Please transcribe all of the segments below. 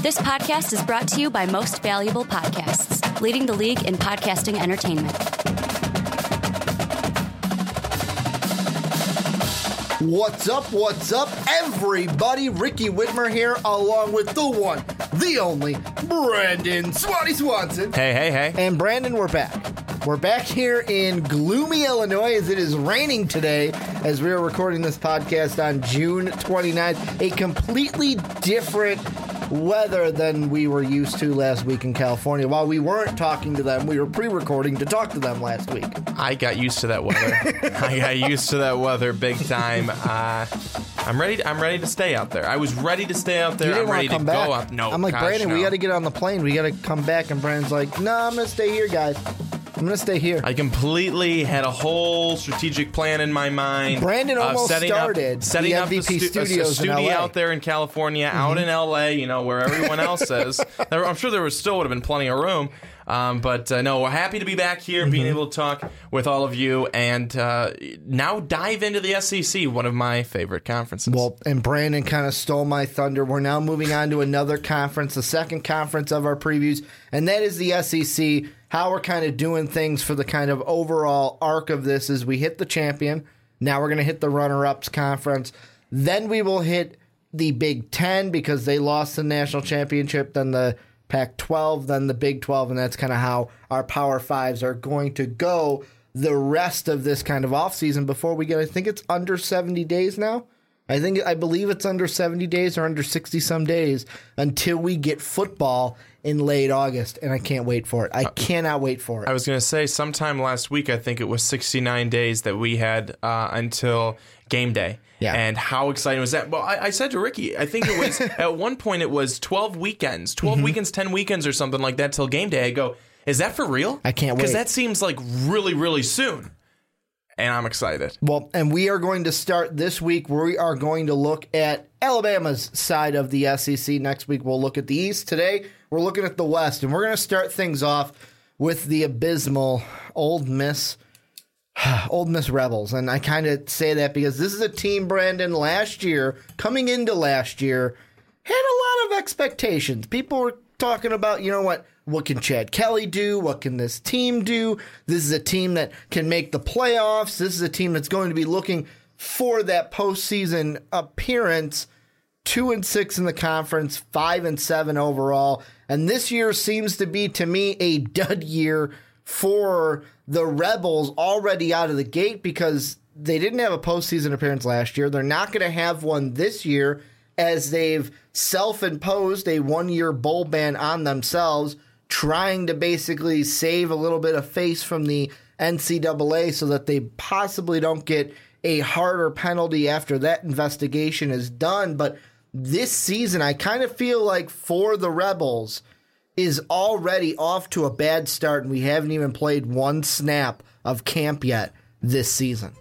This podcast is brought to you by Most Valuable Podcasts, leading the league in podcasting entertainment. What's up? What's up, everybody? Ricky Widmer here, along with the one, the only, Brandon Swanee Swanson. Hey, hey, hey. And Brandon, we're back. We're back here in gloomy Illinois as it is raining today as we are recording this podcast on June 29th. A completely different weather than we were used to last week in California. While we weren't talking to them, we were pre recording to talk to them last week. I got used to that weather. I got used to that weather big time. Uh, I'm ready. I'm ready to stay out there. I was ready to stay out there. You didn't I'm ready come to back. go out. No, I'm like gosh, Brandon. We got to get on the plane. We got to come back. And Brandon's like, No, I'm gonna stay here, guys. I'm gonna stay here. I completely had a whole strategic plan in my mind. Brandon of almost setting started up, setting the up MVP stu- a- studios a in studio out there in California, out in LA. You know where everyone else is. There- I'm sure there was still would have been plenty of room. Um, but uh, no, we're happy to be back here, being able to talk with all of you, and uh, now dive into the SEC, one of my favorite conferences. Well, and Brandon kind of stole my thunder. We're now moving on to another conference, the second conference of our previews, and that is the SEC. How we're kind of doing things for the kind of overall arc of this is we hit the champion. Now we're going to hit the runner ups conference. Then we will hit the Big Ten because they lost the national championship, then the Pac 12, then the Big 12, and that's kind of how our Power Fives are going to go the rest of this kind of offseason before we get, I think it's under 70 days now. I think I believe it's under 70 days or under 60 some days until we get football in late August and I can't wait for it. I cannot wait for it. I was going to say sometime last week, I think it was 69 days that we had uh, until game day. Yeah. And how exciting was that? Well, I, I said to Ricky, I think it was at one point it was 12 weekends, 12 Mm-hmm. weekends, 10 weekends or something like that till game day. I go, is that for real? I can't wait. Because that seems like really, really soon. And I'm excited. Well, and we are going to start this week. We are going to look at Alabama's side of the SEC. Next week, we'll look at the East. Today, we're looking at the West, and we're going to start things off with the abysmal Ole Miss. Ole Miss Rebels. And I kind of say that because this is a team, Brandon, last year, coming into last year, had a lot of expectations. People were talking about, you know what, what can Chad Kelly do? What can this team do? This is a team that can make the playoffs. This is a team that's going to be looking for that postseason appearance. Two and six in the conference, five and seven overall. And this year seems to be, to me, a dud year for the Rebels already out of the gate because they didn't have a postseason appearance last year. They're not going to have one this year as they've self imposed a one year bowl ban on themselves, trying to basically save a little bit of face from the NCAA so that they possibly don't get a harder penalty after that investigation is done. But this season, I kind of feel like for the Rebels, is already off to a bad start, and we haven't even played one snap of camp yet this season.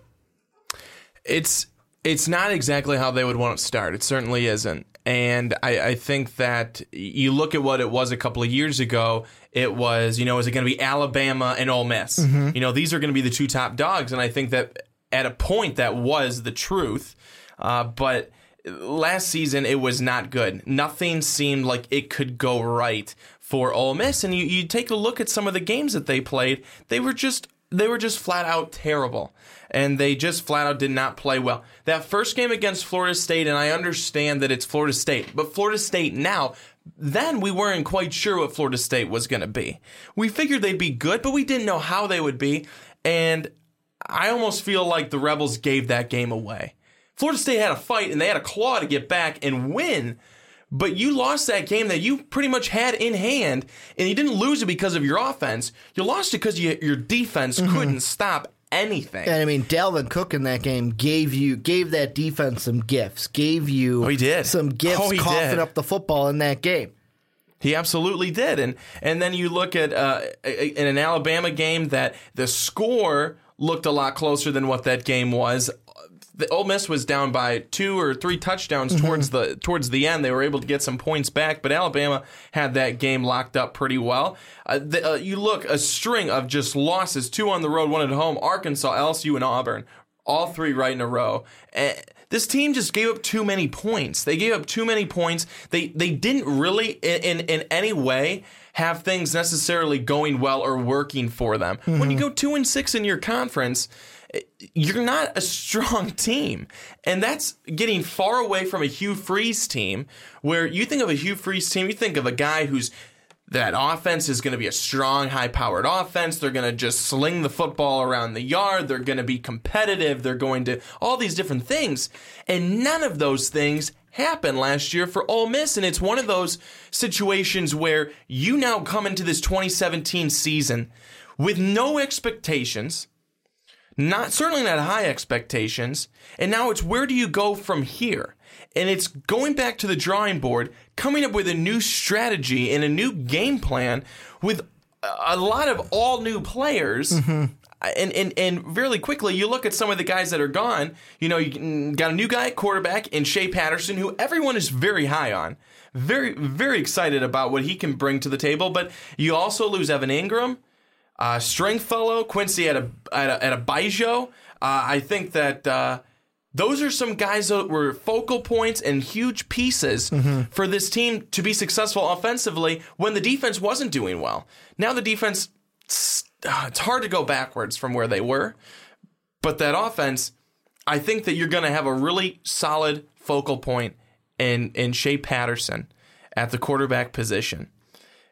it's it's not exactly how they would want to start. It certainly isn't. And I, I think that you look at what it was a couple of years ago. It was, you know, is it going to be Alabama and Ole Miss? You know, these are going to be the two top dogs. And I think that at a point that was the truth. Uh, but last season it was not good. Nothing seemed like it could go right for Ole Miss. And you, you take a look at some of the games that they played, they were just they were just flat out terrible. And they just flat out did not play well. That first game against Florida State, and I understand that it's Florida State, but Florida State now, then we weren't quite sure what Florida State was going to be. We figured they'd be good, but we didn't know how they would be. And I almost feel like the Rebels gave that game away. Florida State had a fight and they had a claw to get back and win, but you lost that game that you pretty much had in hand, and you didn't lose it because of your offense. You lost it because you, your defense couldn't stop anything. And I mean, Dalvin Cook in that game gave you gave that defense some gifts, gave you Oh, he did. some gifts Oh, coughing did. up the football in that game. He absolutely did, and and then you look at uh, in an Alabama game that the score looked a lot closer than what that game was. The Ole Miss was down by two or three touchdowns towards the towards the end. They were able to get some points back, but Alabama had that game locked up pretty well. Uh, the, uh, you look a string of just losses: two on the road, one at home. Arkansas, LSU, and Auburn all three right in a row. And this team just gave up too many points. They gave up too many points. They they didn't really in in, in any way have things necessarily going well or working for them. Mm-hmm. When you go 2 and 6 in your conference, you're not a strong team. And that's getting far away from a Hugh Freeze team where you think of a Hugh Freeze team, you think of a guy who's that offense is going to be a strong, high powered offense. They're going to just sling the football around the yard. They're going to be competitive. They're going to all these different things. And none of those things happened last year for Ole Miss. And it's one of those situations where you now come into this 2017 season with no expectations, not certainly not high expectations. And now it's where do you go from here? And it's going back to the drawing board, coming up with a new strategy and a new game plan with a lot of all new players. Mm-hmm. And, and and really quickly, you look at some of the guys that are gone. You know, you got a new guy at quarterback in Shea Patterson, who everyone is very high on, very very excited about what he can bring to the table. But you also lose Evan Engram, uh, Stringfellow, Quincy at a at a, at a Uh, I think that uh, those are some guys that were focal points and huge pieces mm-hmm. for this team to be successful offensively when the defense wasn't doing well. Now the defense, uh, it's hard to go backwards from where they were, but that offense, I think that you're going to have a really solid focal point in in Shea Patterson at the quarterback position.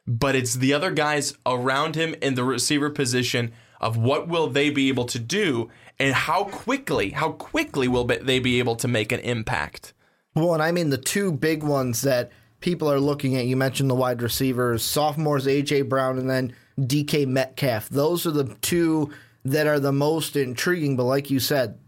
But it's the other guys around him in the receiver position of what will they be able to do and how quickly, how quickly will they be able to make an impact? Well, and I mean the two big ones that people are looking at. You mentioned the wide receivers, sophomores AJ Brown and then DK Metcalf. Those are the two that are the most intriguing. But like you said,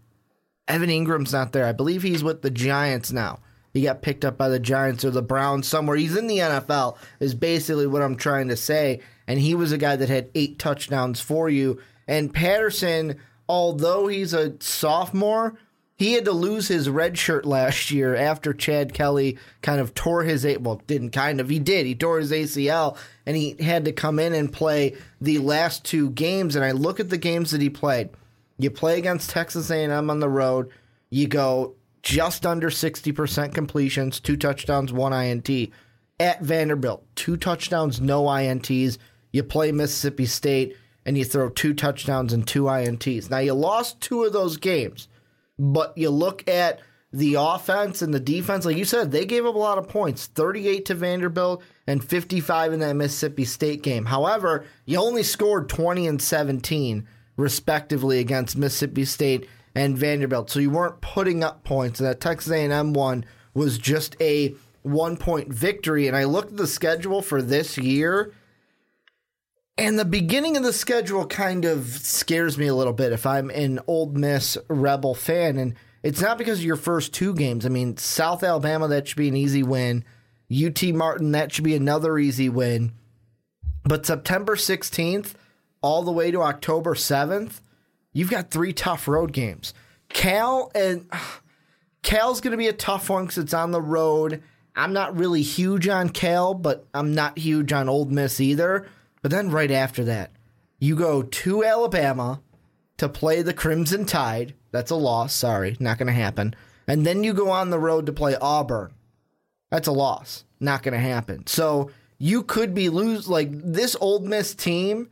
Evan Engram's not there. I believe he's with the Giants now. He got picked up by the Giants or the Browns somewhere. He's in the NFL, is basically what I'm trying to say. And he was a guy that had eight touchdowns for you. And Patterson although he's a sophomore, he had to lose his red shirt last year after Chad Kelly kind of tore his a well didn't kind of he did he tore his ACL and he had to come in and play the last two games and I look at the games that he played. You play against Texas A&M on the road, you go just under 60% completions, two touchdowns, one INT. At Vanderbilt, two touchdowns, no INTs. You play Mississippi State, and you throw two touchdowns and two INTs. Now, you lost two of those games, but you look at the offense and the defense, like you said, they gave up a lot of points 38 to Vanderbilt and 55 in that Mississippi State game. However, you only scored 20 and 17, respectively, against Mississippi State and Vanderbilt. So you weren't putting up points. And that Texas A&M one was just a one point victory. And I looked at the schedule for this year and the beginning of the schedule kind of scares me a little bit if I'm an Ole Miss Rebel fan. And it's not because of your first two games. I mean, South Alabama, that should be an easy win. UT Martin, that should be another easy win. But September 16th, all the way to October 7th, you've got three tough road games. Cal and Cal's going to be a tough one because it's on the road. I'm not really huge on Cal, but I'm not huge on Ole Miss either. But then right after that, you go to Alabama to play the Crimson Tide. That's a loss. Sorry, not going to happen. And then you go on the road to play Auburn. That's a loss. Not going to happen. So you could be lose like this Ole Miss team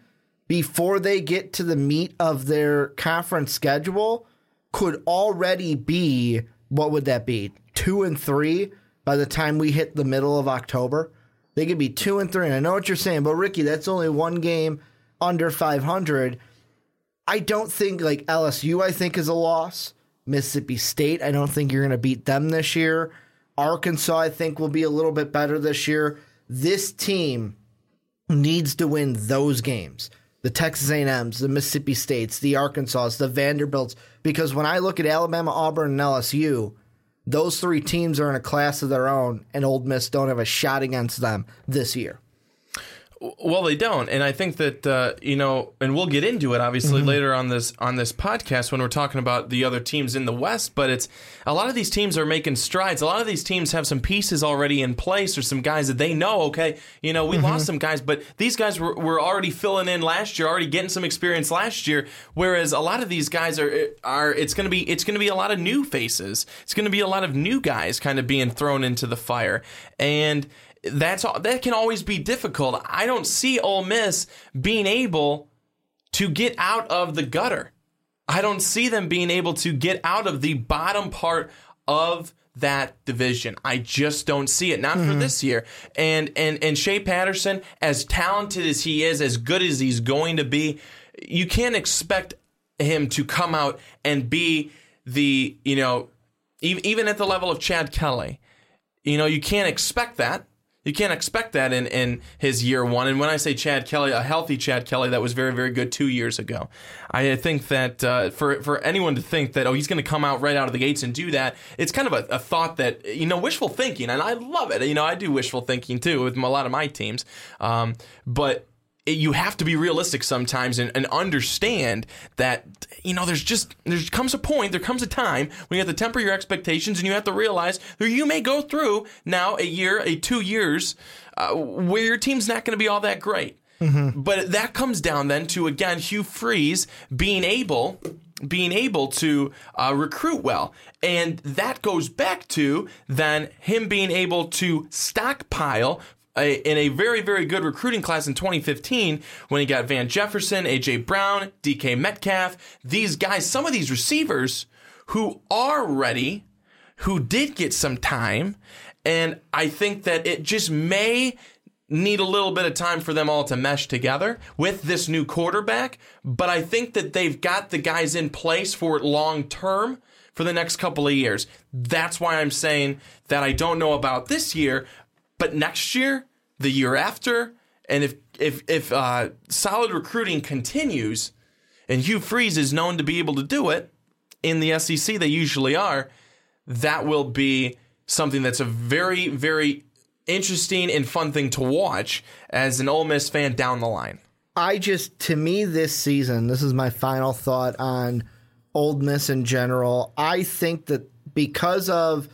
before they get to the meat of their conference schedule could already be what would that be? 2 and 3 by the time we hit the middle of October. They could be two and three. And I know what you're saying, but Ricky, that's only one game under 500. I don't think like LSU. I think is a loss. Mississippi State. I don't think you're going to beat them this year. Arkansas, I think, will be a little bit better this year. This team needs to win those games. The Texas A&Ms, the Mississippi States, the Arkansas, the Vanderbilts. Because when I look at Alabama, Auburn, and LSU, those three teams are in a class of their own, and Ole Miss don't have a shot against them this year. Well, they don't, and I think that uh, you know, and we'll get into it obviously Mm-hmm. later on this on this podcast when we're talking about the other teams in the West. But it's a lot of these teams are making strides. A lot of these teams have some pieces already in place, or some guys that they know. Okay, you know, we Mm-hmm. lost some guys, but these guys were, were already filling in last year, already getting some experience last year. Whereas a lot of these guys are are it's going to be it's going to be a lot of new faces. It's going to be a lot of new guys kind of being thrown into the fire, and that's all, that can always be difficult. I don't see Ole Miss being able to get out of the gutter. I don't see them being able to get out of the bottom part of that division. I just don't see it. Not for mm-hmm. this year. And and and Shea Patterson, as talented as he is, as good as he's going to be, you can't expect him to come out and be the you know even at the level of Chad Kelly. You know, you can't expect that. You can't expect that in, in his year one. And when I say Chad Kelly, a healthy Chad Kelly that was very, very good two years ago. I think that uh, for, for anyone to think that, oh, he's going to come out right out of the gates and do that, it's kind of a, a thought that, you know, wishful thinking. And I love it. You know, I do wishful thinking too with a lot of my teams. Um, but you have to be realistic sometimes and, and understand that you know there's just there comes a point there comes a time when you have to temper your expectations and you have to realize that you may go through now a year a two years uh, where your team's not going to be all that great but that comes down then to again Hugh Freeze being able being able to uh, recruit well. And that goes back to then him being able to stockpile a, in a very, very good recruiting class in 2015 when he got Van Jefferson, AJ Brown, DK Metcalf, these guys, some of these receivers who are ready, who did get some time. And I think that it just may need a little bit of time for them all to mesh together with this new quarterback. But I think that they've got the guys in place for it long term for the next couple of years. That's why I'm saying that I don't know about this year, but next year, the year after, and if if if uh, solid recruiting continues, and Hugh Freeze is known to be able to do it in the SEC, they usually are. That will be something that's a very very interesting and fun thing to watch as an Ole Miss fan down the line. I just, to me, this season, this is my final thought on Ole Miss in general. I think that because of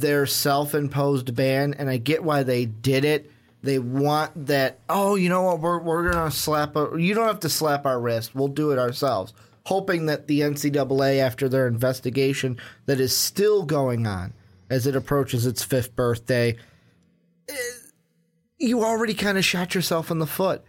their self imposed ban, and I get why they did it, they want that, oh, you know what, we're, we're to slap, a, you don't have to slap our wrist, we'll do it ourselves. Hoping that the NCAA, after their investigation that is still going on as it approaches its fifth birthday, eh, you already kind of shot yourself in the foot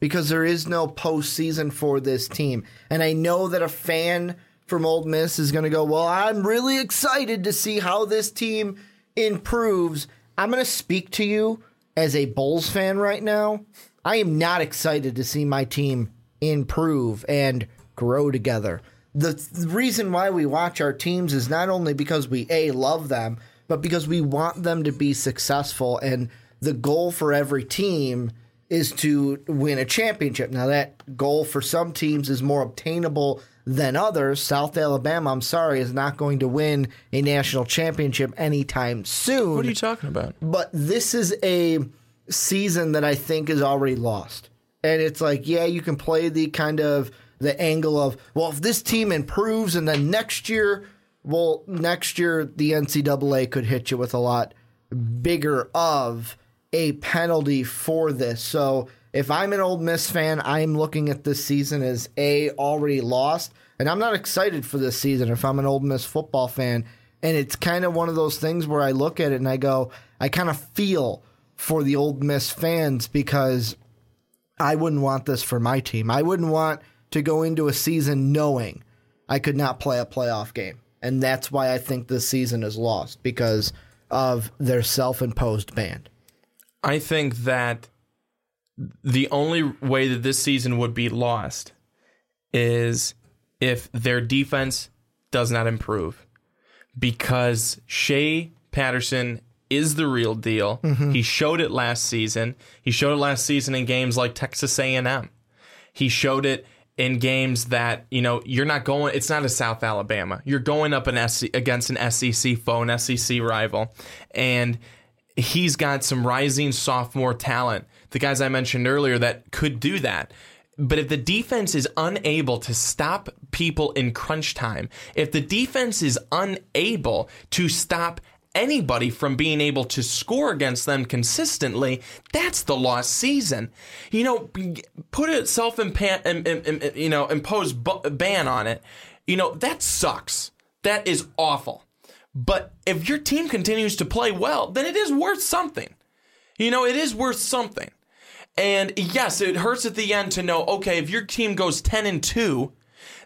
because there is no postseason for this team. And I know that a fan from Ole Miss is going to go, Well, I'm really excited to see how this team improves. I'm going to speak to you as a Bulls fan right now. I am not excited to see my team improve and grow together. The th- reason why we watch our teams is not only because we A, love them, but because we want them to be successful. And the goal for every team is to win a championship. Now, that goal for some teams is more obtainable than others. South Alabama, I'm sorry, is not going to win a national championship anytime soon. What are you talking about? But this is a season that I think is already lost. And it's like, yeah, you can play the kind of the angle of, well, if this team improves and then next year, well, next year the NCAA could hit you with a lot bigger of a penalty for this. So if I'm an Ole Miss fan, I'm looking at this season as a already lost, and I'm not excited for this season. If I'm an Ole Miss football fan, and it's kind of one of those things where I look at it and I go, I kind of feel for the Ole Miss fans because I wouldn't want this for my team. I wouldn't want to go into a season knowing I could not play a playoff game. And that's why I think this season is lost because of their self imposed ban. I think that the only way that this season would be lost is if their defense does not improve. Because Shea Patterson is the real deal. Mm-hmm. He showed it last season. He showed it last season in games like Texas A&M. He showed it in games that you know you're not going. It's not a South Alabama. You're going up an SC, against an SEC foe, an SEC rival, and he's got some rising sophomore talent. The guys I mentioned earlier that could do that. But if the defense is unable to stop people in crunch time, if the defense is unable to stop anybody from being able to score against them consistently, that's the lost season. You know, put a self you know imposed ban on it. You know that sucks. That is awful. But if your team continues to play well, then it is worth something. You know, it is worth something. And yes, it hurts at the end to know, okay, if your team goes 10 and 2,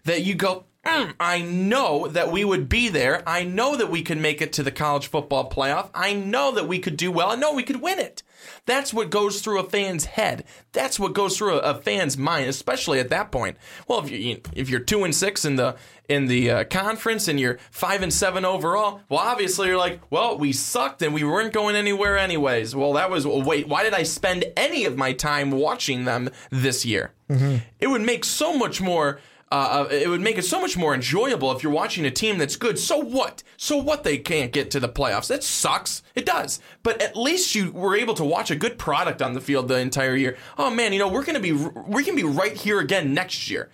that you go, mm, I know that we would be there. I know that we could make it to the college football playoff. I know that we could do well. I know we could win it. That's what goes through a fan's head. That's what goes through a, a fan's mind, especially at that point. Well, if you if you're two and six in the in the uh, conference and you're five and seven overall, well, obviously you're like, well, we sucked and we weren't going anywhere anyways. Well, that was wait, why did I spend any of my time watching them this year? Mm-hmm. It would make so much more uh, uh, it would make it so much more enjoyable if you're watching a team that's good. So what? So what they can't get to the playoffs? That sucks. It does. But at least you were able to watch a good product on the field the entire year. Oh man, you know we're gonna be we can be right here again next year,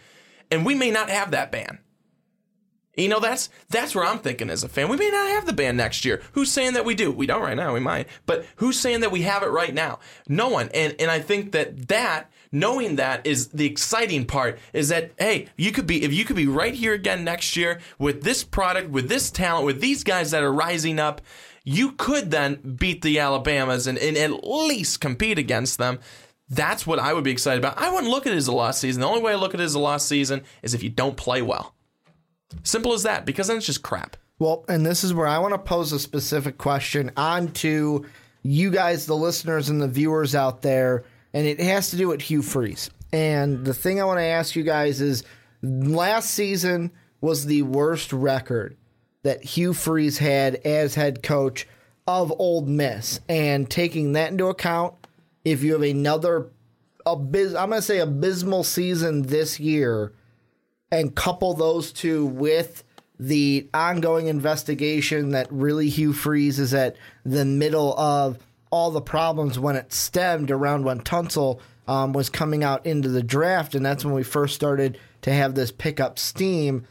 and we may not have that ban. You know, that's that's where I'm thinking as a fan. We may not have the ban next year. Who's saying that we do? We don't right now. We might, but who's saying that we have it right now? No one. And and I think that that knowing that is the exciting part is that hey you could be if you could be right here again next year with this product with this talent with these guys that are rising up you could then beat the alabamas and, and at least compete against them. That's what i would be excited about. I wouldn't look at it as a lost season. The only way i look at it as a lost season is if you don't play well. Simple as that because then it's just crap. Well and this is where i want to pose a specific question on to you guys the listeners and the viewers out there and it has to do with Hugh Freeze. And the thing I want to ask you guys is last season was the worst record that Hugh Freeze had as head coach of Ole Miss. And taking that into account, if you have another abys- I'm going to say abysmal season this year and couple those two with the ongoing investigation that really Hugh Freeze is at the middle of all the problems when it stemmed around when Tunsil um, was coming out into the draft, and that's when we first started to have this pickup steam.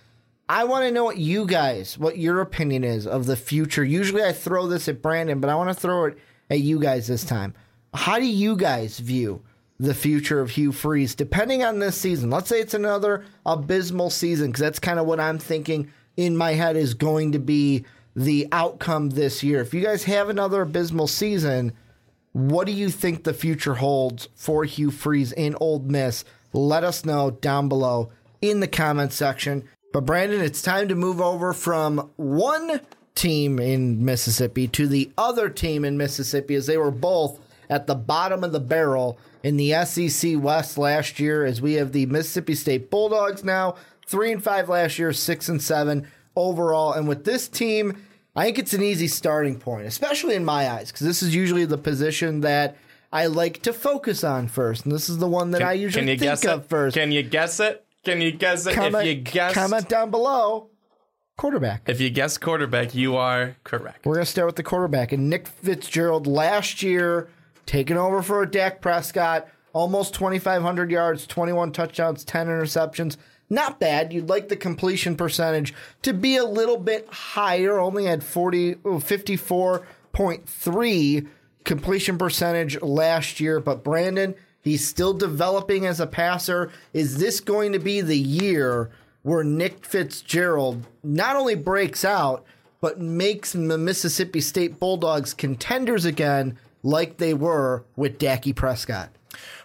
I want to know what you guys, what your opinion is of the future. Usually I throw this at Brandon, but I want to throw it at you guys this time. How do you guys view the future of Hugh Freeze, depending on this season? Let's say it's another abysmal season, because that's kind of what I'm thinking in my head is going to be the outcome this year. If you guys have another abysmal season, what do you think the future holds for Hugh Freeze in Ole Miss? Let us know down below in the comment section. But Brandon, it's time to move over from one team in Mississippi to the other team in Mississippi as they were both at the bottom of the barrel in the SEC West last year as we have the Mississippi State Bulldogs now 3 and 5 last year, 6 and 7 overall. And with this team, I think it's an easy starting point, especially in my eyes, because this is usually the position that I like to focus on first. And this is the one that can, I usually think of it? first. Can you guess it? Can you guess it? Comment, if you guess, comment down below. Quarterback. If you guess quarterback, you are correct. We're going to start with the quarterback. And Nick Fitzgerald last year taking over for a Dak Prescott, almost 2,500 yards, 21 touchdowns, 10 interceptions not bad. You'd like the completion percentage to be a little bit higher. Only had 40, 54.3 completion percentage last year. But Brandon, he's still developing as a passer. Is this going to be the year where Nick Fitzgerald not only breaks out, but makes the Mississippi State Bulldogs contenders again, like they were with Dak Prescott?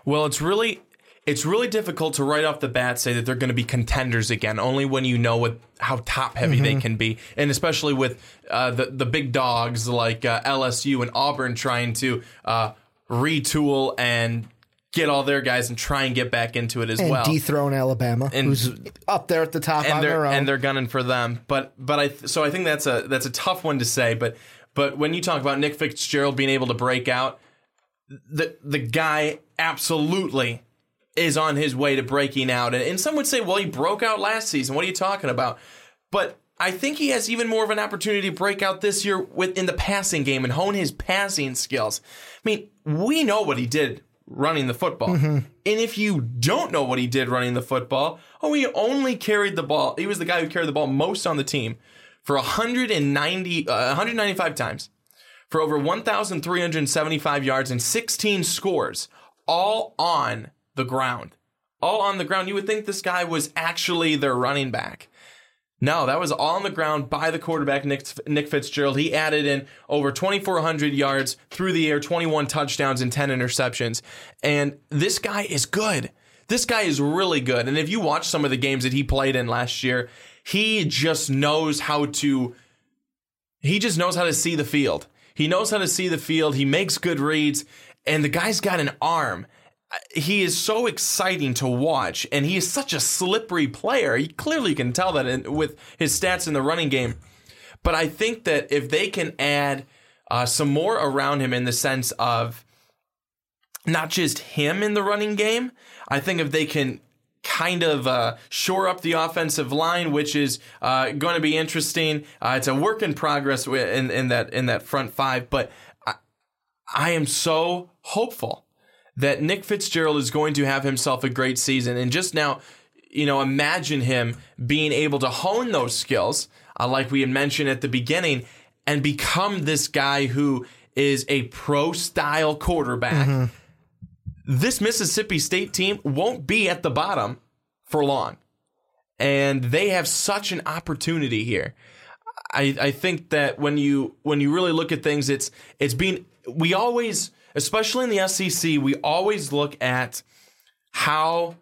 Well, it's really it's really difficult to right off the bat say that they're going to be contenders again. Only when you know what how top heavy mm-hmm. they can be, and especially with uh, the the big dogs like uh, LSU and Auburn trying to uh, retool and get all their guys and try and get back into it as and well. Dethrone Alabama, and, who's up there at the top and on they're, their own, and they're gunning for them. But but I so I think that's a that's a tough one to say. But but when you talk about Nick Fitzgerald being able to break out, the the guy absolutely is on his way to breaking out. And, and some would say, well, he broke out last season. What are you talking about? But I think he has even more of an opportunity to break out this year within the passing game and hone his passing skills. I mean, we know what he did running the football. And if you don't know what he did running the football, oh, he only carried the ball. He was the guy who carried the ball most on the team for 190 uh, 195 times for over 1375 yards and 16 scores all on the ground. All on the ground. You would think this guy was actually their running back. No, that was all on the ground by the quarterback, Nick, Nick Fitzgerald. He added in over 2,400 yards through the air, 21 touchdowns, and 10 interceptions. And this guy is good. This guy is really good. And if you watch some of the games that he played in last year, he just knows how to. He just knows how to see the field. He knows how to see the field. He makes good reads. And the guy's got an arm he is so exciting to watch, and he is such a slippery player. He clearly can tell that in, with his stats in the running game. But I think that if they can add uh, some more around him in the sense of not just him in the running game, I think if they can kind of uh, shore up the offensive line, which is uh, going to be interesting. Uh, it's a work in progress in, in that in that front five, but I, I am so hopeful that Nick Fitzgerald is going to have himself a great season. And just now, you know, imagine him being able to hone those skills, uh, like we had mentioned at the beginning, and become this guy who is a pro style quarterback. Mm-hmm. This Mississippi State team won't be at the bottom for long. And they have such an opportunity here. I, I think that when you when you really look at things, it's it's been we always especially in the SEC, we always look at how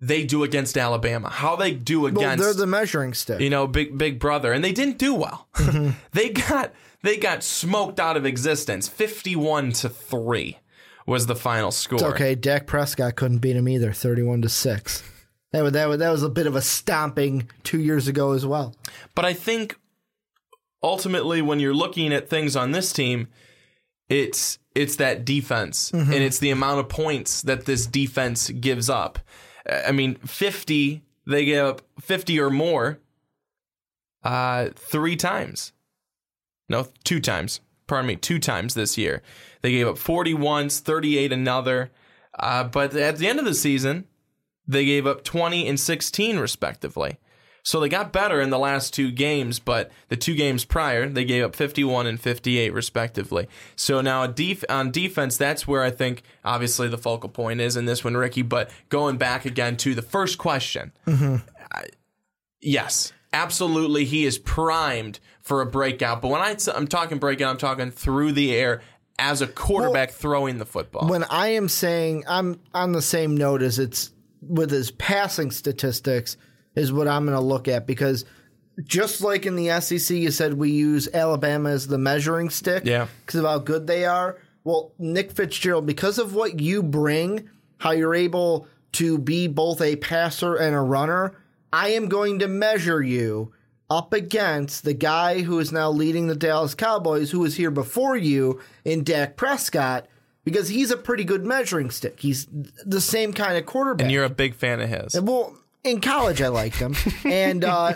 they do against Alabama, how they do against. Well, they're the measuring stick. You know, big big brother, and they didn't do well. Mm-hmm. they got they got smoked out of existence. Fifty-one to three was the final score. It's okay, Dak Prescott couldn't beat him either. Thirty-one to six. That was, that was that was a bit of a stomping two years ago as well. But I think ultimately, when you're looking at things on this team, it's it's that defense mm-hmm. and it's the amount of points that this defense gives up. I mean, 50, they gave up 50 or more uh, three times. No, two times. Pardon me, two times this year. They gave up 40 once, 38 another. Uh, but at the end of the season, they gave up 20 and 16 respectively. So they got better in the last two games, but the two games prior, they gave up 51 and 58 respectively. So now def- on defense, that's where I think obviously the focal point is in this one, Ricky. But going back again to the first question, mm-hmm. uh, yes, absolutely, he is primed for a breakout. But when I, I'm talking breakout, I'm talking through the air as a quarterback well, throwing the football. When I am saying I'm on the same note as it's with his passing statistics – is what I'm going to look at because just like in the SEC, you said we use Alabama as the measuring stick yeah. because of how good they are. Well, Nick Fitzgerald, because of what you bring, how you're able to be both a passer and a runner, I am going to measure you up against the guy who is now leading the Dallas Cowboys, who was here before you in Dak Prescott, because he's a pretty good measuring stick. He's the same kind of quarterback. And you're a big fan of his. Well, in college, I liked him. and uh,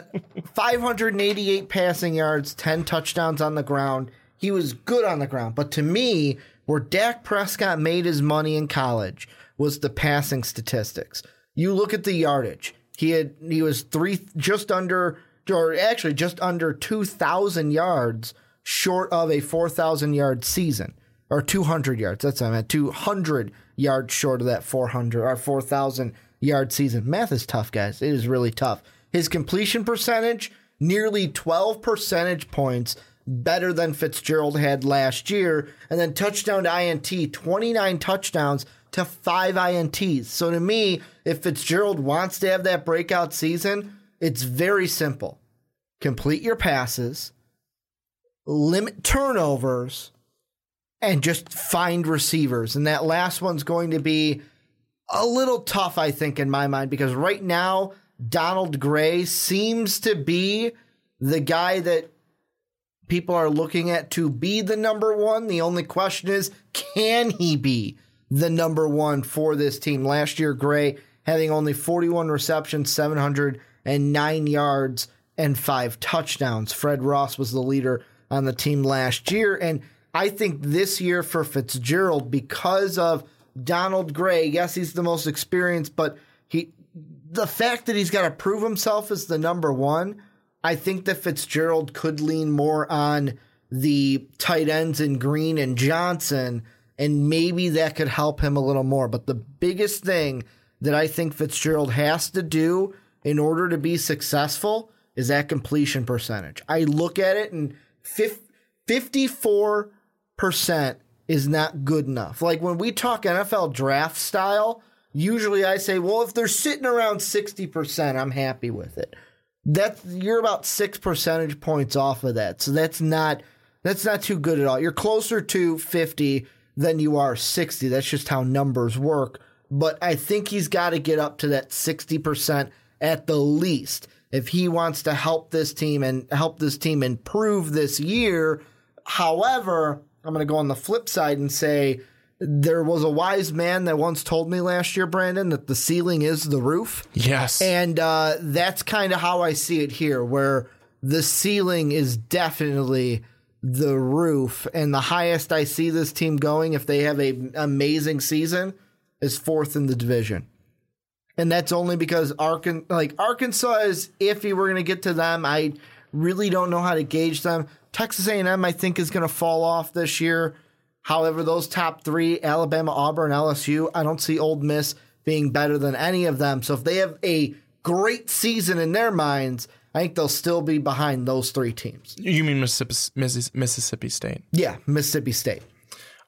588 passing yards, 10 touchdowns on the ground. He was good on the ground. But to me, where Dak Prescott made his money in college was the passing statistics. You look at the yardage. He had he was three just under or actually just under 2000 yards short of a 4000 yard season or 200 yards. That's what I meant. 200 yards short of that 400 or 4000 yard season. Math is tough, guys. It is really tough. His completion percentage, nearly 12 percentage points better than Fitzgerald had last year. And then touchdown to INT, 29 touchdowns to five INTs. So to me, if Fitzgerald wants to have that breakout season, it's very simple. Complete your passes, limit turnovers, and just find receivers. And that last one's going to be a little tough, I think, in my mind, because right now, Donald Gray seems to be the guy that people are looking at to be the number one. The only question is, can he be the number one for this team? Last year, Gray having only 41 receptions, 709 yards, and five touchdowns. Fred Ross was the leader on the team last year. And I think this year for Fitzgerald, because of Donald Gray, yes, he's the most experienced, but he the fact that he's got to prove himself as the number one, I think that Fitzgerald could lean more on the tight ends in Green and Johnson, and maybe that could help him a little more. But the biggest thing that I think Fitzgerald has to do in order to be successful is that completion percentage. I look at it and 54% is not good enough. Like when we talk NFL draft style, usually I say, well, if they're sitting around 60%, I'm happy with it. That you're about 6 percentage points off of that. So that's not that's not too good at all. You're closer to 50 than you are 60. That's just how numbers work. But I think he's got to get up to that 60% at the least if he wants to help this team and help this team improve this year. However, I'm going to go on the flip side and say there was a wise man that once told me last year, Brandon, that the ceiling is the roof. Yes. And uh, that's kind of how I see it here, where the ceiling is definitely the roof. And the highest I see this team going, if they have an amazing season, is fourth in the division and that's only because Arkansas, like Arkansas is iffy. We're going to get to them. I really don't know how to gauge them. Texas A&M, I think, is going to fall off this year. However, those top three, Alabama, Auburn, LSU, I don't see Ole Miss being better than any of them. So if they have a great season in their minds, I think they'll still be behind those three teams. You mean Mississippi, Mississippi State? Yeah, Mississippi State.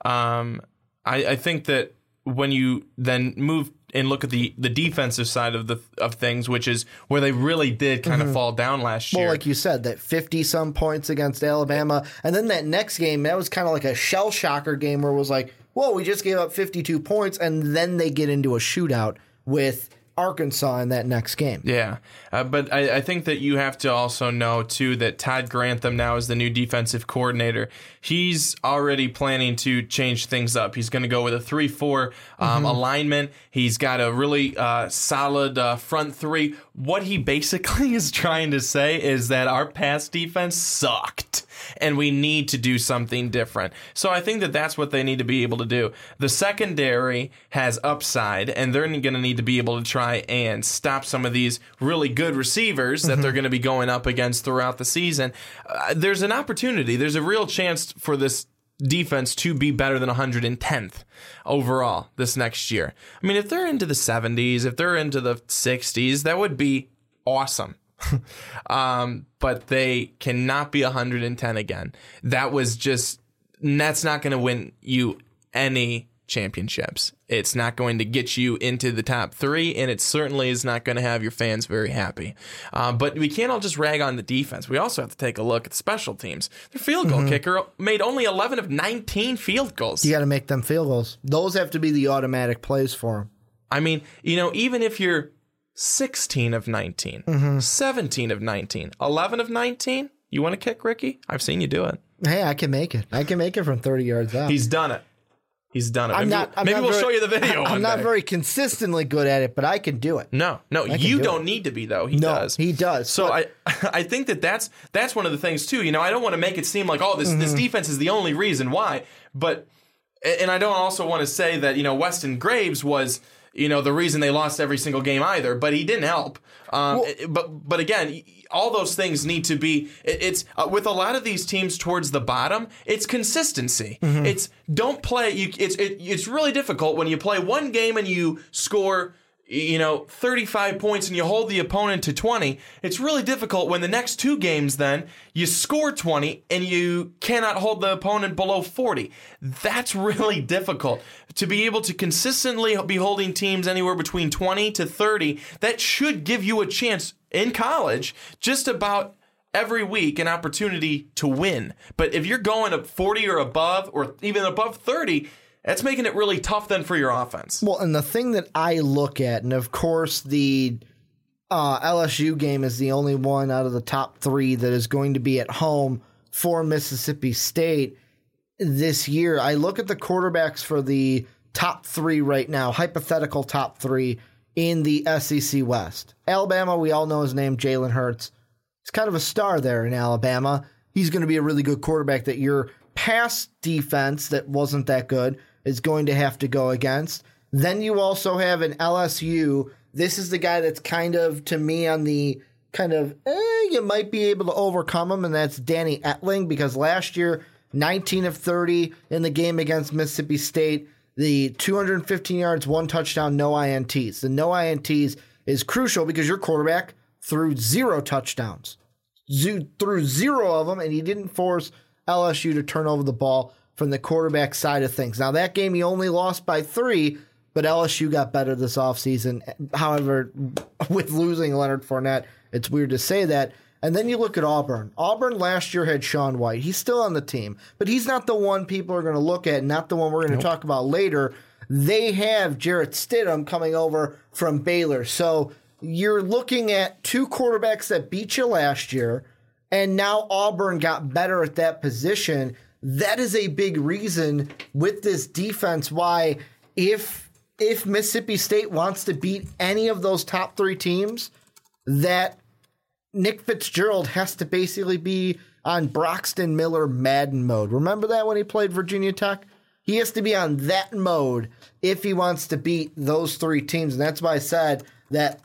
Um, I, I think that when you then move and look at the the defensive side of the of things, which is where they really did kind mm-hmm. of fall down last year. Well, like you said, that fifty some points against Alabama, and then that next game, that was kind of like a shell shocker game where it was like, whoa, we just gave up fifty two points, and then they get into a shootout with Arkansas in that next game. Yeah, uh, but I, I, think that you have to also know too that Todd Grantham now is the new defensive coordinator. He's already planning to change things up. He's going to go with a three-four um, mm-hmm. alignment. He's got a really uh, solid uh, front three. What he basically is trying to say is that our pass defense sucked and we need to do something different. So I think that that's what they need to be able to do. The secondary has upside, and they're going to need to be able to try and stop some of these really good receivers that mm-hmm. they're going to be going up against throughout the season. Uh, there's an opportunity. There's a real chance for this defense to be better than 110th overall this next year. I mean, if they're into the 70s, if they're into the 60s, that would be awesome. um, but they cannot be 110 again. That was just that's not going to win you any championships. It's not going to get you into the top three, and it certainly is not going to have your fans very happy. Uh, but we can't all just rag on the defense. We also have to take a look at special teams. The field goal mm-hmm. kicker made only 11 of 19 field goals. You got to make them field goals. Those have to be the automatic plays for him. I mean, you know, even if you're 16 of 19, mm-hmm. 17 of 19, 11 of 19. You want to kick Ricky? I've seen you do it. Hey, I can make it. I can make it from 30 yards out. He's done it. He's done it. I'm maybe not, we'll, maybe not we'll very, show you the video. I'm not day. very consistently good at it, but I can do it. No, no, you do not need to be though. He no, does. He does. So I, I think that that's that's one of the things too. You know, I don't want to make it seem like oh this mm-hmm. this defense is the only reason why, but and I don't also want to say that you know Weston Graves was you know the reason they lost every single game either, but he didn't help. Um, well, but but again, all those things need to be. It's uh, with a lot of these teams towards the bottom. It's consistency. Mm-hmm. It's don't play. You. It's it, it's really difficult when you play one game and you score you know, 35 points and you hold the opponent to 20, it's really difficult when the next two games then you score 20 and you cannot hold the opponent below 40. That's really difficult. To be able to consistently be holding teams anywhere between 20 to 30, that should give you a chance in college just about every week an opportunity to win. But if you're going up 40 or above or even above 30, that's making it really tough then for your offense. Well, and the thing that I look at, and of course the uh, LSU game is the only one out of the top three that is going to be at home for Mississippi State this year. I look at the quarterbacks for the top three right now, hypothetical top three in the SEC West. Alabama, we all know his name, Jalen Hurts. he's kind of a star there in Alabama. He's going to be a really good quarterback that your pass defense that wasn't that good is going to have to go against. Then you also have an LSU. This is the guy that's kind of, to me, on the kind of, eh, you might be able to overcome him, and that's Danny Etling because last year, 19 of 30 in the game against Mississippi State, the 215 yards, one touchdown, no INTs. The no INTs is crucial because your quarterback threw zero touchdowns, threw zero of them, and he didn't force LSU to turn over the ball from the quarterback side of things. Now, that game he only lost by three, but LSU got better this offseason. However, with losing Leonard Fournette, it's weird to say that. And then you look at Auburn. Auburn last year had Sean White. He's still on the team, but he's not the one people are going to look at, not the one we're going to nope. talk about later. They have Jarrett Stidham coming over from Baylor. So you're looking at two quarterbacks that beat you last year, and now Auburn got better at that position. That is a big reason with this defense why if if Mississippi State wants to beat any of those top three teams, that Nick Fitzgerald has to basically be on Braxton Miller Madden mode. Remember that when he played Virginia Tech? He has to be on that mode if he wants to beat those three teams. And that's why I said that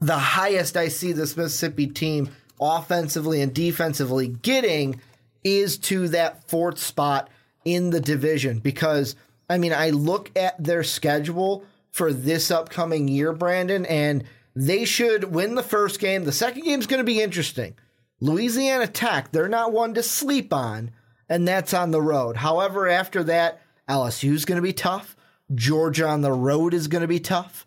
the highest I see this Mississippi team offensively and defensively getting is to that fourth spot in the division. Because, I mean, I look at their schedule for this upcoming year, Brandon, and they should win the first game. The second game is going to be interesting. Louisiana Tech, they're not one to sleep on, and that's on the road. However, after that, LSU is going to be tough. Georgia on the road is going to be tough.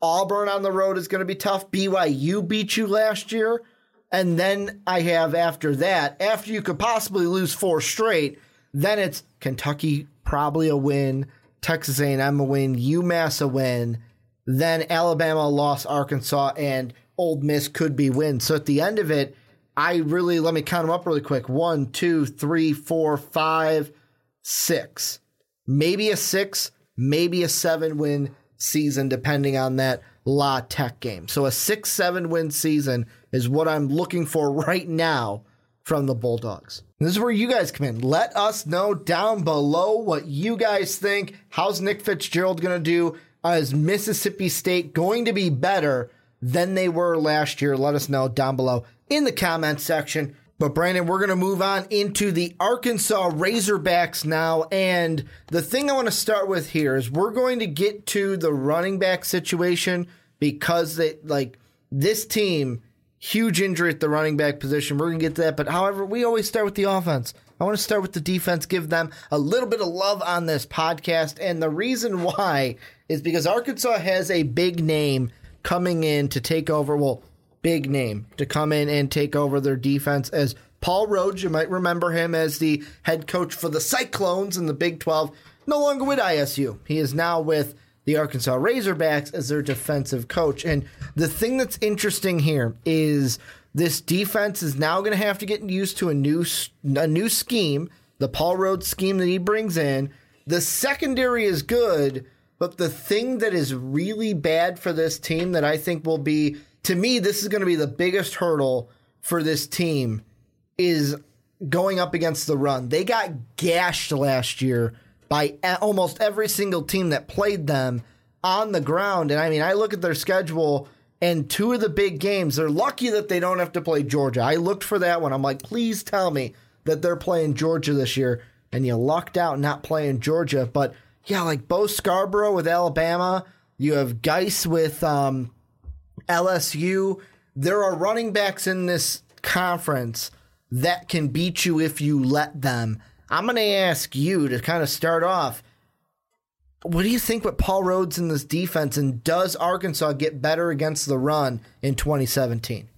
Auburn on the road is going to be tough. BYU beat you last year. And then I have after that, after you could possibly lose four straight, then it's Kentucky probably a win, Texas A&M a win, UMass a win, then Alabama lost Arkansas and Ole Miss could be wins. So at the end of it, I really let me count them up really quick. One, two, three, four, five, six. Maybe a six, maybe a seven win season, depending on that La Tech game. So a six, seven win season is what I'm looking for right now from the Bulldogs. This is where you guys come in. Let us know down below what you guys think. How's Nick Fitzgerald going to do? Uh, is Mississippi State going to be better than they were last year? Let us know down below in the comment section. But Brandon, we're going to move on into the Arkansas Razorbacks now. And the thing I want to start with here is we're going to get to the running back situation because they like this team, huge injury at the running back position. We're going to get to that. But however, we always start with the offense. I want to start with the defense, give them a little bit of love on this podcast. And the reason why is because Arkansas has a big name coming in to take over. Well, big name to come in and take over their defense as Paul Rhoads. You might remember him as the head coach for the Cyclones in the Big 12. No longer with ISU. He is now with the Arkansas Razorbacks as their defensive coach. And the thing that's interesting here is this defense is now going to have to get used to a new a new scheme, the Paul Rhoads scheme that he brings in. The secondary is good, but the thing that is really bad for this team that I think will be, to me, this is going to be the biggest hurdle for this team is going up against the run. They got gashed last year by almost every single team that played them on the ground. And I mean, I look at their schedule and two of the big games, they're lucky that they don't have to play Georgia. I looked for that one. I'm like, please tell me that they're playing Georgia this year. And you lucked out not playing Georgia. But yeah, like Bo Scarborough with Alabama. You have Guice with um, LSU. There are running backs in this conference that can beat you if you let them. I'm going to ask you to kind of start off. What do you think with Paul Rhoads in this defense, and does Arkansas get better against the run in 2017?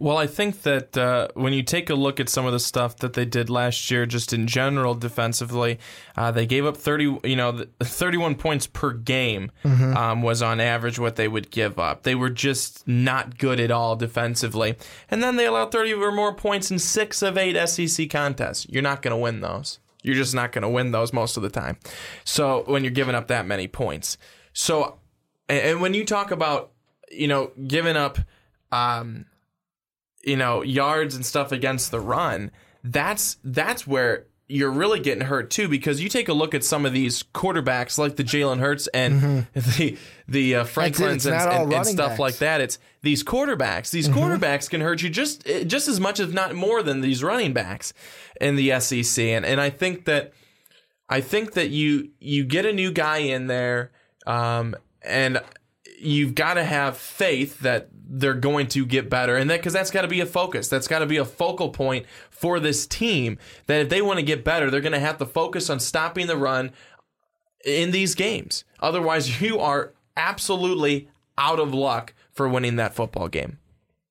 Well, I think that uh, when you take a look at some of the stuff that they did last year, just in general defensively, uh, they gave up thirty, you know, thirty-one points per game mm-hmm. um, was on average what they would give up. They were just not good at all defensively, and then they allowed thirty or more points in six of eight SEC contests. You're not going to win those. You're just not going to win those most of the time. So when you're giving up that many points, so and when you talk about, you know, giving up. Um, you know, yards and stuff against the run, that's that's where you're really getting hurt too because you take a look at some of these quarterbacks like the Jalen Hurts and mm-hmm. the the uh, Franklins and, and, and, stuff backs. like that. It's these quarterbacks. These mm-hmm. quarterbacks can hurt you just just as much, if not more, than these running backs in the SEC. And and I think that I think that you you get a new guy in there, um, and you've got to have faith that they're going to get better. And that because that's got to be a focus. That's got to be a focal point for this team that if they want to get better they're going to have to focus on stopping the run in these games. Otherwise you are absolutely out of luck for winning that football game.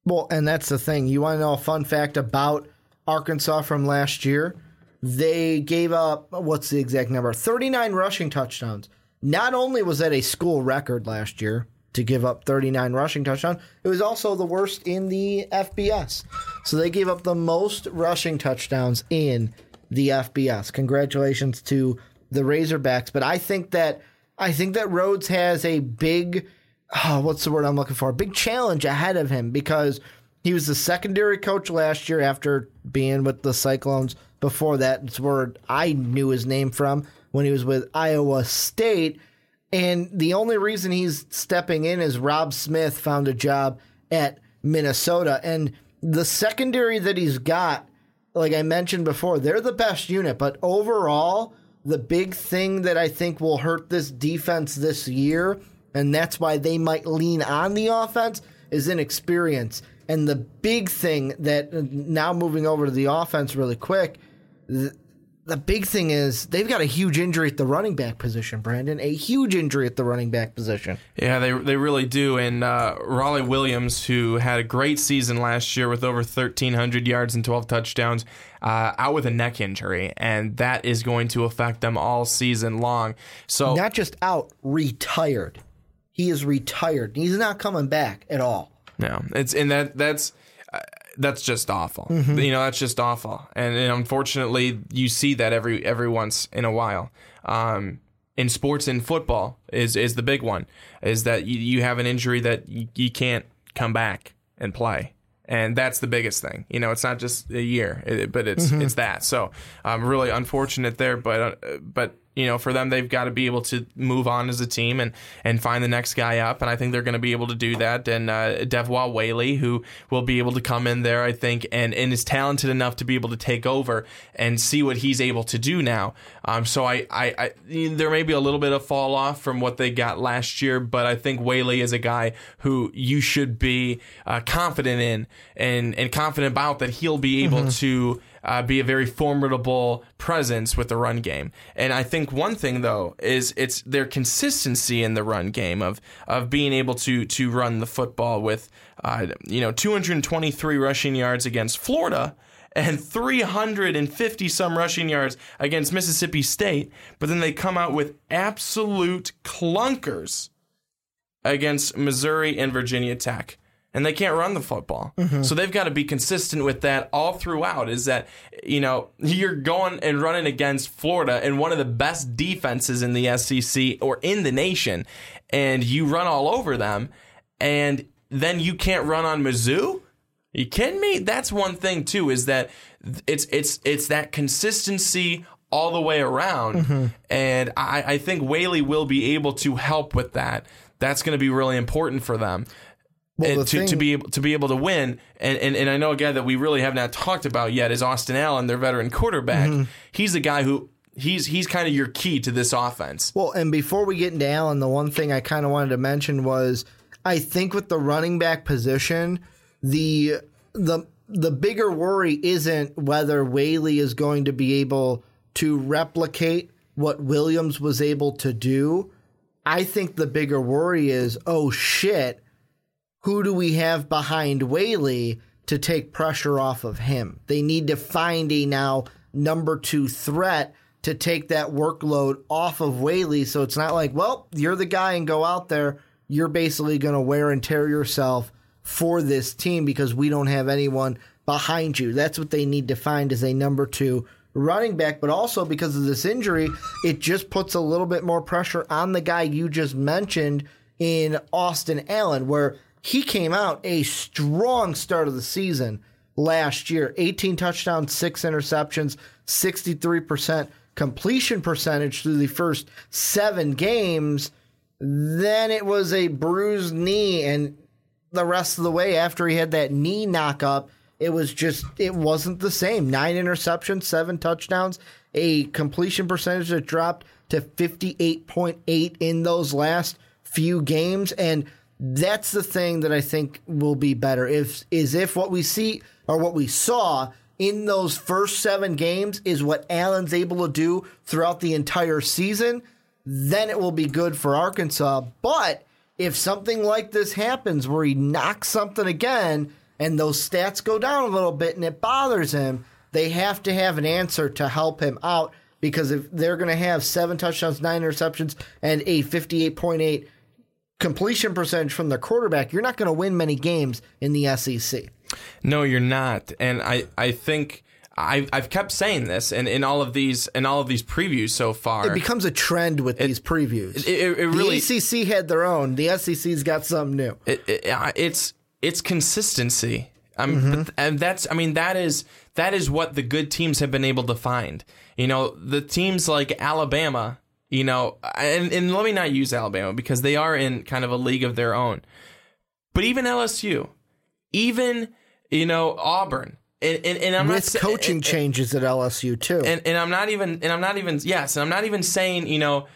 Well and that's the thing. You want to know a fun fact about arkansas from last year? They gave up what's the exact number? 39 rushing touchdowns. Not only was that a school record last year to give up 39 rushing touchdowns. It was also the worst in the FBS. So they gave up the most rushing touchdowns in the FBS. Congratulations to the Razorbacks, but I think that I think that Rhoads has a big oh, what's the word I'm looking for? A big challenge ahead of him because he was the secondary coach last year after being with the Cyclones. Before that, it's where I knew his name from when he was with Iowa State. And the only reason he's stepping in is Robb Smith found a job at Minnesota. And the secondary that he's got, like I mentioned before, they're the best unit. But overall, the big thing that I think will hurt this defense this year, and that's why they might lean on the offense, is inexperience. And the big thing that uh, now moving over to the offense really quick, the big thing is they've got a huge injury at the running back position, Brandon. A huge injury at the running back position. Yeah, they they really do. And uh, Rawleigh Williams, who had a great season last year with over 1,300 yards and 12 touchdowns, uh, out with a neck injury, and that is going to affect them all season long. So not just out, retired. He is retired. He's not coming back at all. No, it's and that that's that's just awful. Mm-hmm. You know, that's just awful. And, and, unfortunately, you see that every every once in a while. Um, in sports and football is is the big one is that you, you have an injury that you, you can't come back and play and that's the biggest thing. You know, it's not just a year, it, but it's mm-hmm. it's that. So, I'm um, really unfortunate there, but uh, but you know, for them, they've got to be able to move on as a team and, and find the next guy up. And I think they're going to be able to do that. And uh, Whaley, who will be able to come in there, I think, and, and is talented enough to be able to take over and see what he's able to do now. Um, so I, I, I there may be a little bit of fall off from what they got last year, but I think Whaley is a guy who you should be uh, confident in and, and confident about that he'll be able mm-hmm. to uh, be a very formidable presence with the run game. And I think one thing though is it's their consistency in the run game of of being able to to run the football with uh, you know 223 rushing yards against Florida and 350 some rushing yards against Mississippi State, but then they come out with absolute clunkers against Missouri and Virginia Tech and they can't run the football. Mm-hmm. So they've got to be consistent with that all throughout. Is that, you know, you're going and running against Florida and one of the best defenses in the SEC or in the nation, and you run all over them, and then you can't run on Mizzou? You kidding me? That's one thing too. Is that it's it's it's that consistency all the way around, mm-hmm. and I, I think Whaley will be able to help with that. That's going to be really important for them. Well, to, thing, to be able to be able to win, and, and and I know a guy that we really have not talked about yet is Austin Allen, their veteran quarterback. Mm-hmm. He's the guy who he's he's kind of your key to this offense. Well, and before we get into Allen, the one thing I kind of wanted to mention was I think with the running back position, the the the bigger worry isn't whether Whaley is going to be able to replicate what Williams was able to do. I think the bigger worry is, oh shit who do we have behind Whaley to take pressure off of him? They need to find a now number two threat to take that workload off of Whaley. So it's not like, well, you're the guy and go out there. You're basically going to wear and tear yourself for this team because we don't have anyone behind you. That's what they need to find as a number two running back. But also because of this injury, it just puts a little bit more pressure on the guy you just mentioned in Austin Allen, where he came out a strong start of the season last year 18 touchdowns, six interceptions, 63% completion percentage through the first seven games. Then it was a bruised knee, and the rest of the way after he had that knee knock up, it was just, it wasn't the same. Nine interceptions, seven touchdowns, a completion percentage that dropped to 58.8 in those last few games. And that's the thing that I think will be better. If is if what we see or what we saw in those first seven games is what Allen's able to do throughout the entire season, then it will be good for Arkansas. But if something like this happens where he knocks something again and those stats go down a little bit and it bothers him, they have to have an answer to help him out because if they're going to have seven touchdowns, nine interceptions, and a 58.8 completion percentage from their quarterback, you're not going to win many games in the SEC. No, you're not. And I, I think I've, I've kept saying this and in all of these in all of these previews so far. It becomes a trend with these previews. It, it, it really the ACC had their own. The SEC's got something new. It, it's it's consistency. Mm-hmm. but, and that's I mean that is that is what the good teams have been able to find. You know, the teams like Alabama, you know, and, and let me not use Alabama because they are in kind of a league of their own. But even LSU, even you know Auburn, and, and, and I'm with not coaching and, changes at LSU too. And and I'm not even and I'm not even yes, and I'm not even saying you know,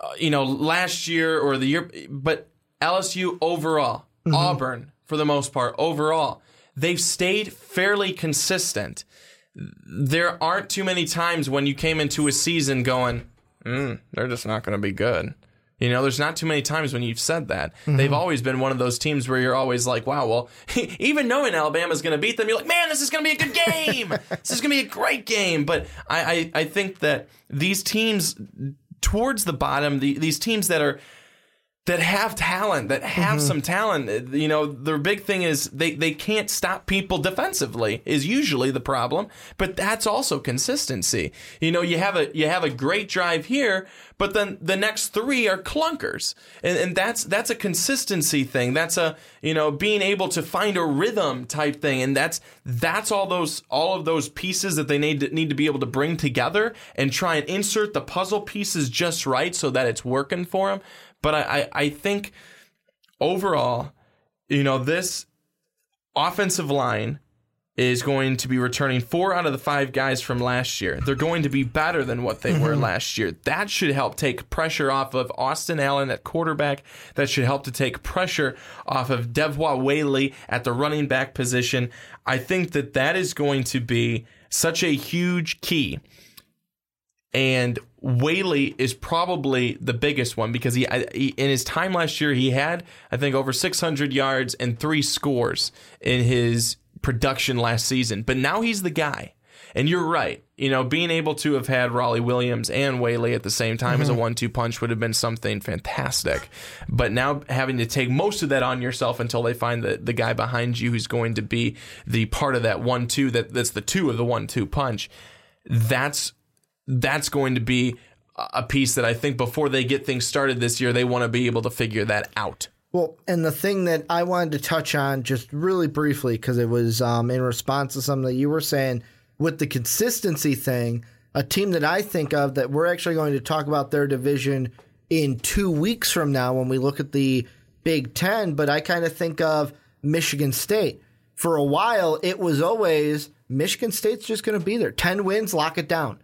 uh, you know last year or the year, but LSU overall, mm-hmm. Auburn for the most part overall, they've stayed fairly consistent. There aren't too many times when you came into a season going, mm, they're just not going to be good. You know, there's not too many times when you've said that. Mm-hmm. They've always been one of those teams where you're always like, wow, well, even knowing Alabama's going to beat them, you're like, man, this is going to be a good game. this is going to be a great game. But I, I, I, think that these teams towards the bottom, the, these teams that are that have talent, that have mm-hmm. some talent. You know, their big thing is they, they can't stop people defensively is usually the problem, but that's also consistency. You know, you have a you have a great drive here, but then the next three are clunkers. And, and that's that's a consistency thing. That's a you know, being able to find a rhythm type thing. And that's that's all those all of those pieces that they need to need to be able to bring together and try and insert the puzzle pieces just right so that it's working for them. But I, I, I think overall, you know, this offensive line is going to be returning four out of the five guys from last year. They're going to be better than what they were mm-hmm. last year. That should help take pressure off of Austin Allen at quarterback. That should help to take pressure off of Devwah Whaley at the running back position. I think that that is going to be such a huge key. And Whaley is probably the biggest one because he, he, in his time last year he had I think over 600 yards and three scores in his production last season. But now he's the guy. And you're right. You know, being able to have had Rawleigh Williams and Whaley at the same time mm-hmm. as a mm-hmm. one-two punch would have been something fantastic. But now having to take most of that on yourself until they find the, the guy behind you who's going to be the part of that one-two that that's the two of the one-two punch. That's that's going to be a piece that I think before they get things started this year, they want to be able to figure that out. Well, and the thing that I wanted to touch on just really briefly, because it was um, in response to something that you were saying with the consistency thing, a team that I think of that we're actually going to talk about their division in two weeks from now when we look at the Big Ten, but I kind of think of Michigan State. For a while, it was always Michigan State's just going to be there. 10 wins, lock it down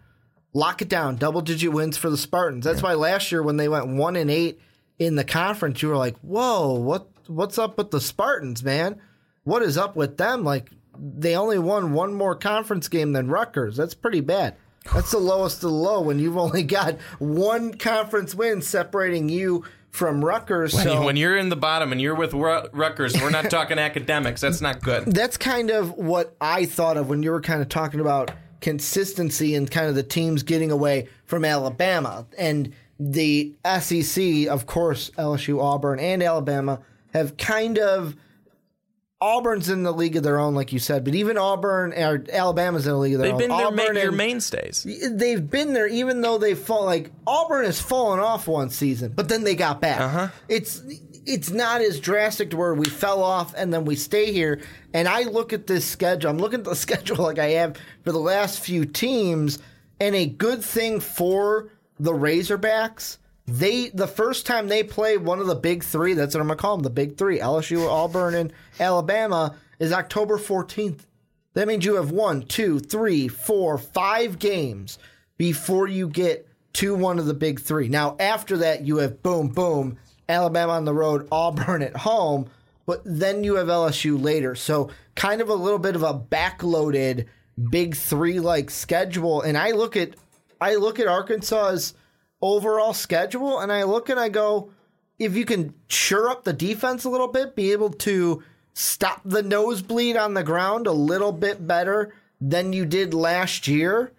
lock it down. Double digit wins for the Spartans. That's yeah. why last year when they went one and eight in the conference, you were like, "Whoa, what what's up with the Spartans, man? What is up with them? Like they only won one more conference game than Rutgers. That's pretty bad." That's the lowest of the low when you've only got one conference win separating you from Rutgers. When, so, when you're in the bottom and you're with Rutgers, we're not talking academics. That's not good. That's kind of what I thought of when you were kind of talking about consistency and kind of the teams getting away from Alabama. And the SEC, of course, LSU, Auburn, and Alabama have kind of Auburn's in the league of their own, like you said, but even Auburn or Alabama's in the league of their own. They've own. been their, Auburn ma- your and- mainstays. They've been there, even though they've fallen. Like Auburn has fallen off one season, but then they got back. Uh-huh. It's it's not as drastic to where we fell off and then we stay here. And I look at this schedule. I'm looking at the schedule like I have for the last few teams, and a good thing for the Razorbacks. They the first time they play one of the big three. That's what I'm gonna call them, the big three: LSU, Auburn, and Alabama. Is October 14th. That means you have one, two, three, four, five games before you get to one of the big three. Now, after that, you have boom, boom, Alabama on the road, Auburn at home, but then you have LSU later. So, kind of a little bit of a backloaded big three like schedule. And I look at I look at Arkansas's overall schedule and I look and I go, if you can sure up the defense a little bit, be able to stop the nosebleed on the ground a little bit better than you did last year,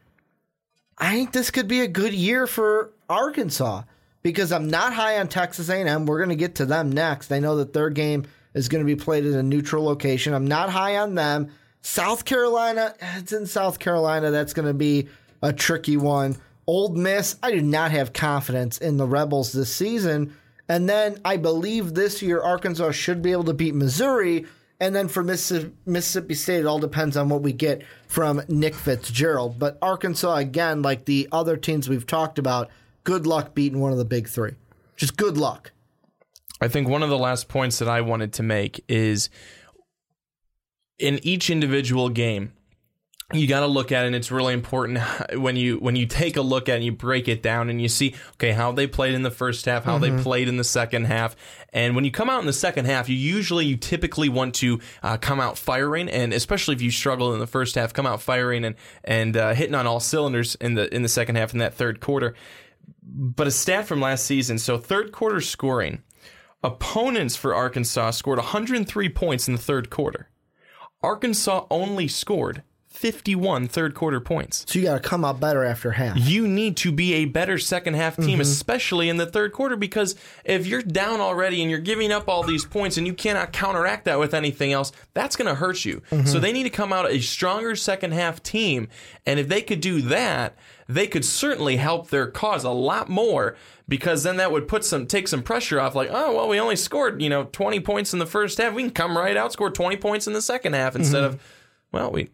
I think this could be a good year for Arkansas because I'm not high on Texas A&M. We're going to get to them next. I know that their game is going to be played at a neutral location. I'm not high on them. South Carolina, it's in South Carolina. That's going to be a tricky one. Ole Miss, I do not have confidence in the Rebels this season. And then I believe this year Arkansas should be able to beat Missouri. And then for Mississippi State, it all depends on what we get from Nick Fitzgerald. But Arkansas, again, like the other teams we've talked about, good luck beating one of the big three. Just good luck. I think one of the last points that I wanted to make is in each individual game, you got to look at it and it's really important when you when you take a look at it and you break it down and you see okay how they played in the first half how they played in the second half and when you come out in the second half you usually you typically want to uh, come out firing and especially if you struggle in the first half come out firing and and uh, hitting on all cylinders in the in the second half in that third quarter but a stat from last season. So third quarter scoring opponents for Arkansas scored 103 points in the third quarter. Arkansas only scored 51 third quarter points. So you got to come out better after half. You need to be a better second half team, mm-hmm. especially in the third quarter, because if you're down already and you're giving up all these points and you cannot counteract that with anything else, that's going to hurt you. Mm-hmm. So they need to come out a stronger second half team. And if they could do that, they could certainly help their cause a lot more because then that would put some take some pressure off like oh well we only scored you know 20 points in the first half we can come right out score 20 points in the second half instead mm-hmm. of well we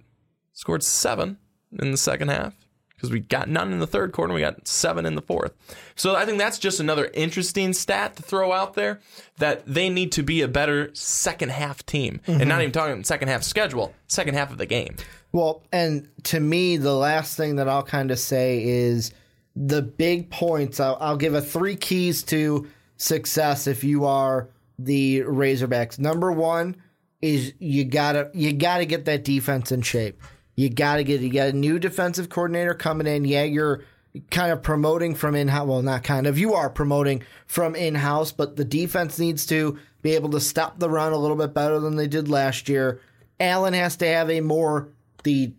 scored seven in the second half because we got none in the third quarter. and We got seven in the fourth. So I think that's just another interesting stat to throw out there that they need to be a better second half team and mm-hmm. not even talking second half schedule, second half of the game. Well, and to me, the last thing that I'll kind of say is the big points. I'll, I'll give a three keys to success if you are the Razorbacks. Number one is you gotta you gotta get that defense in shape. You gotta get you got a new defensive coordinator coming in. Yeah, you're kind of promoting from in house. Well, not kind of. You are promoting from in house, but the defense needs to be able to stop the run a little bit better than they did last year. Allen has to have a more the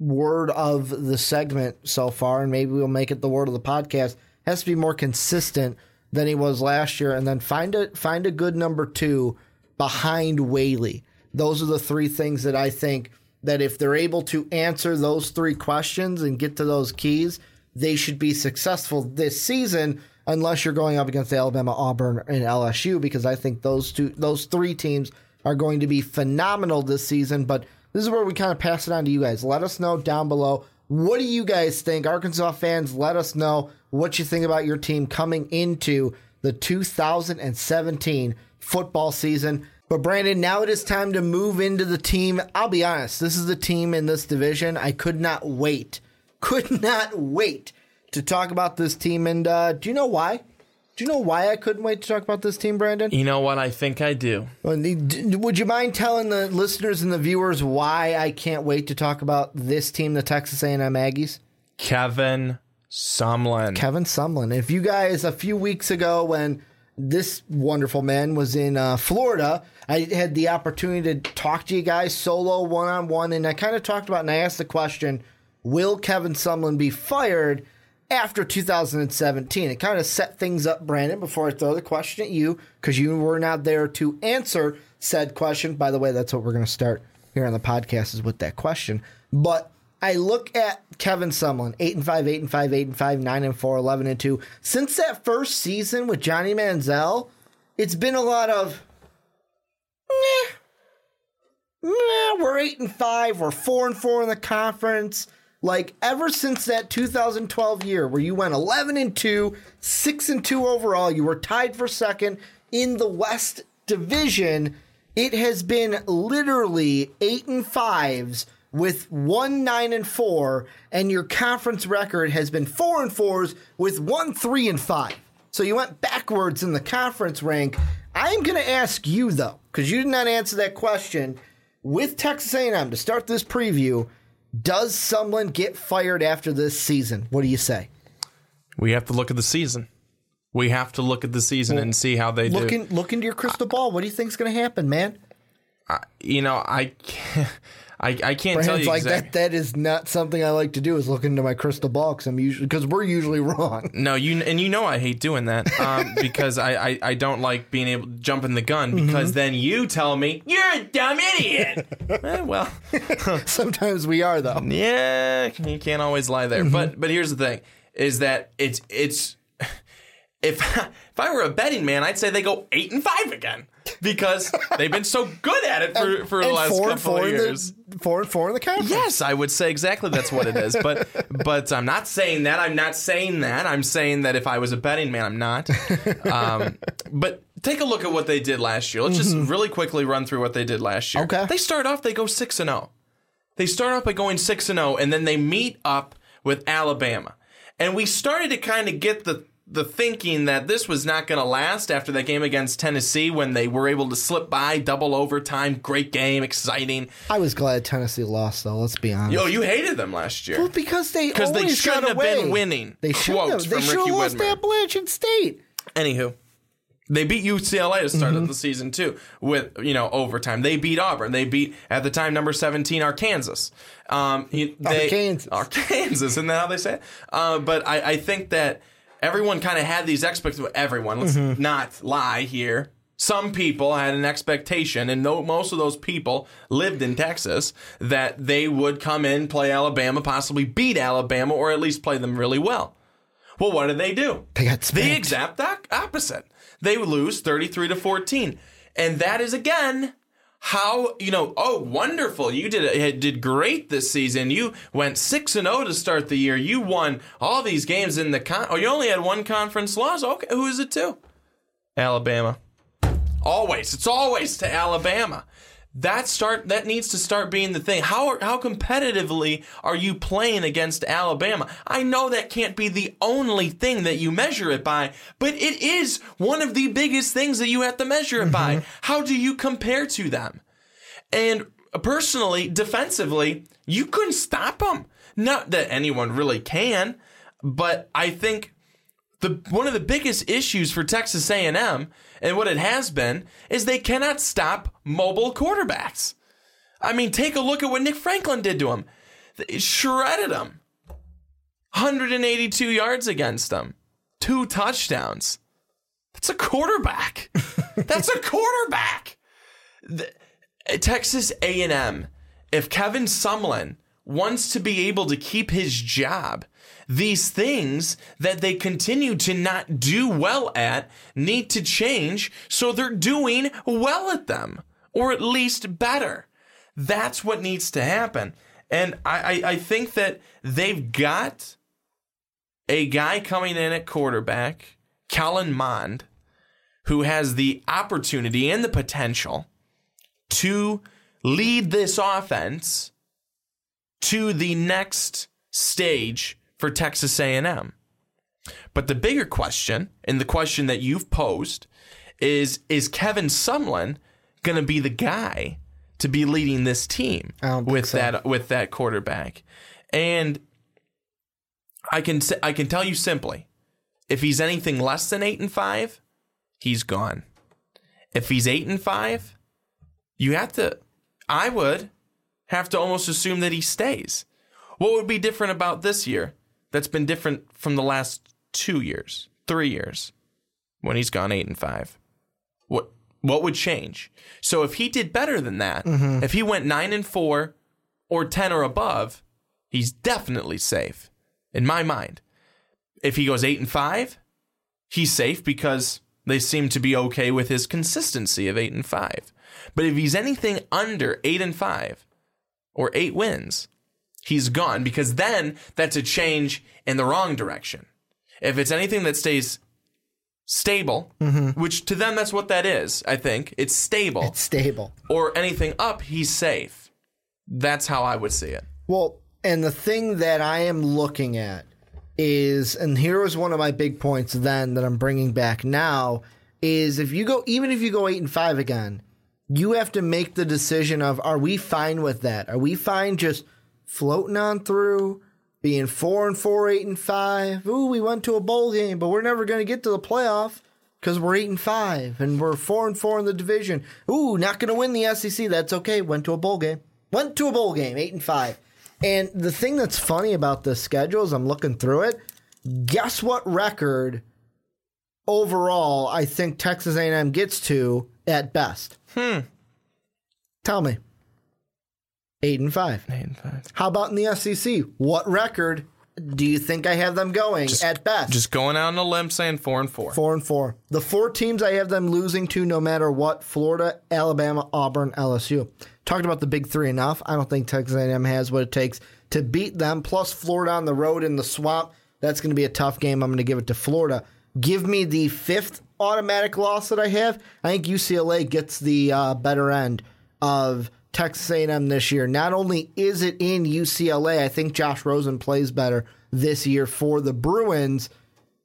word of the segment so far, and maybe we'll make it the word of the podcast. Has to be more consistent than he was last year, and then find a find a good number two behind Whaley. Those are the three things that I think that if they're able to answer those three questions and get to those keys, they should be successful this season. Unless you're going up against Alabama, Auburn, and LSU, because I think those two, those three teams are going to be phenomenal this season. But this is where we kind of pass it on to you guys. Let us know down below. What do you guys think? Arkansas fans, let us know what you think about your team coming into the 2017 football season. But Brandon, now it is time to move into the team. I'll be honest, this is the team in this division. I could not wait, could not wait to talk about this team. And uh, do you know why? Do you know why I couldn't wait to talk about this team, Brandon? You know what? I think I do. Would you mind telling the listeners and the viewers why I can't wait to talk about this team, the Texas A&M Aggies? Kevin Sumlin. Kevin Sumlin. If you guys a few weeks ago when this wonderful man was in uh, Florida, I had the opportunity to talk to you guys solo, one on one, and I kind of talked about and I asked the question: Will Kevin Sumlin be fired after 2017? It kind of set things up, Brandon. Before I throw the question at you, because you were not there to answer said question. By the way, that's what we're going to start here on the podcast is with that question. But I look at Kevin Sumlin, 8 and 5, 8 and 5, 8 and 5, 9 and 4, 11 and 2. Since that first season with Johnny Manziel, it's been a lot of meh, meh, we're 8 and 5, we're 4 and 4 in the conference. Like ever since that 2012 year where you went 11 and 2, 6 and 2 overall, you were tied for second in the West Division, it has been literally 8 and 5s with 1 9 and 4 and your conference record has been 4 and 4s with 1 3 and 5. So you went backwards in the conference rank. I'm going to ask you though cuz you did not answer that question with Texas A&M to start this preview does someone get fired after this season? What do you say? We have to look at the season. We have to look at the season and see how they Look, do. in, look into your crystal ball. What do you think's going to happen, man? you know, I can't, I, I can't tell you like exactly. that. That is not something I like to do. Is look into my crystal ball because I'm usually because we're usually wrong. No, you and you know I hate doing that um, because I, I, I don't like being able to jump in the gun Mm-hmm. because then you tell me you're a dumb idiot. Eh, well, Sometimes we are though. yeah, you can't always lie there. But but here's the thing: is that it's it's if if I were a betting man, I'd say they go eight and five again because they've been so good at it for for the last four couple four of years. the four and four in the conference. Yes, I would say exactly that's what it is. But but I'm not saying that. I'm not saying that. I'm saying that if I was a betting man, I'm not. Um, but take a look at what they did last year. Let's just really quickly run through what they did last year. Okay. They start off. They go six and zero. They start off by going six and zero, and then they meet up with Alabama. And we started to kind of get the the thinking that this was not going to last after that game against Tennessee when they were able to slip by double overtime. Great game, exciting. I was glad Tennessee lost though. Let's be honest. Yo, you hated them last year. Well, because they Because they shouldn't have away. been winning. They shouldn't have. They should have lost. Appalachian State. Anywho, they beat UCLA to start Mm-hmm. the season too with you know overtime. They beat Auburn. They beat at the time number seventeen Arkansas. Um, he, they, Arkansas. Arkansas, isn't that how they say it? Uh, but I, I think that everyone kind of had these expectations. Everyone, let's Mm-hmm. not lie here. Some people had an expectation, and no, most of those people lived in Texas, that they would come in, play Alabama, possibly beat Alabama, or at least play them really well. Well, what did they do? They got the exact opposite. They lose 33 to 14. And that is again how, you know, oh, wonderful. You did it did great this season. You went 6 and 0 to start the year. You won all these games in the con Oh, you only had one conference loss. Okay, who is it to? Alabama. Always. It's always to Alabama. That start that needs to start being the thing. How how competitively are you playing against Alabama? I know that can't be the only thing that you measure it by, but it is one of the biggest things that you have to measure it by. Mm-hmm. How do you compare to them? And personally, defensively, you couldn't stop them. Not that anyone really can, but I think the one of the biggest issues for Texas A&M and what it has been is they cannot stop mobile quarterbacks. I mean, take a look at what Nick Franklin did to him. They shredded him. 182 yards against them. Two touchdowns. That's a quarterback. That's a quarterback. The- Texas A&M, if Kevin Sumlin wants to be able to keep his job, these things that they continue to not do well at need to change so they're doing well at them, or at least better. That's what needs to happen. And I, I, I think that they've got a guy coming in at quarterback, Kellen Mond, who has the opportunity and the potential to lead this offense to the next stage for Texas A&M. But the bigger question, and the question that you've posed, is is Kevin Sumlin going to be the guy to be leading this team I don't think with so. that with that quarterback? And I can I can tell you simply, if he's anything less than 8 and 5, he's gone. If he's 8 and 5, you have to I would have to almost assume that he stays. What would be different about this year that's been different from the last 2 years, 3 years when he's gone 8 and 5? What What would change? So if he did better than that, mm-hmm. if he went nine and four or ten or above, he's definitely safe in my mind. If he goes eight and five, he's safe because they seem to be okay with his consistency of eight and five. But if he's anything under eight and five or eight wins, he's gone because then that's a change in the wrong direction. If it's anything that stays stable, mm-hmm. which to them that's what that is, I think it's stable, It's Stable. or anything up, he's safe. That's how I would see it. Well, and the thing that I am looking at is, and here was one of my big points then that I'm bringing back now, is if you go, even if you go eight and five again, you have to make the decision of are we fine with that? Are we fine just floating on through, being four and four, eight and five? Ooh, we went to a bowl game, but we're never going to get to the playoff because we're eight and five and we're four and four in the division. Ooh, not going to win the SEC. That's okay. Went to a bowl game. Went to a bowl game, eight and five. And the thing that's funny about the schedule is I'm looking through it. Guess what record overall I think Texas A&M gets to at best? Hmm. Tell me. Eight and five. Eight and five. How about in the SEC? What record do you think I have them going at best? Just going out on a limb saying four and four. Four and four. The four teams I have them losing to, no matter what: Florida, Alabama, Auburn, LSU. Talked about the big three enough. I don't think Texas A&M has what it takes to beat them. Plus, Florida on the road in the swamp. That's going to be a tough game. I'm going to give it to Florida. Give me the fifth automatic loss that I have. I think UCLA gets the uh, better end of Texas A&M this year. Not only is it in UCLA, I think Josh Rosen plays better this year for the Bruins.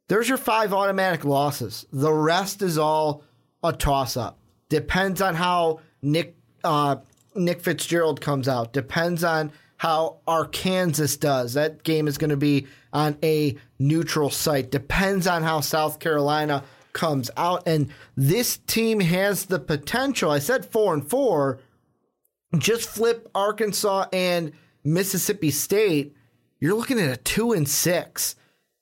There's your five automatic losses. The rest is all a toss up. Depends on how Nick uh, Nick Fitzgerald comes out. Depends on how Arkansas does. That game is going to be on a neutral site. Depends on how South Carolina comes out. And this team has the potential. I said four and four. Just flip Arkansas and Mississippi State. You're looking at a two and six.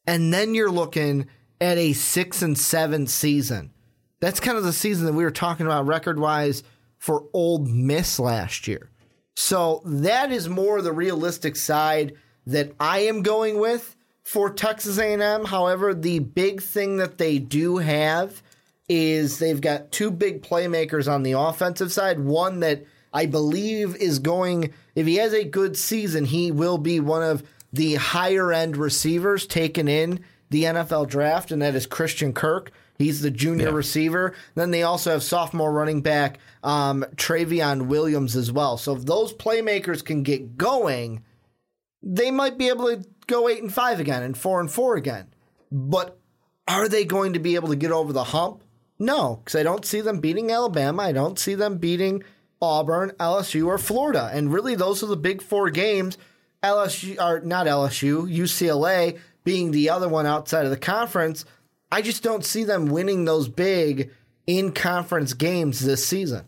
And then you're looking at a six and seven season. That's kind of the season that we were talking about record wise for Ole Miss last year. So that is more the realistic side that I am going with for Texas A&M. However, the big thing that they do have is they've got two big playmakers on the offensive side. One that I believe is going if he has a good season, he will be one of the higher end receivers taken in the NFL draft, and that is Christian Kirk. He's the junior Yeah. receiver. Then they also have sophomore running back um, Trayveon Williams as well. So if those playmakers can get going, they might be able to go eight and five again and four and four again. But are they going to be able to get over the hump? No, because I don't see them beating Alabama. I don't see them beating Auburn, LSU, or Florida. And really, those are the big four games. LSU, or not LSU, UCLA being the other one outside of the conference. I just don't see them winning those big in conference games this season.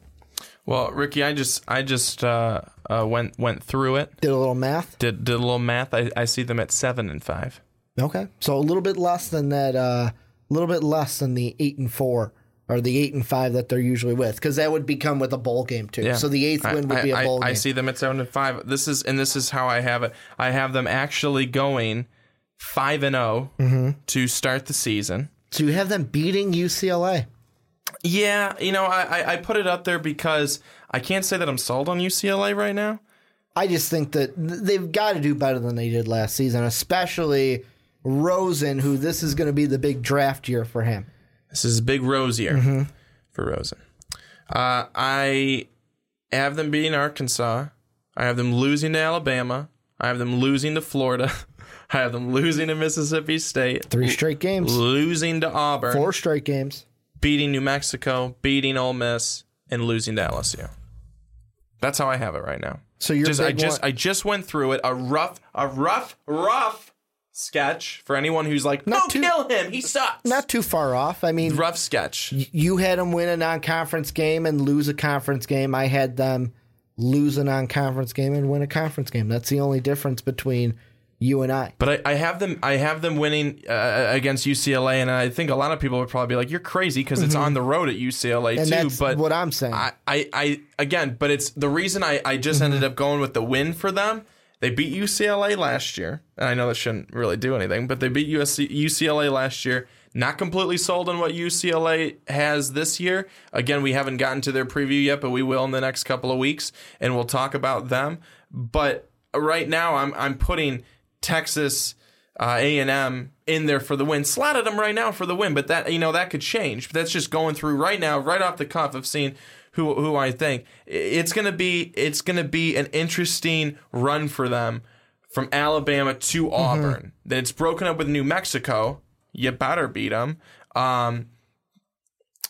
Well, Ricky, I just I just uh, uh, went went through it. Did a little math. Did did a little math. I, I see them at seven and five. Okay, so a little bit less than that. uh, A little bit less than the eight and four or the eight and five that they're usually with, because that would become with a bowl game too. Yeah. So the eighth I- win would I, be a I- bowl I game. see them at seven and five. This is and this is how I have it. I have them actually going five and 0 Mm-hmm. to start the season. So you have them beating UCLA. Yeah, you know, I, I I put it up there because I can't say that I'm sold on UCLA right now. I just think that they've got to do better than they did last season, especially Rosen, who this is going to be the big draft year for him. This is a big rose year Mm-hmm. for Rosen. Uh, I have them beating Arkansas. I have them losing to Alabama. I have them losing to Florida. I have them losing to Mississippi State. Three straight games, Losing to Auburn. four straight games. beating New Mexico, beating Ole Miss, and losing to LSU. That's how I have it right now. So your just I just one- I just went through it. A rough, a rough, rough sketch for anyone who's like, no, Not too- kill him. He sucks. Not too far off. I mean, rough sketch. you had them win a non-conference game and lose a conference game. I had them lose a non-conference game and win a conference game. That's the only difference between you and I. But I, I have them. I have them winning uh, against UCLA, and I think a lot of people would probably be like, "You're crazy" because it's on the road at UCLA Mm-hmm. And too. that's but what I'm saying. I, I, I again, but it's the reason I, I just Mm-hmm. ended up going with the win for them. They beat UCLA last year, and I know that shouldn't really do anything, but they beat USC, UCLA last year. Not completely sold on what UCLA has this year. Again, we haven't gotten to their preview yet, but we will in the next couple of weeks, and we'll talk about them. But right now, I'm I'm putting Texas uh, A&M in there for the win. Slotted them right now for the win, but that you know that could change. But that's just going through right now, right off the cuff of seeing who who I think it's gonna be. It's gonna be an interesting run for them from Alabama to Auburn. Then it's broken up with New Mexico. You better beat them. Um,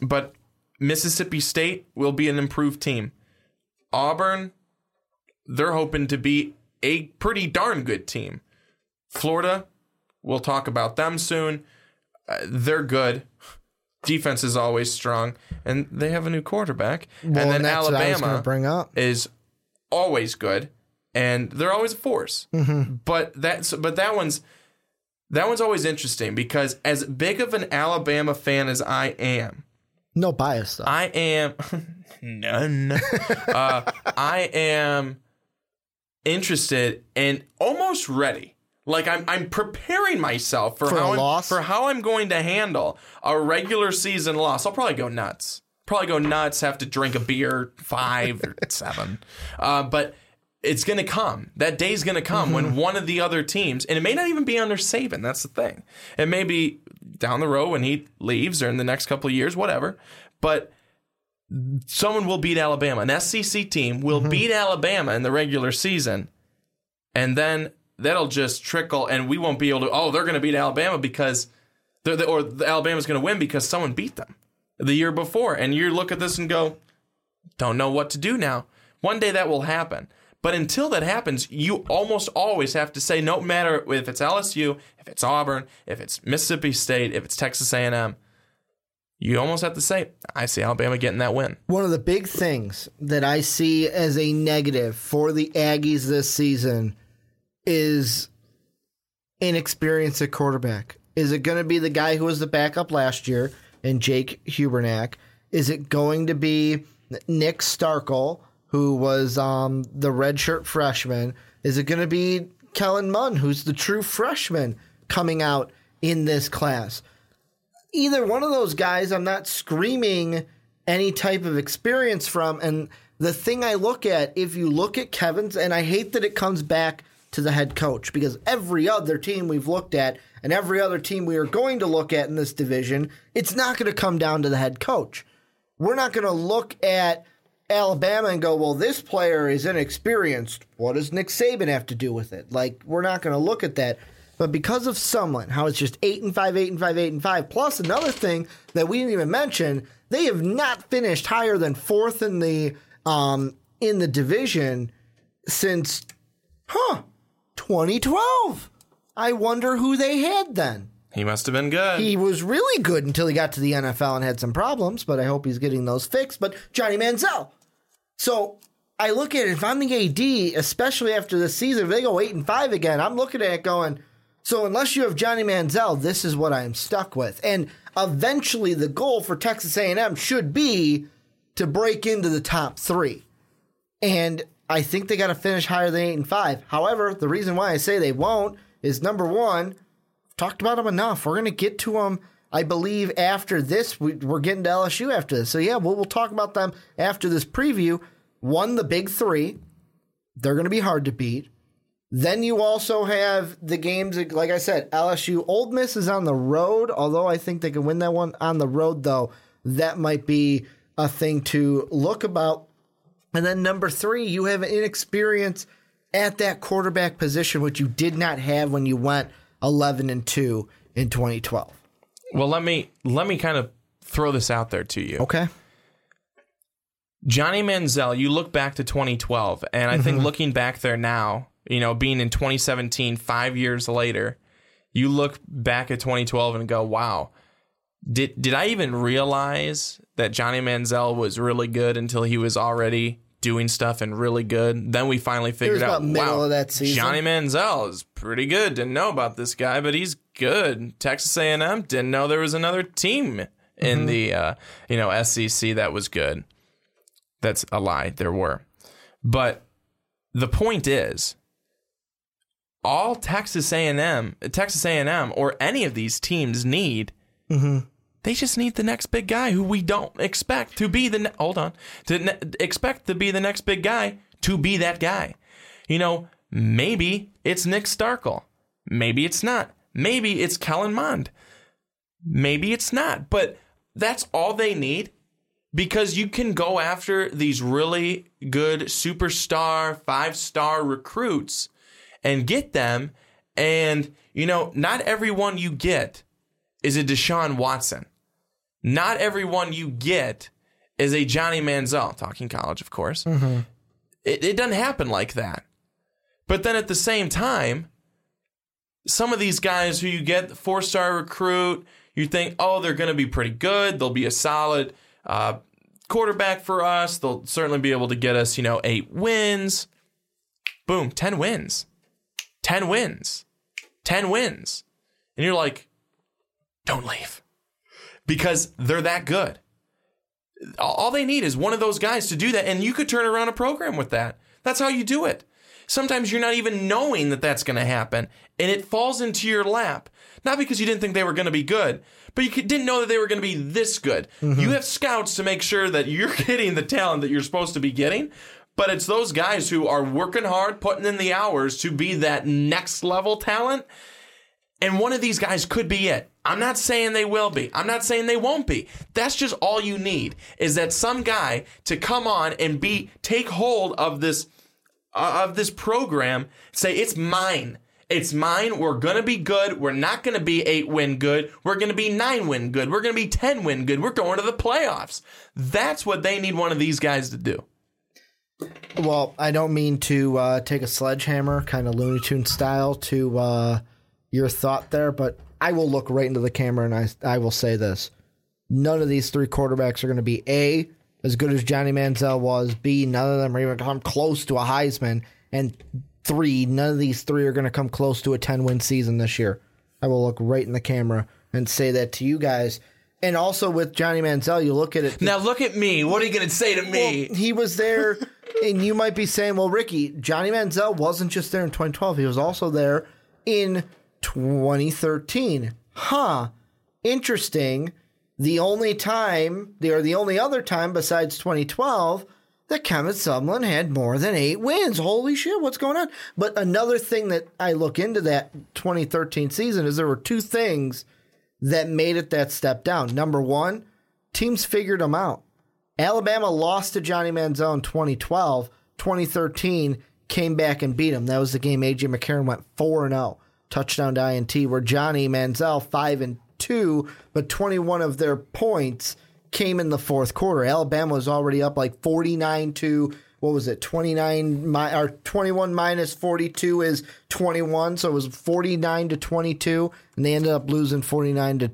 but Mississippi State will be an improved team. Auburn, they're hoping to be a pretty darn good team. Florida, we'll talk about them soon. Uh, they're good. Defense is always strong, and they have a new quarterback. Well, and then that's what I was Alabama bring up. is always good, and they're always a force. Mm-hmm. But that's but that one's that one's always interesting because as big of an Alabama fan as I am, No bias though. I am none. uh, I am interested and almost ready. Like I'm, I'm preparing myself for, For how I'm, loss? for how I'm going to handle a regular season loss. I'll probably go nuts. Probably go nuts. Have to drink a beer, five or seven. Uh, but it's going to come. That day's going to come when one of the other teams, and it may not even be under Saban. That's the thing. It may be down the road when he leaves or in the next couple of years, whatever. But someone will beat Alabama. An SEC team will beat Alabama in the regular season, and then that'll just trickle, and we won't be able to. Oh, they're going to beat Alabama because, they're, they or the Alabama's going to win because someone beat them the year before, and you look at this and go, don't know what to do now. One day that will happen. But until that happens, you almost always have to say, no matter if it's LSU, if it's Auburn, if it's Mississippi State, if it's Texas A&M, you almost have to say, I see Alabama getting that win. One of the big things that I see as a negative for the Aggies this season is inexperienced at quarterback. Is it going to be the guy who was the backup last year and Jake Hubenak? Is it going to be Nick Starkel, who was um, the redshirt freshman? Is it going to be Kellen Mond, who's the true freshman coming out in this class? either one of those guys I'm not screaming any type of experience from. And the thing I look at, if you look at Kevin's, and I hate that it comes back to the head coach because every other team we've looked at and every other team we are going to look at in this division, it's not going to come down to the head coach. We're not going to look at Alabama and go, well, this player is inexperienced. What does Nick Saban have to do with it? Like, we're not going to look at that. But because of Sumlin, how it's just eight and five, eight and five, eight and five, plus another thing that we didn't even mention, they have not finished higher than fourth in the um in the division since huh 2012. I wonder who they had then. He must have been good. He was really good until he got to the NFL and had some problems, but I hope he's getting those fixed. But Johnny Manziel. So I look at it, if I'm the AD, especially after this season, if they go eight and five again, I'm looking at it going, so unless you have Johnny Manziel, this is what I am stuck with. And eventually the goal for Texas A&M should be to break into the top three. And I think they got to finish higher than eight and five. However, the reason why I say they won't is number one, talked about them enough. We're going to get to them, I believe, after this. We, are getting to LSU after this. So, yeah, we'll, we'll talk about them after this preview. One, the big three. They're going to be hard to beat. Then you also have the games, like I said, LSU. Ole Miss is on the road, although I think they can win that one on the road, though. That might be a thing to look about. And then number three, you have an inexperience at that quarterback position, which you did not have when you went 11 and 2 in 2012. well, let me let me kind of throw this out there to you. Okay. Johnny Manziel, you look back to 2012, and I think mm-hmm. looking back there now, you know, being in 2017, five years later, you look back at 2012 and go, wow, did, did I even realize that Johnny Manziel was really good until he was already doing stuff and really good. Then we finally figured out, wow, of that season. Johnny Manziel is pretty good. Didn't know about this guy, but he's good. Texas A&M didn't know there was another team in Mm-hmm. the uh, you know SEC that was good. That's a lie. There were, but the point is, all Texas A&M, Texas A&M, or any of these teams need they just need the next big guy who we don't expect to be the ne- hold on to ne- expect to be the next big guy to be that guy. You know, maybe it's Nick Starkel, maybe it's not. Maybe it's Kellen Mond. Maybe it's not. But that's all they need because you can go after these really good superstar, five star recruits and get them. And, you know, not everyone you get is a Deshaun Watson. Not everyone you get is a Johnny Manziel, talking college, of course. It, it doesn't happen like that. But then at the same time, some of these guys who you get four star recruit, you think, oh, they're going to be pretty good. They'll be a solid uh, quarterback for us. They'll certainly be able to get us, you know, eight wins. Boom, 10 wins. 10 wins. 10 wins. And you're like, don't leave because they're that good. All they need is one of those guys to do that, and you could turn around a program with that. That's how you do it. Sometimes you're not even knowing that that's going to happen, and it falls into your lap. Not because you didn't think they were going to be good, but you didn't know that they were going to be this good. Mm-hmm. You have scouts to make sure that you're getting the talent that you're supposed to be getting, but it's those guys who are working hard, putting in the hours to be that next level talent. And one of these guys could be it. I'm not saying they will be. I'm not saying they won't be. That's just all you need is that some guy to come on and be take hold of this uh, of this program, say it's mine. It's mine. We're going to be good. We're not going to be 8 win good. We're going to be 9 win good. We're going to be 10 win good. We're going to the playoffs. That's what they need one of these guys to do. Well, I don't mean to uh, take a sledgehammer, kind of Looney Tune style, to uh, your thought there, but I will look right into the camera and I, I will say this. None of these three quarterbacks are going to be A, as good as Johnny Manziel was, B, none of them are even come close to a Heisman, and three, none of these three are going to come close to a 10 win season this year. I will look right in the camera and say that to you guys. And also with Johnny Manziel, you look at it. Now look at me. What are you going to say to me? Well, he was there, and you might be saying, well, Ricky, Johnny Manziel wasn't just there in 2012, he was also there in 2013. Huh. Interesting. The only time, or the only other time besides 2012 that Kevin Sumlin had more than eight wins. Holy shit, what's going on? But another thing that I look into that 2013 season is there were two things that made it that step down. Number one, teams figured them out. Alabama lost to Johnny Manziel in 2012. 2013 came back and beat him. That was the game AJ McCarron went 4 0, touchdown to INT, where Johnny Manziel 5 and 2, but 21 of their points came in the fourth quarter. Alabama was already up like 49 to what was it 29 mi- or 21 minus 42 is 21 so it was 49 to 22 and they ended up losing 49 to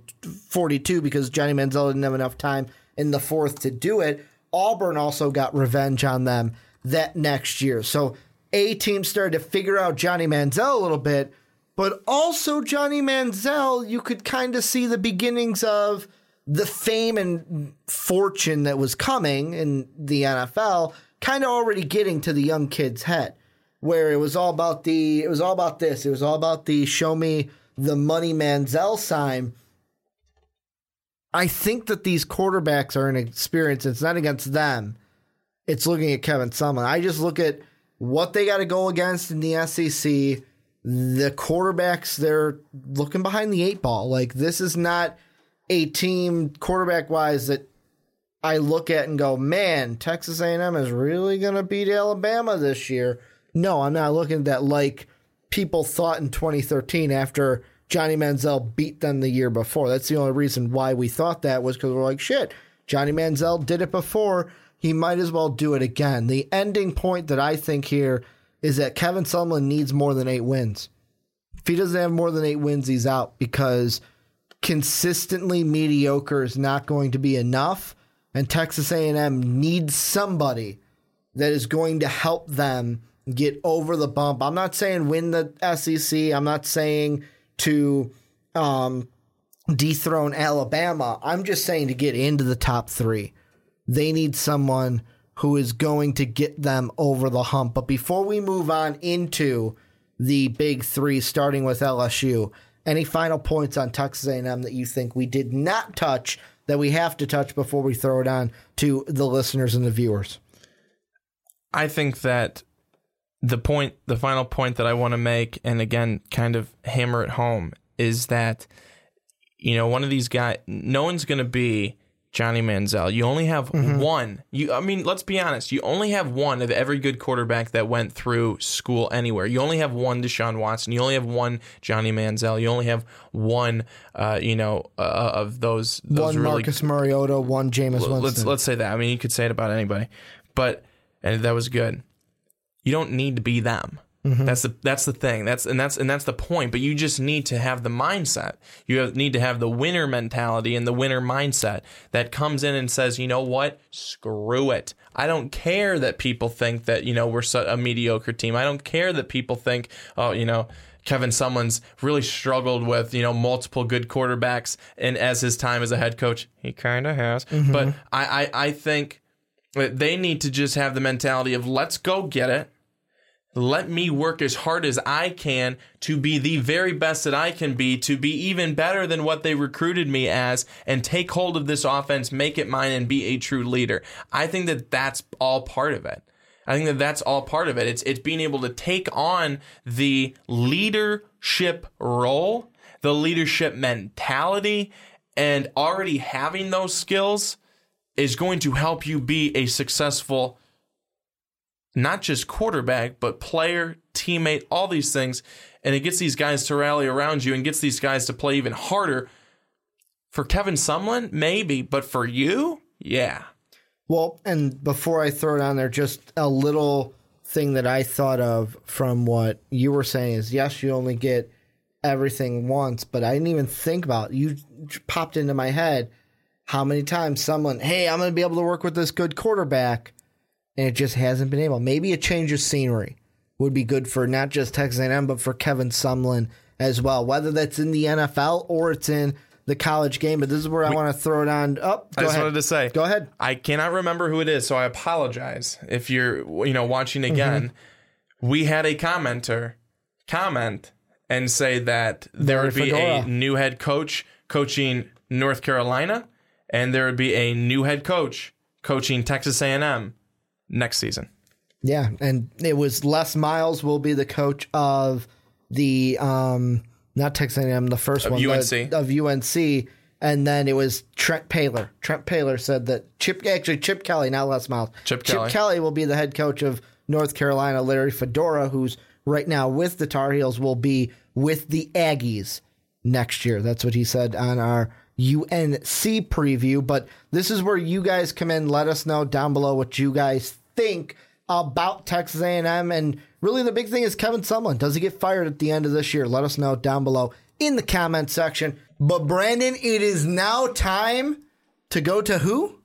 42 because Johnny Manziel didn't have enough time in the fourth to do it Auburn also got revenge on them that next year so a team started to figure out Johnny Manziel a little bit but also Johnny Manziel you could kind of see the beginnings of the fame and fortune that was coming in the NFL kind of already getting to the young kid's head where it was all about the it was all about this. It was all about the show me the money Manziel sign. I think that these quarterbacks are an experience it's not against them. It's looking at Kevin Sumlin. I just look at what they got to go against in the SEC the quarterbacks they're looking behind the eight ball like this is not a team quarterback wise that I look at and go, man, Texas A&M is really going to beat Alabama this year. No, I'm not looking at that like people thought in 2013 after Johnny Manziel beat them the year before. That's the only reason why we thought that was because we're like, shit, Johnny Manziel did it before. He might as well do it again. The ending point that I think here is that Kevin Sumlin needs more than eight wins. If he doesn't have more than eight wins, he's out because consistently mediocre is not going to be enough and Texas A&M needs somebody that is going to help them get over the bump. I'm not saying win the SEC. I'm not saying to um, dethrone Alabama. I'm just saying to get into the top three. They need someone who is going to get them over the hump. But before we move on into the big three, starting with LSU, any final points on Texas A&M that you think we did not touch that we have to touch before we throw it on to the listeners and the viewers? I think that the point, the final point that I want to make, and again, kind of hammer it home, is that you know one of these guys, no one's going to be Johnny Manziel. You only have mm-hmm. one. You, I mean, let's be honest. You only have one of every good quarterback that went through school anywhere. You only have one Deshaun Watson. You only have one Johnny Manziel. You only have one, uh, you know, uh, of those. those one really, Marcus Mariota. One Jameis Winston. Let's let's say that. I mean, you could say it about anybody, but and that was good. You don't need to be them. Mm-hmm. That's the that's the thing. That's and that's and that's the point. But you just need to have the mindset. You have, need to have the winner mentality and the winner mindset that comes in and says, you know what, screw it. I don't care that people think that you know we're a mediocre team. I don't care that people think, oh, you know, Kevin Sumlin's really struggled with you know multiple good quarterbacks, and as his time as a head coach, he kind of has. Mm-hmm. But I, I I think they need to just have the mentality of let's go get it let me work as hard as I can to be the very best that I can be, to be even better than what they recruited me as, and take hold of this offense, make it mine, and be a true leader. I think that that's all part of it. I think that that's all part of it. It's it's being able to take on the leadership role, the leadership mentality, and already having those skills is going to help you be a successful not just quarterback, but player, teammate, all these things. And it gets these guys to rally around you and gets these guys to play even harder. For Kevin Sumlin, maybe, but for you, yeah. Well, and before I throw it on there, just a little thing that I thought of from what you were saying is yes, you only get everything once, but I didn't even think about it. you popped into my head how many times someone, hey, I'm going to be able to work with this good quarterback and it just hasn't been able. Maybe a change of scenery would be good for not just Texas A&M but for Kevin Sumlin as well. Whether that's in the NFL or it's in the college game, but this is where I want to throw it on. Up. Oh, I just ahead. wanted to say, go ahead. I cannot remember who it is, so I apologize if you're you know watching again. Mm-hmm. We had a commenter comment and say that there would be Fedora. a new head coach coaching North Carolina, and there would be a new head coach coaching Texas A&M next season. Yeah, and it was Les Miles will be the coach of the um not Texas A&M, the first of one UNC. The, of UNC, and then it was Trent Paylor. Trent Paylor said that Chip actually Chip Kelly, not Les Miles. Chip, Chip Kelly. Kelly will be the head coach of North Carolina. Larry Fedora, who's right now with the Tar Heels, will be with the Aggies next year. That's what he said on our UNC preview. But this is where you guys come in. Let us know down below what you guys think about Texas A&M. And really, the big thing is Kevin Sumlin. Does he get fired at the end of this year? Let us know down below in the comment section. But Brandon, it is now time to go to who?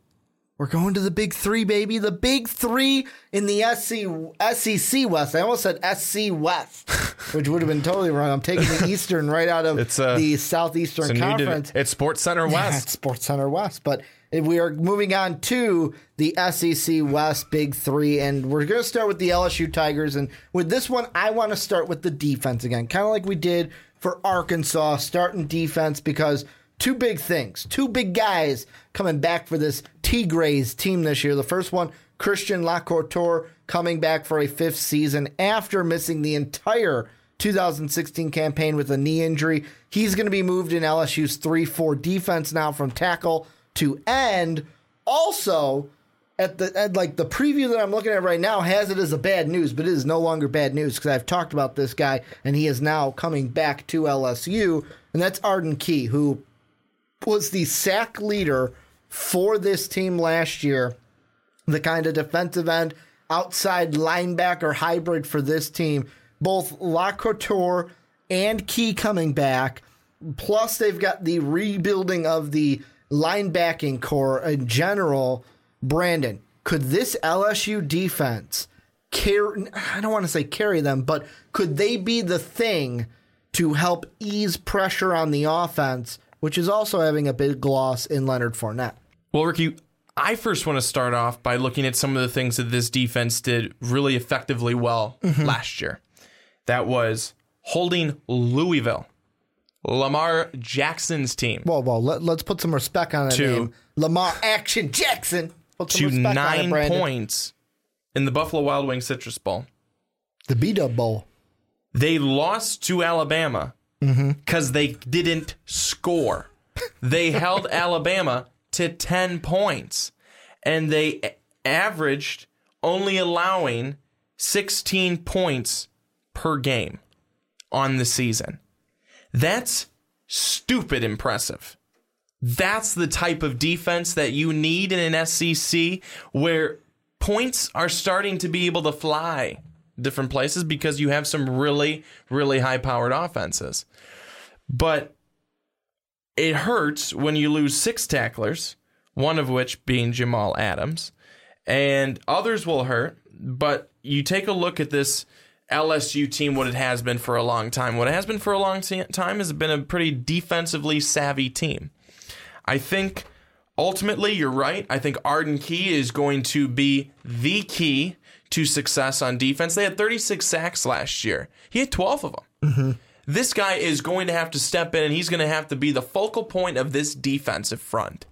We're going to the big three, baby. The big three in the SC, SEC West. I almost said SC West, which would have been totally wrong. I'm taking the Eastern right out of it's, uh, the Southeastern it's Conference. it's Sports Center West. Yeah, it's Sports Center West. But we are moving on to the SEC West Big Three, and we're going to start with the LSU Tigers. And with this one, I want to start with the defense again, kind of like we did for Arkansas, starting defense because – two big things, two big guys coming back for this Tigers team this year. The first one, Christian LaCouture, coming back for a fifth season after missing the entire 2016 campaign with a knee injury. He's going to be moved in LSU's 3 4 defense now from tackle to end. Also, at the at like the preview that I'm looking at right now has it as a bad news, but it is no longer bad news because I've talked about this guy and he is now coming back to LSU, and that's Arden Key, who was the sack leader for this team last year, the kind of defensive end, outside linebacker hybrid for this team. Both LaCouture and Key coming back. Plus, they've got the rebuilding of the linebacking corps in general. Brandon, could this LSU defense carry? I don't want to say carry them, but could they be the thing to help ease pressure on the offense, which is also having a big loss in Leonard Fournette? Well, Ricky, I first want to start off by looking at some of the things that this defense did really effectively well mm-hmm. last year. That was holding Louisville, Lamar Jackson's team, Whoa, whoa, let, us put some respect on that To- name. Lamar Action Jackson. Put some to on it, nine points in the Buffalo Wild Wings Citrus Bowl. The B Dub Bowl. They lost to Alabama mm-hmm. because they didn't score. They held Alabama to 10 points and they averaged only allowing 16 points per game on the season. That's stupid impressive. That's the type of defense that you need in an SEC where points are starting to be able to fly different places because you have some really, really high powered offenses. But it hurts when you lose six tacklers, one of which being Jamal Adams, and others will hurt. But you take a look at this LSU team, what it has been for a long time. What it has been for a long ti- time has been a pretty defensively savvy team. I think ultimately you're right. I think Arden Key is going to be the key to success on defense. They had 36 sacks last year. He had 12 of them. Mm-hmm. This guy is going to have to step in and he's going to have to be the focal point of this defensive front.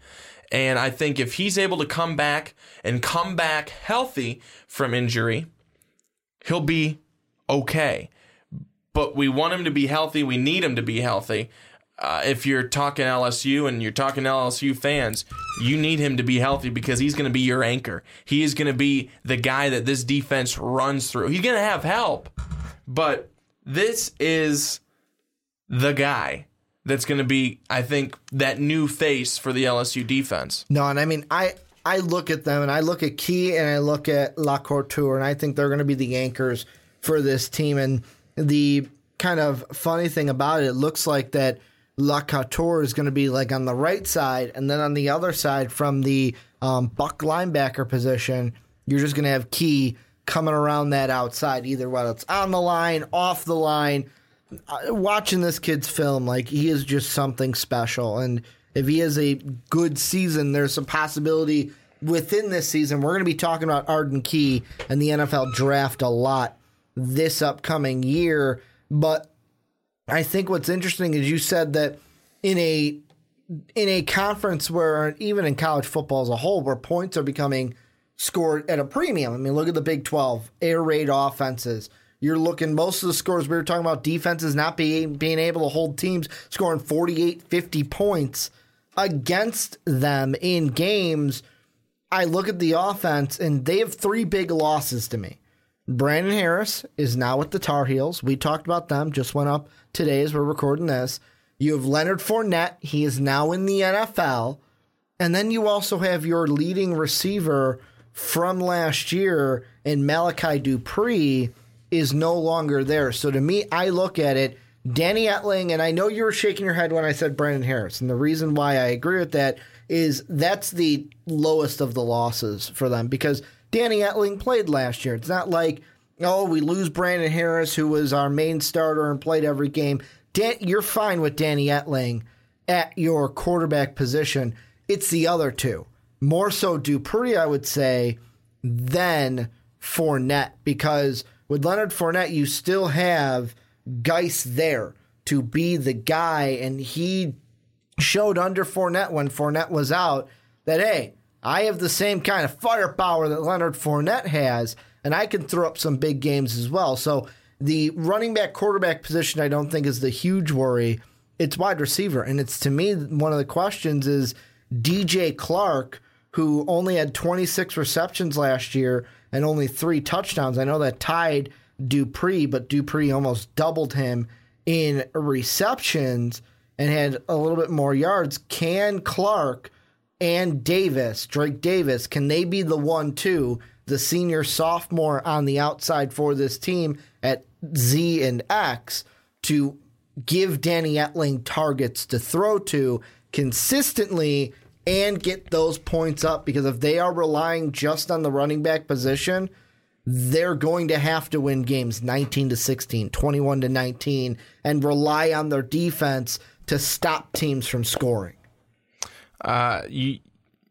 And I think if he's able to come back and come back healthy from injury, he'll be okay. But we want him to be healthy. We need him to be healthy. Uh, if you're talking LSU and you're talking LSU fans, you need him to be healthy because he's going to be your anchor. He is going to be the guy that this defense runs through. He's going to have help, but this is the guy that's going to be, I think, that new face for the LSU defense. No, and I mean, I I look at them and I look at Key and I look at LaCouture and I think they're going to be the anchors for this team. And the kind of funny thing about it, it looks like that LaCouture is going to be like on the right side, and then on the other side from the um, buck linebacker position, you're just going to have Key coming around that outside, either whether it's on the line, off the line. Uh, watching this kid's film, like he is just something special, and if he has a good season, there's a possibility within this season. We're going to be talking about Arden Key and the NFL draft a lot this upcoming year. But I think what's interesting is you said that in a in a conference where even in college football as a whole, where points are becoming scored at a premium. I mean, look at the Big Twelve air raid offenses. You're looking most of the scores we were talking about defenses not being being able to hold teams scoring 48, 50 points against them in games. I look at the offense and they have three big losses to me. Brandon Harris is now with the Tar Heels. We talked about them, just went up today as we're recording this. You have Leonard Fournette. He is now in the NFL. And then you also have your leading receiver from last year and Malachi Dupree is no longer there. So to me, I look at it, Danny Etling, and I know you were shaking your head when I said Brandon Harris. And the reason why I agree with that is that's the lowest of the losses for them because Danny Etling played last year. It's not like, oh, we lose Brandon Harris, who was our main starter and played every game. Dan, you're fine with Danny Etling at your quarterback position. It's the other two. More so Dupree, I would say, than Fournette, because with Leonard Fournette, you still have Guice there to be the guy, and he showed under Fournette when Fournette was out that, hey, I have the same kind of firepower that Leonard Fournette has, and I can throw up some big games as well. So the running back quarterback position, I don't think is the huge worry. It's wide receiver, and it's to me one of the questions is DJ Chark, who only had 26 receptions last year and only three touchdowns. I know that tied Dupree, but Dupree almost doubled him in receptions and had a little bit more yards. Can Chark and Davis, Drake Davis, can they be the one two, the senior sophomore on the outside for this team at Z and X to give Danny Etling targets to throw to consistently and get those points up because if they are relying just on the running back position, they're going to have to win games 19 to 16, 21 to 19 and rely on their defense to stop teams from scoring. Uh, you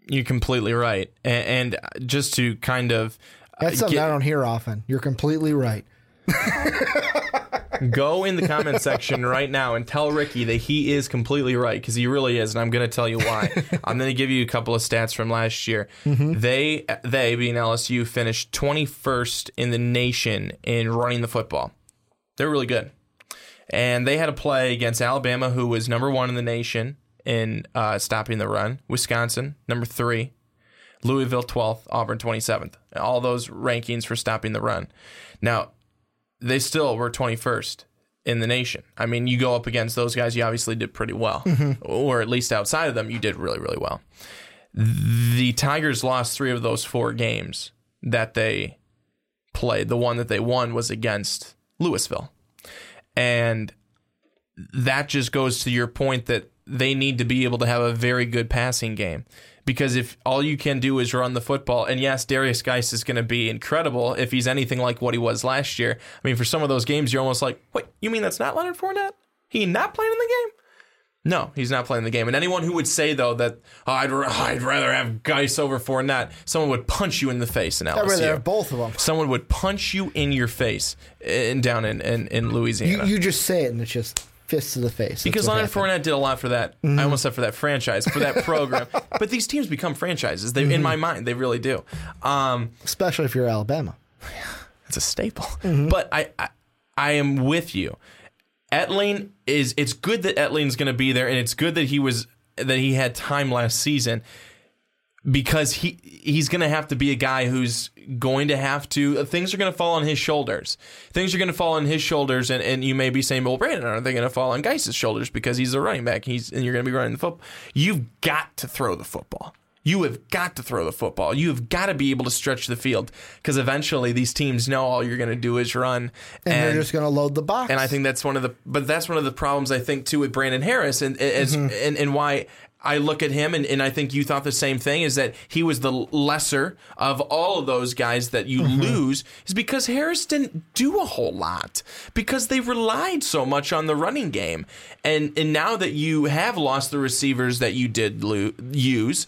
you're completely right, and, and just to kind of uh, That's something get- I don't hear often. You're completely right. go in the comment section right now and tell Ricky that he is completely right because he really is, and I'm going to tell you why. I'm going to give you a couple of stats from last year. They they being LSU finished 21st in the nation in running the football. They're really good, and they had a play against Alabama, who was number one in the nation in uh, stopping the run. Wisconsin number three. Louisville 12th, Auburn 27th. All those rankings for stopping the run. Now, they still were 21st in the nation. I mean, you go up against those guys, you obviously did pretty well, or at least outside of them, you did really, really well. The Tigers lost three of those four games that they played. The one that they won was against Louisville. And that just goes to your point that they need to be able to have a very good passing game. Because if all you can do is run the football, and yes, Derrius Guice is going to be incredible if he's anything like what he was last year. I mean, for some of those games, you're almost like, wait, you mean that's not Leonard Fournette? He not playing in the game? No, he's not playing the game. And anyone who would say though that oh, I'd, I'd rather have Guice over Fournette, someone would punch you in the face in LSU. I'd rather have both of them. Someone would punch you in your face in down in in, in Louisiana. You, you just say it and it's just fists to the face. That's Because what Leonard happened. Fournette did a lot for that. Mm-hmm. I almost said for that franchise, for that program. but these teams become franchises. They, in mm-hmm. my mind, they really do. Um, especially if you're Alabama. it's a staple. Mm-hmm. But I, I, I am with you. Etling is. It's good that Etling's going to be there, and it's good that he was that he had time last season because he he's going to have to be a guy who's going to have to things are going to fall on his shoulders. Things are going to fall on his shoulders, and, and you may be saying, "Well, Brandon, are they going to fall on Guice's shoulders because he's a running back? He's and you're going to be running the football. You've got to throw the football." You have got to throw the football. You have got to be able to stretch the field because eventually these teams know all you're going to do is run, And, they're just going to load the box. and I think that's one of the, but that's one of the problems I think too with Brandon Harris, and as Mm-hmm. and, and why I look at him, and, and I think you thought the same thing, is that he was the lesser of all of those guys that you Mm-hmm. lose, is because Harris didn't do a whole lot because they relied so much on the running game, and and now that you have lost the receivers that you did lo- use,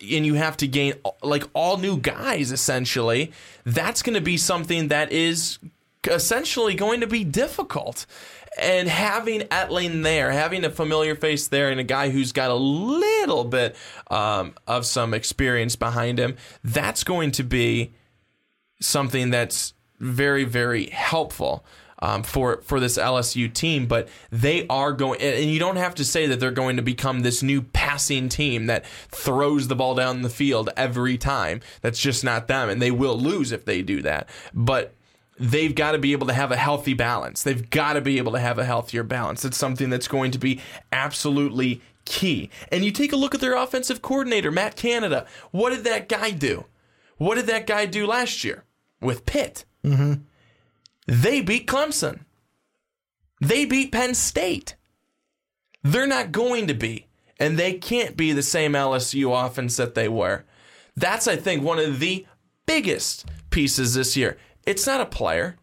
and you have to gain like all new guys essentially, that's going to be something that is essentially going to be difficult. And having Etling there, having a familiar face there, and a guy who's got a little bit um, of some experience behind him, that's going to be something that's very, very helpful um, for for this LSU team. But they are going, and you don't have to say that they're going to become this new passing team that throws the ball down the field every time. That's just not them, and they will lose if they do that. But they've got to be able to have a healthy balance. They've got to be able to have a healthier balance. It's something that's going to be absolutely key. And you take a look at their offensive coordinator, Matt Canada. What did that guy do? What did that guy do last year with Pitt? Mm-hmm. They beat Clemson. They beat Penn State. They're not going to be, and they can't be the same LSU offense that they were. That's, I think, one of the biggest pieces this year. It's not a player.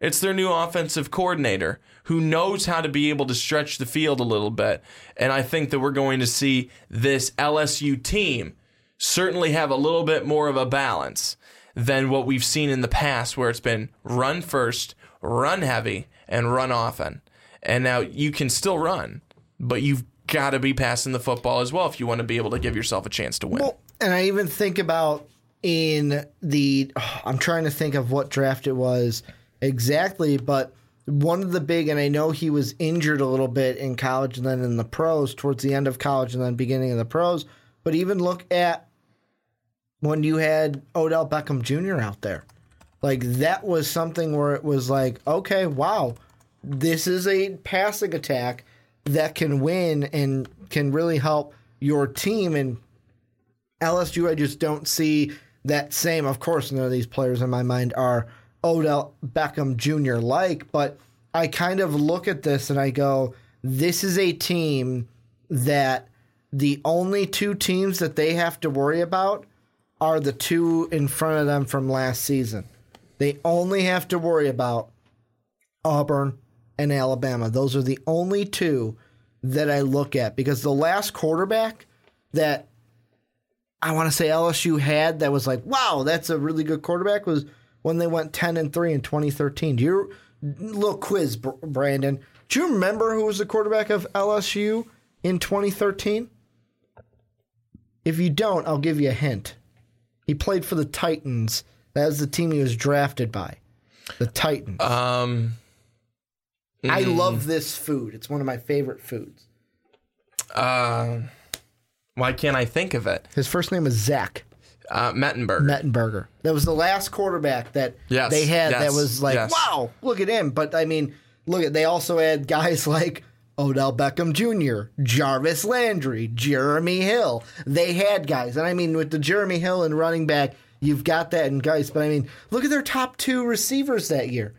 It's their new offensive coordinator who knows how to be able to stretch the field a little bit. And I think that we're going to see this LSU team certainly have a little bit more of a balance than what we've seen in the past, where it's been run first, run heavy, and run often. And now you can still run, but you've got to be passing the football as well if you want to be able to give yourself a chance to win. Well, and I even think about in the I'm trying to think of what draft it was exactly, but one of the big and I know he was injured a little bit in college and then in the pros towards the end of college and then beginning of the pros, but even look at when you had Odell Beckham Jr. out there. Like that was something where it was like, okay, wow, this is a passing attack that can win and can really help your team and LSU, I just don't see that same. Of course, none of these players in my mind are Odell Beckham Jr. like, but I kind of look at this and I go, this is a team that the only two teams that they have to worry about are the two in front of them from last season. They only have to worry about Auburn and Alabama. Those are the only two that I look at because the last quarterback that I want to say LSU had that was like, wow, that's a really good quarterback was when they went 10 and 3 in 2013. Do you little quiz Brandon, do you remember who was the quarterback of LSU in 2013? If you don't, I'll give you a hint. He played for the Titans. That was the team he was drafted by. The Titans. Um, I love this food. It's one of my favorite foods. uh, why can't I think of it? His first name is Zach Uh, Mettenberg. Mettenberger. That was the last quarterback that Yes, they had that was like, yes. wow, look at him. But I mean, look at they also had guys like Odell Beckham Jr., Jarvis Landry, Jeremy Hill. They had guys. And I mean, with the Jeremy Hill and running back, you've got that in guys. But I mean, look at their top two receivers that year.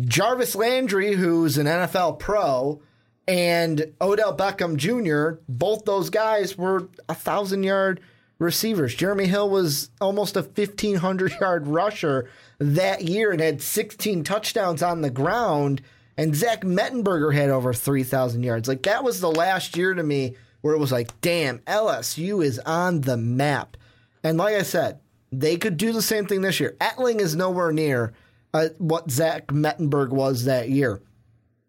Jarvis Landry, who's an NFL pro, and Odell Beckham Jr., both those guys were a thousand yard receivers. Jeremy Hill was almost a 1,500 yard rusher that year and had 16 touchdowns on the ground. And Zach Mettenberger had over 3,000 yards. Like, that was the last year to me where it was like, damn, LSU is on the map. And like I said, they could do the same thing this year. Etling is nowhere near uh, what Zach Mettenberg was that year.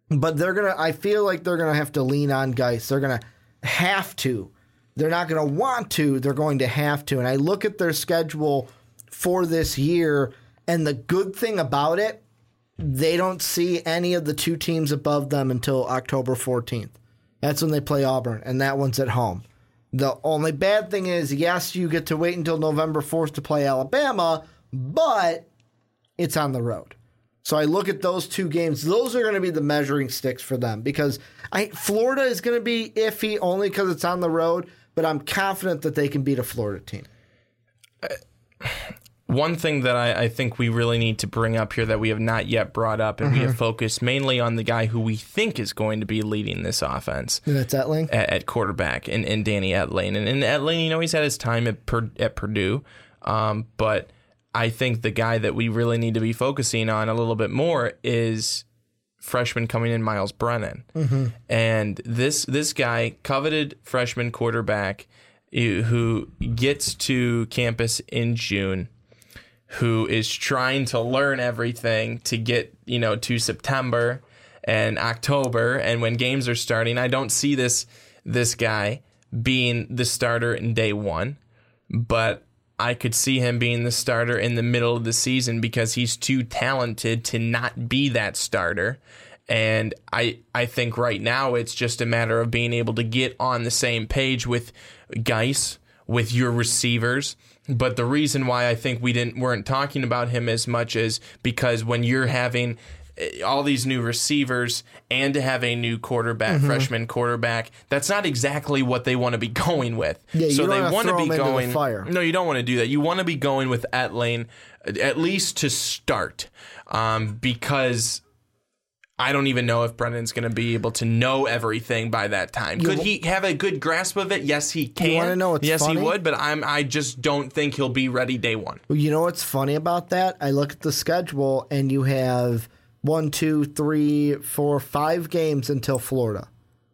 But they're to, I feel like they're to have to lean on Guice. They're to have to. They're not to want to. They're going to have to. And I look at their schedule for this year, and the good thing about it, they don't see any of the two teams above them until October 14th. That's when they play Auburn, and that one's at home. The only bad thing is, yes, you get to wait until November 4th to play Alabama, but it's on the road. So I look at those two games. Those are going to be the measuring sticks for them because I Florida is going to be iffy only because it's on the road. But I'm confident that they can beat a Florida team. One thing that I, I think we really need to bring up here that we have not yet brought up, and we Mm-hmm. have focused mainly on the guy who we think is going to be leading this offense And that's Etling. at, at quarterback, and, and Danny Etling. And, and Etling, you know, he's had his time at, Pur- at Purdue, um, but I think the guy that we really need to be focusing on a little bit more is freshman coming in, Myles Brennan, mm-hmm. and this this guy, coveted freshman quarterback, who gets to campus in June, who is trying to learn everything to get you know to September and October, and when games are starting, I don't see this this guy being the starter in day one, but I could see him being the starter in the middle of the season because he's too talented to not be that starter. And I I think right now it's just a matter of being able to get on the same page with Guice, with your receivers. But the reason why I think we didn't weren't talking about him as much is because when you're having all these new receivers and to have a new quarterback, Mm-hmm. freshman quarterback, that's not exactly what they want to be going with. Yeah, so they want to be going. fire. No, you don't want to do that. You want to be going with Etling, at least to start, um, because I don't even know if Brendan's going to be able to know everything by that time. Could he have a good grasp of it? Yes, he can. wanna know what's yes, funny? he would. But I'm. I just don't think he'll be ready day one. Well, you know what's funny about that? I look at the schedule and you have one, two, three, four, five games until Florida.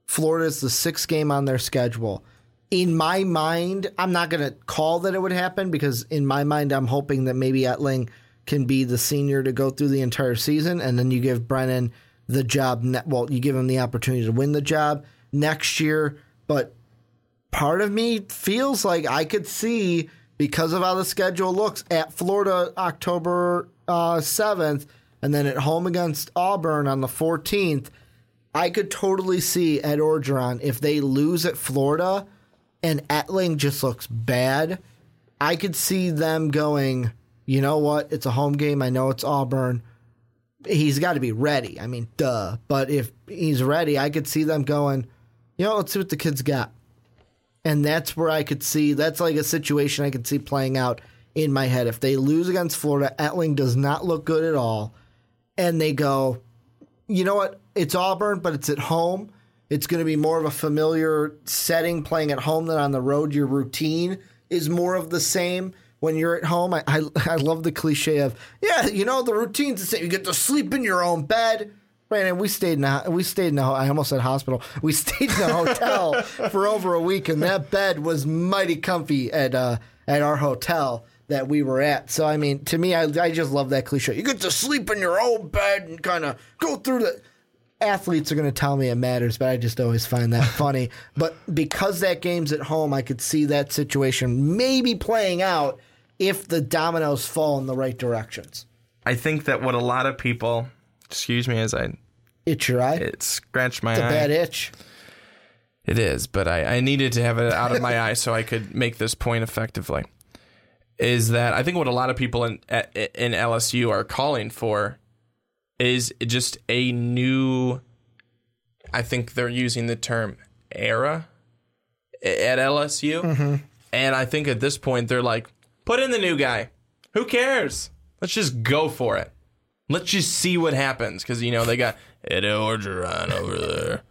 Florida is the sixth game on their schedule. In my mind, I'm not going to call that it would happen because in my mind, I'm hoping that maybe Etling can be the senior to go through the entire season, and then you give Brennan the job. Well, you give him the opportunity to win the job next year, but part of me feels like I could see because of how the schedule looks at Florida October uh, seventh, and then at home against Auburn on the fourteenth. I could totally see Ed Orgeron if they lose at Florida and Etling just looks bad. I could see them going. You know what? It's a home game. I know it's Auburn. He's got to be ready. I mean, duh. But if he's ready, I could see them going. You know, let's see what the kids got. And that's where I could see that's like a situation I could see playing out in my head. If they lose against Florida, Etling does not look good at all. And they go, you know what? It's Auburn, but it's at home. It's going to be more of a familiar setting playing at home than on the road. Your routine is more of the same when you're at home. I, I, I love the cliche of, yeah, you know, the routine's the same. You get to sleep in your own bed. Right, and we stayed in a, we stayed in a, I almost said hospital. We stayed in a hotel for over a week, and that bed was mighty comfy at uh, at our hotel that we were at. So I mean, to me, I, I just love that cliche. You get to sleep in your own bed and kind of go through the. Athletes are going to tell me it matters, but I just always find that funny. But because that game's at home, I could see that situation maybe playing out if the dominoes fall in the right directions. I think that what a lot of people, excuse me as I Itch your eye. it scratched my it's a eye. bad itch. It is, but I, I needed to have it out of my eye so I could make this point effectively. Is that I think what a lot of people in in LSU are calling for is just a new. I think they're using the term era at LSU, mm-hmm. and I think at this point they're like, put in the new guy. Who cares? Let's just go for it. Let's just see what happens because you know they got Ed Orgeron over there.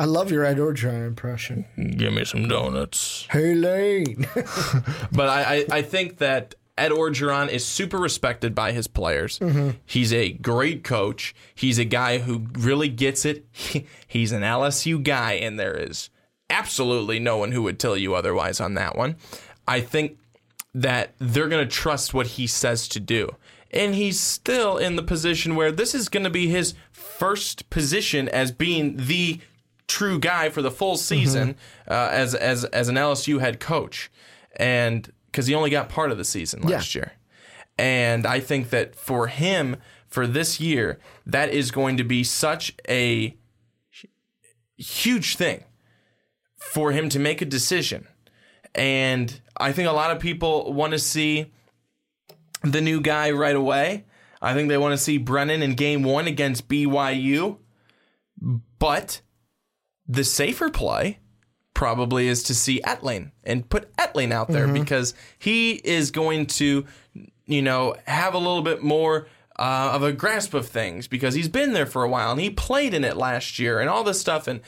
I love your Ed Orgeron impression. Give me some donuts. Hey Lane. But I, I, I think that Ed Orgeron is super respected by his players. Mm-hmm. He's a great coach. He's a guy who really gets it. He's an LSU guy, and there is absolutely no one who would tell you otherwise on that one. I think that they're going to trust what he says to do. And he's still in the position where this is going to be his first position as being the true guy for the full season uh, as as as an LSU head coach, and because he only got part of the season last year, and I think that for him for this year that is going to be such a huge thing for him to make a decision, and I think a lot of people want to see the new guy right away. I think they want to see Brennan in game one against BYU. But the safer play probably is to see Etling and put Etling out there because he is going to, you know, have a little bit more uh, of a grasp of things because he's been there for a while and he played in it last year and all this stuff. And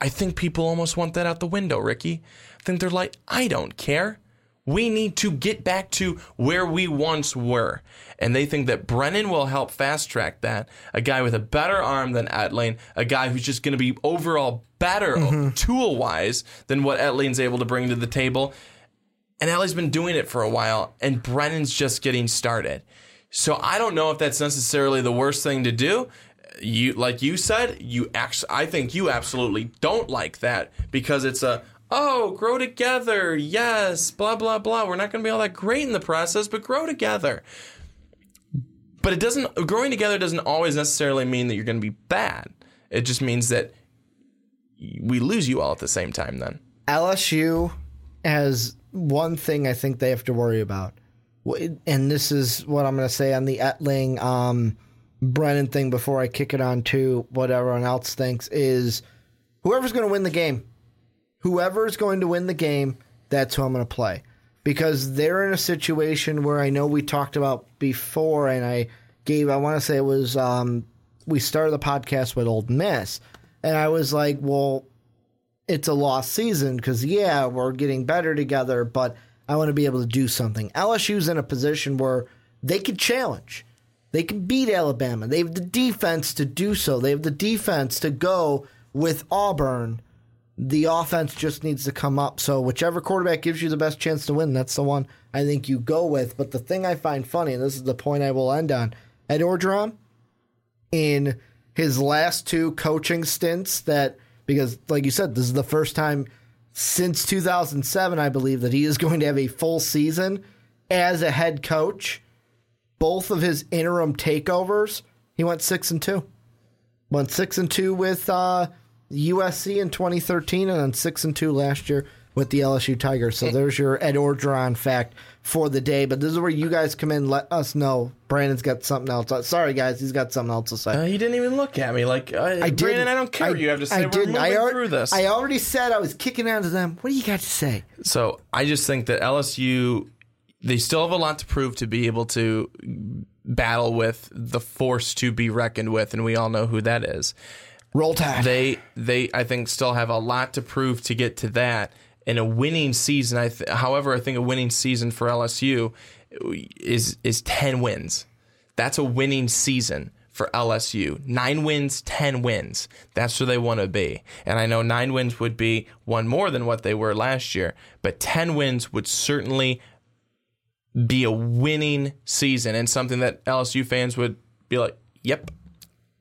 I think people almost want that out the window, Ricky. I think they're like, I don't care. We need to get back to where we once were. And they think that Brennan will help fast track that. A guy with a better arm than Etling, a guy who's just going to be overall better mm-hmm. tool wise than what Etling's able to bring to the table. And Ellie's been doing it for a while, and Brennan's just getting started. So I don't know if that's necessarily the worst thing to do. You, like you said, you actually, I think you absolutely don't like that because it's a oh, grow together, yes, blah blah blah. We're not going to be all that great in the process, but grow together. But it doesn't. Growing together doesn't always necessarily mean that you're going to be bad. It just means that we lose you all at the same time. Then LSU has one thing I think they have to worry about, and this is what I'm going to say on the Etling um, Brennan thing before I kick it on to what everyone else thinks is whoever's going to win the game, whoever's going to win the game, that's who I'm going to play. Because they're in a situation where I know we talked about before, and I gave, I want to say it was, um, we started the podcast with Ole Miss. And I was like, well, it's a lost season because yeah, we're getting better together, but I want to be able to do something. LSU's in a position where they could challenge. They can beat Alabama. They have the defense to do so. They have the defense to go with Auburn. The offense just needs to come up. So whichever quarterback gives you the best chance to win, that's the one I think you go with. But the thing I find funny, and this is the point I will end on, Ed Orgeron, in his last two coaching stints that because like you said this is the first time since 2007 I believe that he is going to have a full season as a head coach both of his interim takeovers he went 6 and 2 went 6 and 2 with uh, USC in 2013 and then 6 and 2 last year with the LSU Tigers so there's your Ed Orgeron fact for the day but this is where you guys come in let us know Brandon's got something else sorry guys he's got something else to say uh, he didn't even look at me like uh, I. Brandon. I don't care what you have to say. I We're didn't. I already, through this. I already said I was kicking out to them. What do you got to say? So I just think that LSU they still have a lot to prove to be able to battle with the force to be reckoned with, and we all know who that is. Roll Tide. They they I think still have a lot to prove to get to that. And a winning season, I th- however, I think a winning season for LSU is is ten wins. That's a winning season for LSU. Nine wins, 10 wins. That's where they want to be. And I know nine wins would be one more than what they were last year, but 10 wins would certainly be a winning season and something that LSU fans would be like, yep,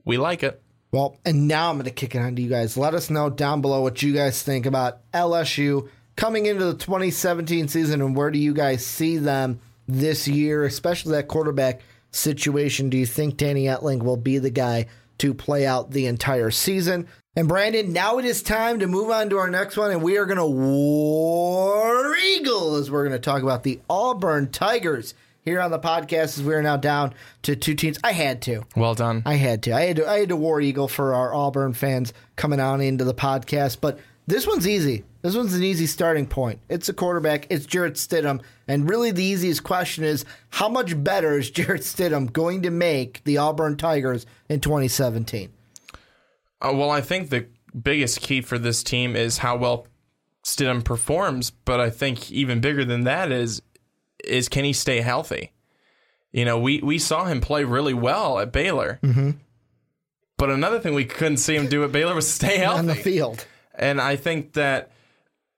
we like it. Well, and now I'm going to kick it on to you guys. Let us know down below what you guys think about LSU coming into the 2017 season and where do you guys see them this year, especially that quarterback situation do you think Danny Etling will be the guy to play out the entire season? And Brandon, now it is time to move on to our next one, and we are going to war eagle as we're going to talk about the Auburn Tigers here on the podcast. As we are now down to two teams, I had to. Well done. I had to. I had to. I had to war eagle for our Auburn fans coming on into the podcast, but this one's easy. This one's an easy starting point. It's a quarterback. It's Jarrett Stidham. And really, the easiest question is how much better is Jarrett Stidham going to make the Auburn Tigers in 2017? Uh, well, I think the biggest key for this team is how well Stidham performs. But I think even bigger than that is is can he stay healthy? You know, we, we saw him play really well at Baylor. Mm-hmm. But another thing we couldn't see him do at Baylor was stay healthy on the field. And I think that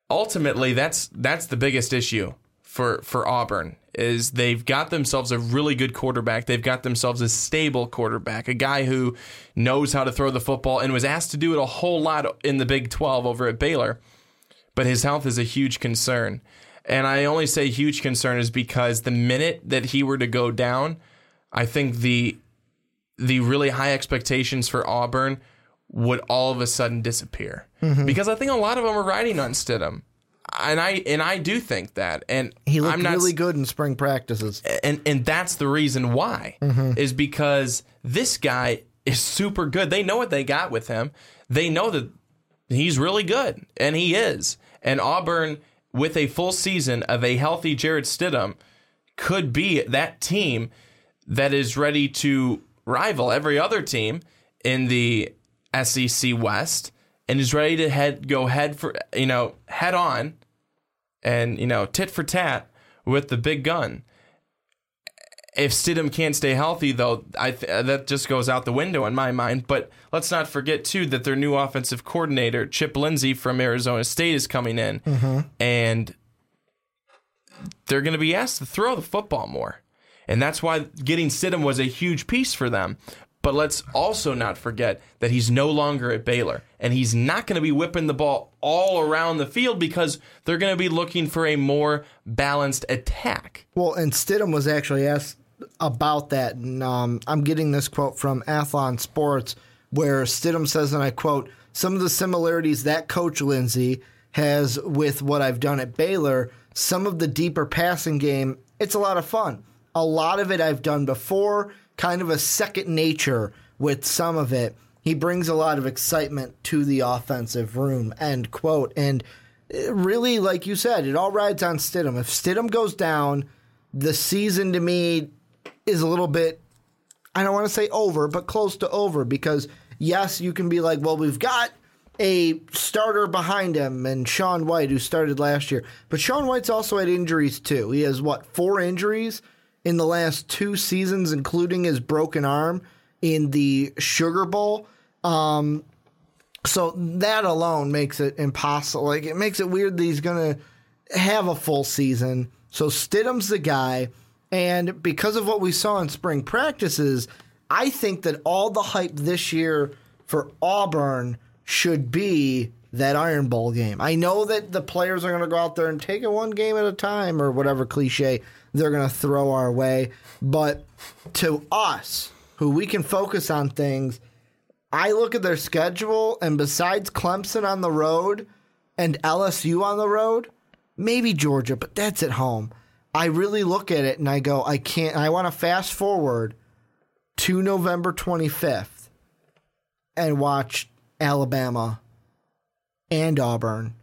ultimately that's that's the biggest issue for for Auburn is they've got themselves a really good quarterback. They've got themselves a stable quarterback, a guy who knows how to throw the football and was asked to do it a whole lot in the Big 12 over at Baylor. But his health is a huge concern. And I only say huge concern is because the minute that he were to go down, I think the the really high expectations for Auburn would all of a sudden disappear mm-hmm. because I think a lot of them are riding on Stidham, and I and I do think that, and he looked I'm not, really good in spring practices, and and that's the reason why mm-hmm. is because this guy is super good. They know what they got with him. They know that he's really good, and he is. And Auburn, with a full season of a healthy Jarrett Stidham, could be that team that is ready to rival every other team in the SEC West and is ready to head go head for you know head on and you know tit for tat with the big gun. If Stidham can't stay healthy, though, I th- that just goes out the window in my mind. But let's not forget too that their new offensive coordinator Chip Lindsey from Arizona State is coming in, mm-hmm. and they're going to be asked to throw the football more. And that's why getting Stidham was a huge piece for them. But let's also not forget that he's no longer at Baylor and he's not going to be whipping the ball all around the field because they're going to be looking for a more balanced attack. Well, and Stidham was actually asked about that. And um, I'm getting this quote from Athlon Sports where Stidham says, and I quote, some of the similarities that Coach Lindsey has with what I've done at Baylor, some of the deeper passing game, it's a lot of fun. A lot of it I've done before kind of a second nature with some of it. He brings a lot of excitement to the offensive room. End quote. And really, like you said, it all rides on Stidham. If Stidham goes down, the season to me is a little bit, I don't want to say over, but close to over because, yes, you can be like, well, we've got a starter behind him and Sean White, who started last year. But Sean White's also had injuries too. He has, what, four injuries? in the last two seasons, including his broken arm in the Sugar Bowl. Um, so that alone makes it impossible. Like it makes it weird that he's going to have a full season. So Stidham's the guy, and because of what we saw in spring practices, I think that all the hype this year for Auburn should be that Iron Bowl game. I know that the players are going to go out there and take it one game at a time or whatever cliche they're going to throw our way. But to us, who we can focus on things, I look at their schedule, and besides Clemson on the road and LSU on the road, maybe Georgia, but that's at home. I really look at it and I go, I can't, I want to fast forward to November 25th and watch Alabama and Auburn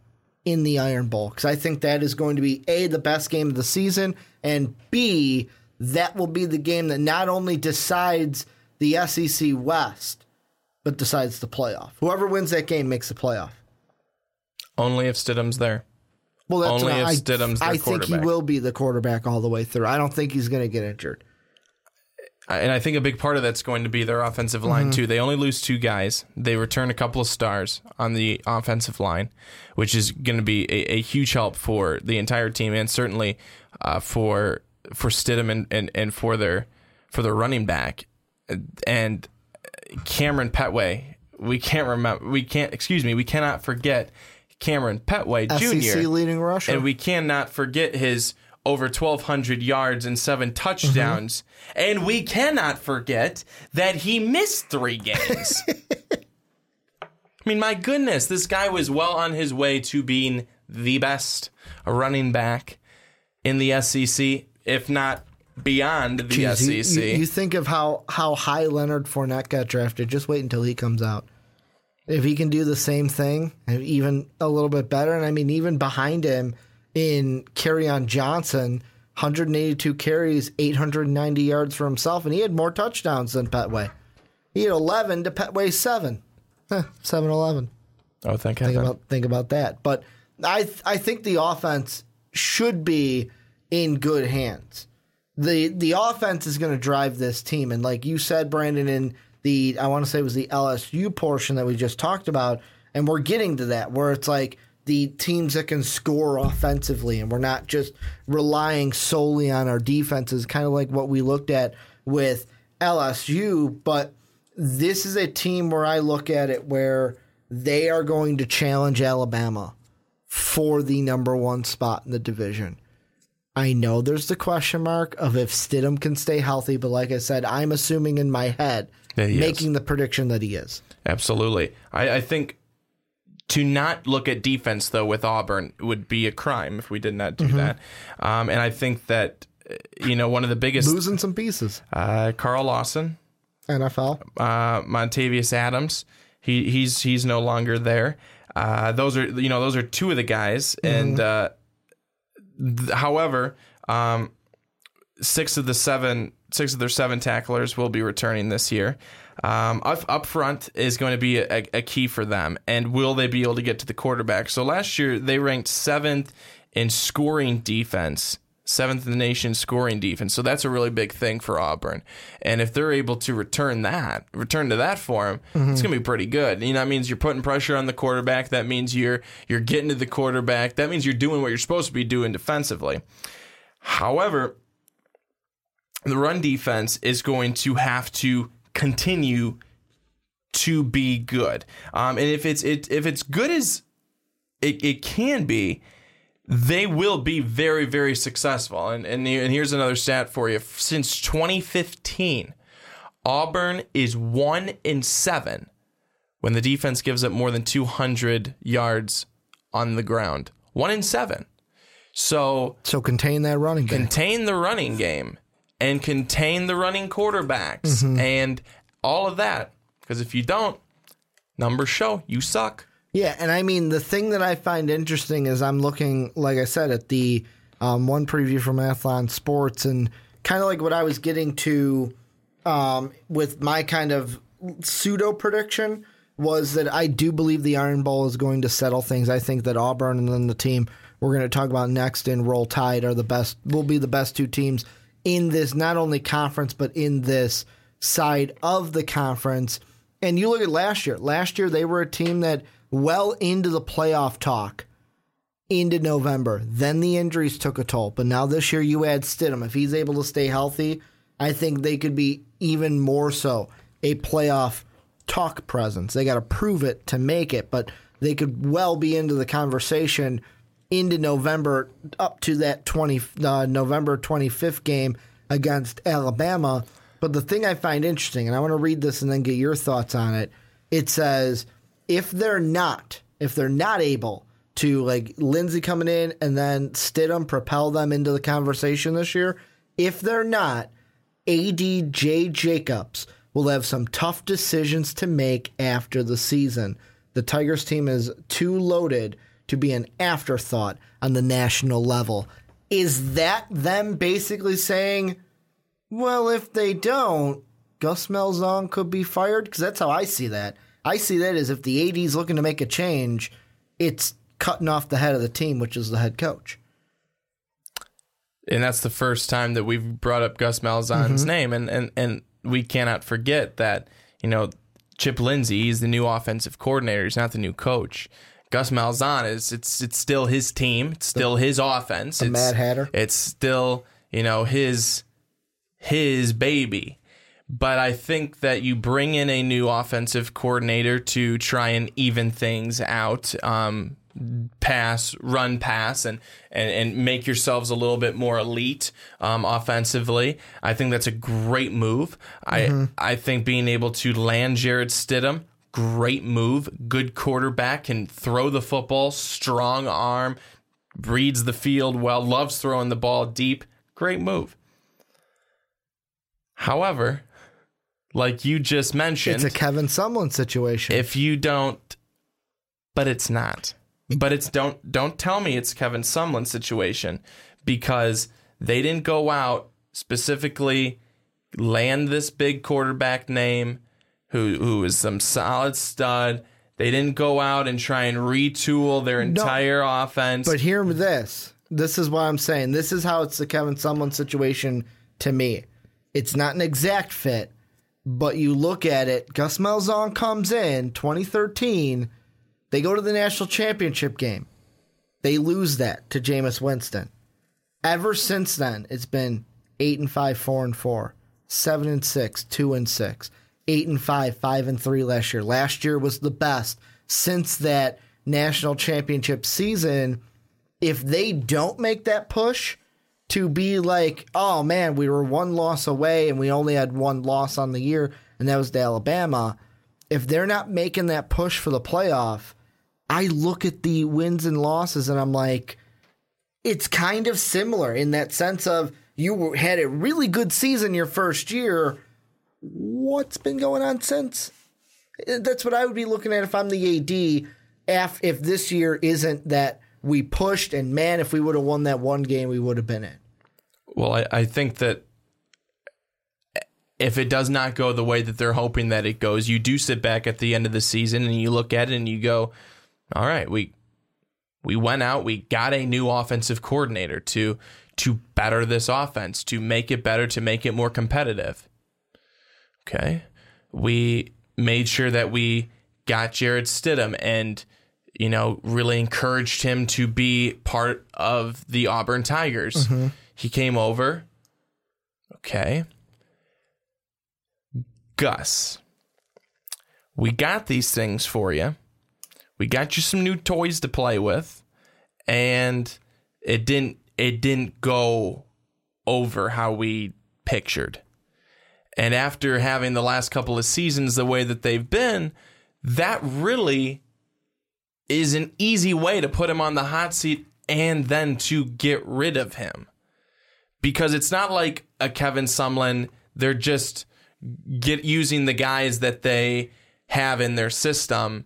in the Iron Bowl because I think that is going to be A, the best game of the season, and B, that will be the game that not only decides the SEC West, but decides the playoff. Whoever wins that game makes the playoff. Only if Stidham's there. Well, that's Only not, if I, Stidham's their I think he quarterback. will be the quarterback all the way through. I don't think he's going to get injured. And I think a big part of that's going to be their offensive line Mm-hmm. too. They only lose two guys. They return a couple of stars on the offensive line, which is going to be a, a huge help for the entire team and certainly uh, for for Stidham and, and, and for their for their running back and Kamryn Pettway. We can't remember. We can't. Excuse me. We cannot forget Kamryn Pettway SEC Jr. leading rusher. And we cannot forget his over 1,200 yards and seven touchdowns. Mm-hmm. And we cannot forget that he missed three games. I mean, my goodness, this guy was well on his way to being the best running back in the SEC, if not beyond the Jeez, you- SEC. You, you think of how, how high Leonard Fournette got drafted. Just wait until he comes out. If he can do the same thing, even a little bit better, and I mean, even behind him in on Johnson, 182 carries, 890 yards for himself, and he had more touchdowns than Pettway. He had 11 to Pettway's 7. Huh, 7 11. oh, thank Think heaven. about think about that. But I I think the offense should be in good hands. the The offense is going to drive this team, and like you said, Brandon, in the I want to say it was the LSU portion that we just talked about, and we're getting to that where it's like the teams that can score offensively, and we're not just relying solely on our defenses, kind of like what we looked at with LSU, but this is a team where I look at it where they are going to challenge Alabama for the number one spot in the division. I know there's the question mark of if Stidham can stay healthy, but like I said, I'm assuming in my head, he is. making the prediction that he is. Absolutely. I, I think to not look at defense though with Auburn would be a crime if we did not do that. Um, and I think that uh, you know one of the biggest Losing some pieces. uh, Carl Lawson, NFL. uh, Montravius Adams, he he's he's no longer there. Uh, those are you know those are two of the guys, and uh, th- however, um, six of the seven six of their seven tacklers will be returning this year. Um, up, up front is going to be a, a key for them, and will they be able to get to the quarterback? So last year they ranked seventh in scoring defense, seventh in the nation scoring defense. So that's a really big thing for Auburn, and if they're able to return that, return to that form, it's going to be pretty good. You know, that means you're putting pressure on the quarterback. That means you're you're getting to the quarterback. That means you're doing what you're supposed to be doing defensively. However, the run defense is going to have to continue to be good. Um, and if it's it, if it's good as it, it can be, they will be very very successful. And and, and here's another stat for you: since 2015, Auburn is one in seven when the defense gives up more than 200 yards on the ground. One in seven. So So contain that running game. contain the running game and contain the running quarterbacks mm-hmm. and all of that. Because if you don't, numbers show you suck. Yeah, and I mean the thing that I find interesting is I'm looking, like I said, at the um, one preview from Athlon Sports, and kind of like what I was getting to um, with my kind of pseudo prediction was that I do believe the Iron Bowl is going to settle things. I think that Auburn and then the team we're going to talk about next in Roll Tide are the best. Will be the best two teams in this not only conference but in this side of the conference. And you look at last year. Last year they were a team that well into the playoff talk into November. Then the injuries took a toll. But now this year you add Stidham. If he's able to stay healthy, I think they could be even more so a playoff talk presence. They got to prove it to make it, but they could well be into the conversation into November up to that 20 uh, November 25th game against Alabama. But the thing I find interesting, and I want to read this and then get your thoughts on it. It says if they're not, if they're not able to like Lindsey coming in and then Stidham propel them into the conversation this year, if they're not, AD Jay Jacobs will have some tough decisions to make after the season. The Tigers team is too loaded to be an afterthought on the national level. Is that them basically saying, well, if they don't, Gus Malzahn could be fired? Because that's how I see that. I see that as if the AD is looking to make a change, it's cutting off the head of the team, which is the head coach. And that's the first time that we've brought up Gus Malzahn's mm-hmm. name, and, and and we cannot forget that you know Chip Lindsey is the new offensive coordinator. He's not the new coach. Gus Malzahn is it's it's still his team. It's still his offense. It's, Mad Hatter. It's still you know his his baby. But I think that you bring in a new offensive coordinator to try and even things out, um, pass, run pass, and, and, and make yourselves a little bit more elite um, offensively. I think that's a great move. I I think being able to land Jarrett Stidham, great move. Good quarterback, can throw the football, strong arm, reads the field well, loves throwing the ball deep. Great move. However, like you just mentioned, It's a Kevin Sumlin situation. if you don't but it's not but it's don't don't tell me it's kevin sumlin situation because they didn't go out specifically land this big quarterback name who who is some solid stud they didn't go out and try and retool their entire offense But hear this. This is what I'm saying. This is how it's the Kevin Sumlin situation to me. It's not an exact fit, but you look at it. Gus Malzahn comes in 2013. They go to the national championship game. They lose that to Jameis Winston. Ever since then, it's been eight and five, four and four, seven and six, two and six, eight and five, five and three last year. Last year was the best since that national championship season. If they don't make that push to be like, oh man, we were one loss away and we only had one loss on the year, and that was to Alabama. If they're not making that push for the playoff, I look at the wins and losses and I'm like, it's kind of similar in that sense of you had a really good season your first year. What's been going on since? That's what I would be looking at if I'm the AD. If, if this year isn't that we pushed and man, if we would have won that one game, we would have been in. Well, I, I think that if it does not go the way that they're hoping that it goes, you do sit back at the end of the season and you look at it and you go, "All right, we we went out, we got a new offensive coordinator to to better this offense, to make it better, to make it more competitive." Okay, we made sure that we got Jarrett Stidham and you know really encouraged him to be part of the Auburn Tigers. He came over. Okay. Gus, we got these things for you. We got you some new toys to play with, and it didn't it didn't go over how we pictured. And after having the last couple of seasons the way that they've been, that really is an easy way to put him on the hot seat and then to get rid of him. Because it's not like a Kevin Sumlin, they're just get using the guys that they have in their system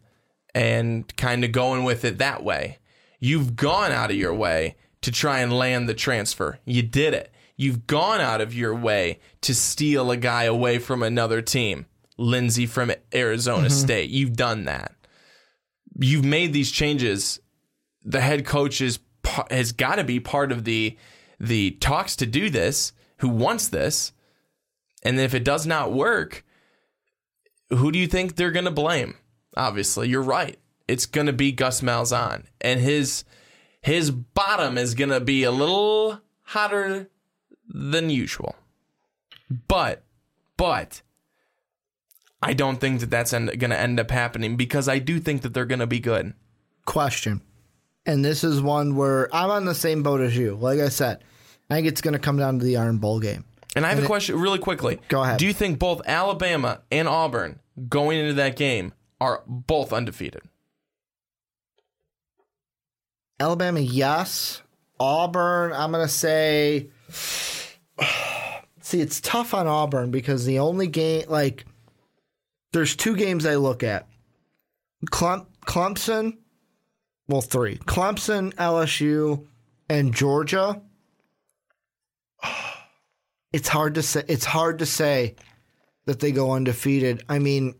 and kind of going with it that way. You've gone out of your way to try and land the transfer. You did it. You've gone out of your way to steal a guy away from another team. Lindsey from Arizona mm-hmm. State. You've done that. You've made these changes. The head coach is has got to be part of the the talks to do this. Who wants this? And if it does not work, who do you think they're going to blame? Obviously, you're right. It's going to be Gus Malzahn, and his his bottom is going to be a little hotter than usual. But, but, I don't think that that's going to end up happening because I do think that they're going to be good. Question. And this is one where I'm on the same boat as you. Like I said, I think it's going to come down to the Iron Bowl game. And I have a question really quickly. Go ahead. Do you think both Alabama and Auburn going into that game are both undefeated? Alabama, yes. Auburn, I'm going to say. See, it's tough on Auburn because the only game, like, there's two games I look at Clem- Clemson, well, three Clemson, LSU, and Georgia. It's hard to say. It's hard to say that they go undefeated. I mean,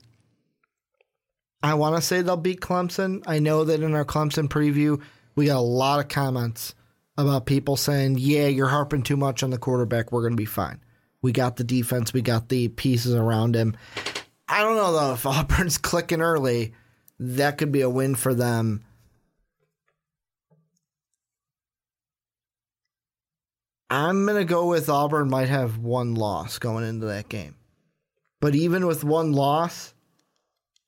I want to say they'll beat Clemson. I know that in our Clemson preview, we got a lot of comments about people saying, yeah, you're harping too much on the quarterback. We're going to be fine. We got the defense, we got the pieces around him. I don't know, though, if Auburn's clicking early, that could be a win for them. I'm going to go with Auburn might have one loss going into that game. But even with one loss,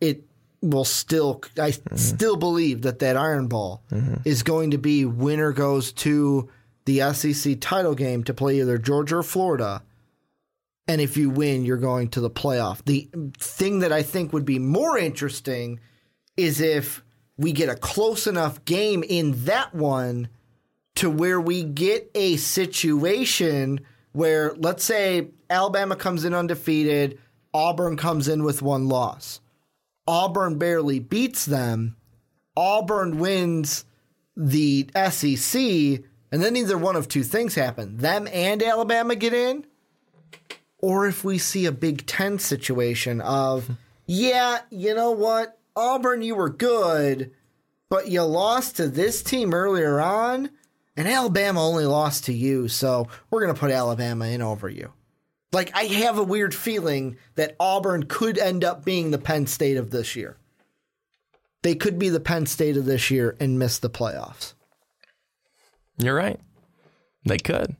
it will still I mm-hmm. still believe that that Iron Bowl mm-hmm. is going to be winner goes to the SEC title game to play either Georgia or Florida. And if you win, you're going to the playoff. The thing that I think would be more interesting is if we get a close enough game in that one to where we get a situation where, let's say, Alabama comes in undefeated, Auburn comes in with one loss. Auburn barely beats them. Auburn wins the SEC, and then either one of two things happen them and Alabama get in, or if we see a Big Ten situation of, yeah, you know what? Auburn, you were good, but you lost to this team earlier on, and Alabama only lost to you, so we're going to put Alabama in over you. Like, I have a weird feeling that Auburn could end up being the Penn State of this year. They could be the Penn State of this year and miss the playoffs. You're right. They could.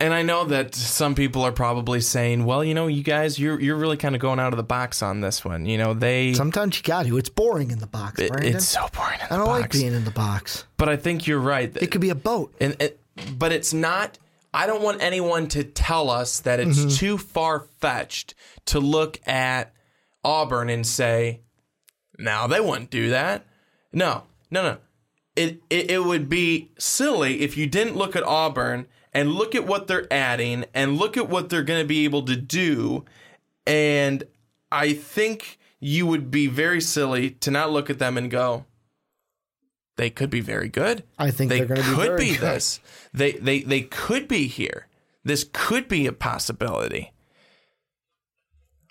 And I know that some people are probably saying, "Well, you know, you guys, you're you're really kind of going out of the box on this one." You know, they sometimes you got to. It's boring in the box. It, it's so boring. I don't box. like being in the box. But I think you're right. It could be a boat, and it, but it's not I don't want anyone to tell us that it's mm-hmm. too far fetched to look at Auburn and say, "Now they wouldn't do that." No, no, no. It, it it would be silly if you didn't look at Auburn and look at what they're adding and look at what they're going to be able to do. And I think you would be very silly to not look at them and go, they could be very good. I think they they're going to be could be good. this. They they they could be here. This could be a possibility.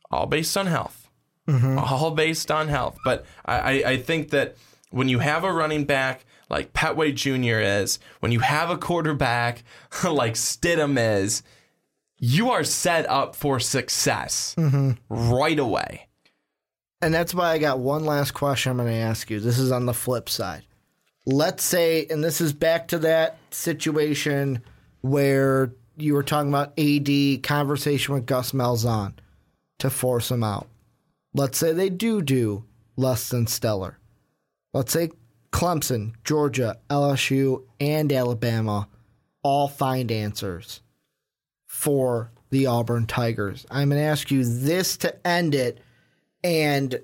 All based on health. Mm-hmm. All based on health. But I, I think that when you have a running back like Pettway Jr. is, when you have a quarterback like Stidham is, you are set up for success mm-hmm. right away. And that's why I got one last question I'm going to ask you. This is on the flip side let's say, and this is back to that situation where you were talking about AD conversation with Gus Malzahn to force him out. Let's say they do do less than stellar. Let's say Clemson, Georgia, LSU, and Alabama all find answers for the Auburn Tigers. I'm going to ask you this to end it. And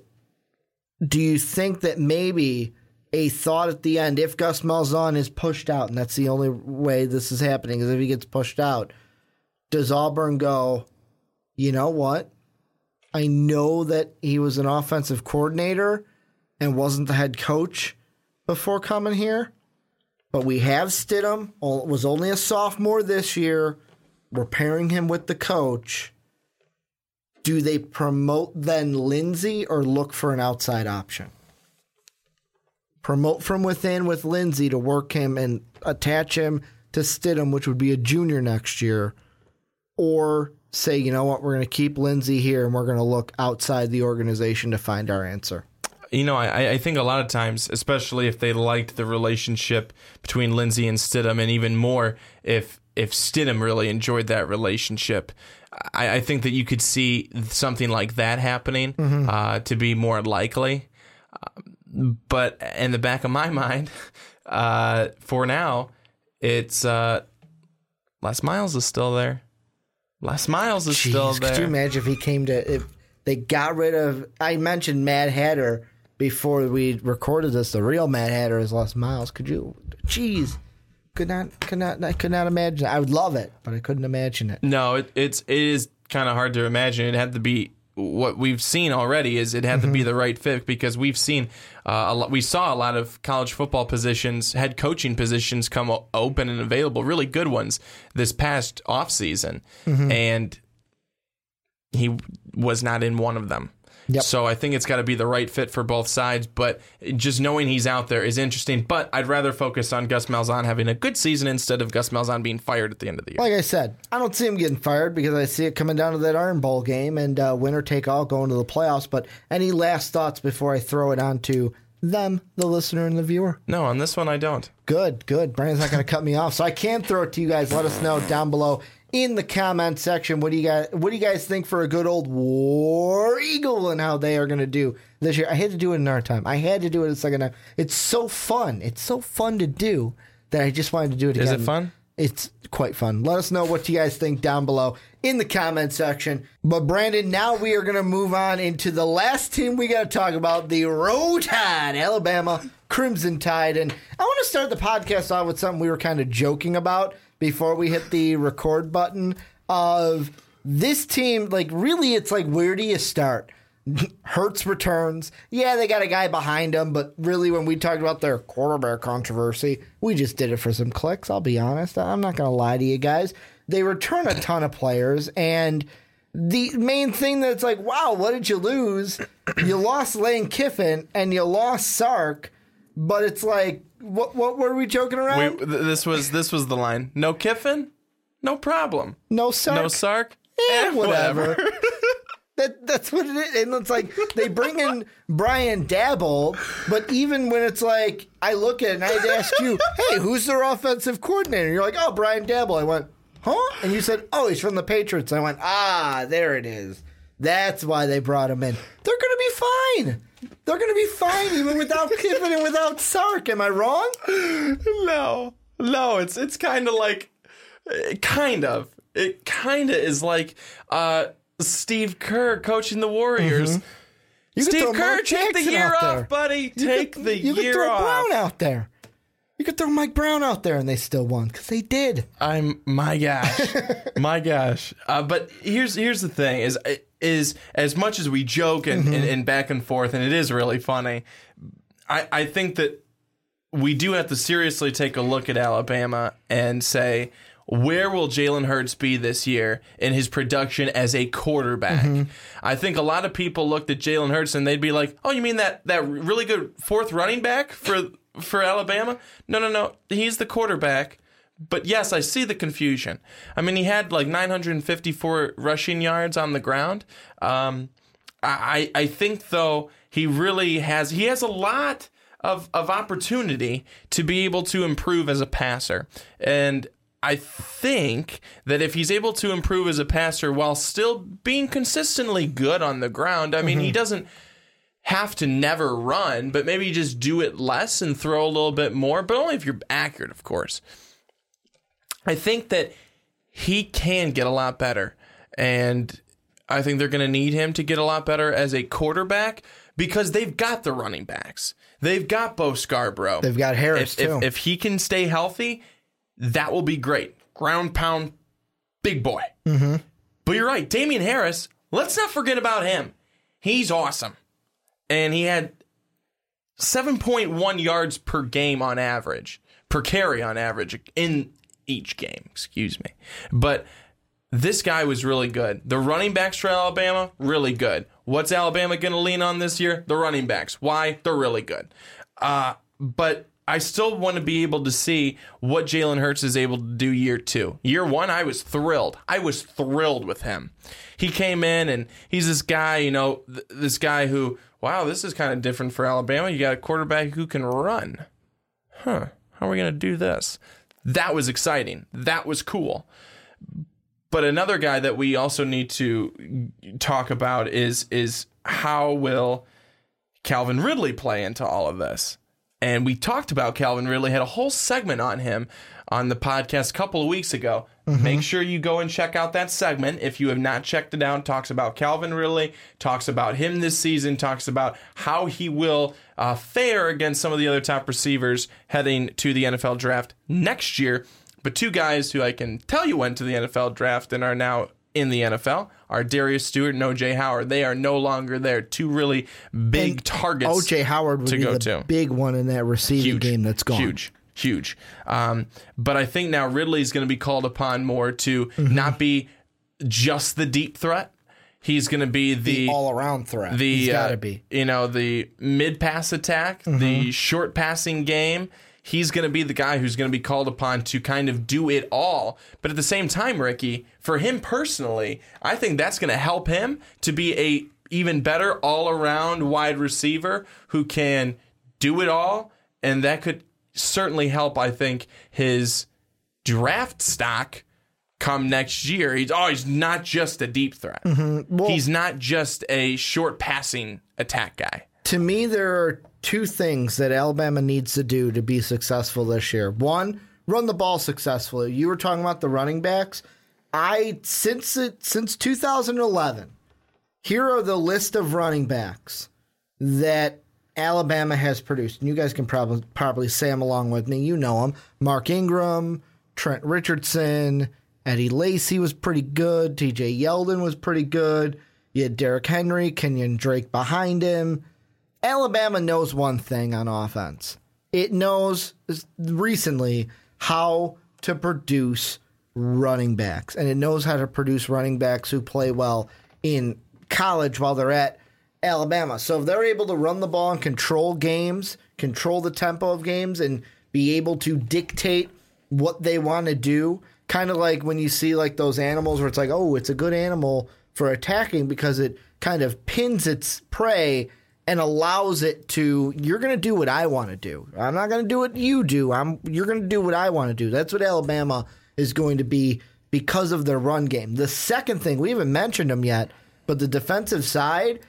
do you think that maybe a thought at the end if Gus Malzahn is pushed out, and that's the only way this is happening is if he gets pushed out. Does Auburn go, you know what? I know that he was an offensive coordinator and wasn't the head coach before coming here, but we have Stidham, was only a sophomore this year. We're pairing him with the coach. Do they promote then Lindsey or look for an outside option? promote from within with Lindsey to work him and attach him to Stidham, which would be a junior next year, or say, you know what, we're going to keep Lindsey here and we're going to look outside the organization to find our answer. You know, I, I think a lot of times, especially if they liked the relationship between Lindsey and Stidham, and even more if if Stidham really enjoyed that relationship, I, I think that you could see something like that happening mm-hmm. uh, to be more likely. Um, but in the back of my mind, uh, for now, it's uh, Les Miles is still there. Les Miles is Jeez, still there. Could you imagine if he came to if they got rid of? I mentioned Mad Hatter before we recorded this. The real Mad Hatter has lost Miles. Could you? Jeez, could not, could not, I could not imagine. I would love it, but I couldn't imagine it. No, it, it's it is kind of hard to imagine. It had to be what we've seen already is it had to be the right fit because we've seen uh, a lot, we saw a lot of college football positions, head coaching positions come open and available, really good ones this past offseason. And he was not in one of them. Yep. So I think it's got to be the right fit for both sides. But just knowing he's out there is interesting. But I'd rather focus on Gus Malzahn having a good season instead of Gus Malzahn being fired at the end of the year. Like I said, I don't see him getting fired because I see it coming down to that Iron Bowl game and uh, winner take all going to the playoffs. But any last thoughts before I throw it on to them, the listener and the viewer? No, on this one I don't. Good, good. Brandon's not going to cut me off, so I can throw it to you guys. Let us know down below in the comment section. What do you guys What do you guys think for a good old War Eagle and how they are going to do this year? I had to do it another time. I had to do it a second time. It's so fun. It's so fun to do that I just wanted to do it Is again. it fun? It's quite fun. Let us know what you guys think down below in the comment section. But Brandon, now we are going to move on into the last team we got to talk about, the Roll Tide, Alabama Crimson Tide. And I want to start the podcast off with something we were kind of joking about before we hit the record button of this team. Like, really, it's like, where do you start? Hurts returns. Yeah, they got a guy behind them, but really, when we talked about their quarterback controversy, we just did it for some clicks. I'll be honest. I'm not going to lie to you guys. They return a ton of players, and the main thing that's like, wow, what did you lose? You lost Lane Kiffin and you lost Sark, but it's like, what? What were we joking We, around? th- this was this was the line. No Kiffin, no problem. no Sark. No Sark, Eh, Eh, whatever. that that's what it is. And it's like they bring in Brian Daboll, but even when it's like I look at it and I'd ask you, hey, who's their offensive coordinator? You're like, oh, Brian Daboll. I went, huh? And you said, oh, he's from the Patriots. I went, ah, there it is. That's why they brought him in. They're gonna be fine. They're gonna be fine even without Kiffin and without Sark. Am I wrong? no, no. It's it's kind of like, kind of. It kind of is like uh, Steve Kerr coaching the Warriors. Mm-hmm. You Steve Kerr, take the year off, there. buddy. You take could- the you year could throw off. Brown out there. You could throw Mike Brown out there, and they still won because they did. I'm my gosh, my gosh. Uh, but here's here's the thing: is is as much as we joke and, and, mm-hmm. and back and forth, and it is really funny. I I think that we do have to seriously take a look at Alabama and say. Where will Jalen Hurts be this year in his production as a quarterback? Mm-hmm. I think a lot of people looked at Jalen Hurts and they'd be like, "Oh, you mean that that really good fourth running back for for Alabama?" No, no, no. He's the quarterback. But yes, I see the confusion. I mean, he had like 954 rushing yards on the ground. Um, I I think though he really has he has a lot of of opportunity to be able to improve as a passer, and I think that if he's able to improve as a passer while still being consistently good on the ground, I mean, he doesn't have to never run, but maybe just do it less and throw a little bit more, but only if you're accurate, of course. I think that he can get a lot better. And I think they're going to need him to get a lot better as a quarterback because they've got the running backs. They've got Bo Scarborough. They've got Harris if, too. If, if he can stay healthy, that will be great. Ground pound, big boy. Mm-hmm. But you're right, Damien Harris. Let's not forget about him. He's awesome, and he had 7.1 yards per game on average, per carry on average in each game. Excuse me, but this guy was really good. The running backs for Alabama, really good. What's Alabama going to lean on this year? The running backs. Why? They're really good. Uh, but I still want to be able to see what Jalen Hurts is able to do year two. Year one, I was thrilled. I was thrilled with him. He came in and he's this guy, you know, th- this guy who, wow, this is kind of different for Alabama. You got a quarterback who can run. Huh. How are we going to do this? That was exciting. That was cool. But another guy that we also need to talk about is is how will Calvin Ridley play into all of this? And we talked about Calvin Ridley, had a whole segment on him on the podcast a couple of weeks ago. Mm-hmm. Make sure you go and check out that segment if you have not checked it out. Talks about Calvin Ridley, talks about him this season, talks about how he will uh, fare against some of the other top receivers heading to the NFL draft next year. But two guys who I can tell you went to the NFL draft and are now in the NFL are Darius Stewart and OJ Howard. They are no longer there. Two really big And targets. OJ Howard would to be go the to. big one in that receiving huge game that's gone. Huge, huge. Um, but I think now Ridley is going to be called upon more to Mm-hmm. not be just the deep threat. He's going to be the, All around threat. the He's got uh, to be. you know the mid pass attack, Mm-hmm. the short passing game. He's going to be the guy who's going to be called upon to kind of do it all. But at the same time, Ricky, for him personally, I think that's going to help him to be a even better all around wide receiver who can do it all, and that could certainly help. I think his draft stock come next year. He's oh, he's not just a deep threat. Mm-hmm. he's not just a short passing attack guy. To me, there are two things that Alabama needs to do to be successful this year. One, run the ball successfully. You were talking about the running backs. I since it since 2011, here are the list of running backs that Alabama has produced. And you guys can probably probably say them along with me. You know them: Mark Ingram, Trent Richardson, Eddie Lacy was pretty good. T.J. Yeldon was pretty good. You had Derrick Henry, Kenyan Drake behind him. Alabama knows one thing on offense. It knows recently how to produce running backs, and it knows how to produce running backs who play well in college while they're at Alabama. So if they're able to run the ball and control games, control the tempo of games, and be able to dictate what they want to do, kind of like when you see like those animals where it's like, oh, it's a good animal for attacking because it kind of pins its prey and allows it to you're going to do what I want to do. I'm not going to do what you do. I'm you're going to do what I want to do. That's what Alabama is going to be because of their run game. The second thing, we haven't mentioned them yet, but the defensive side,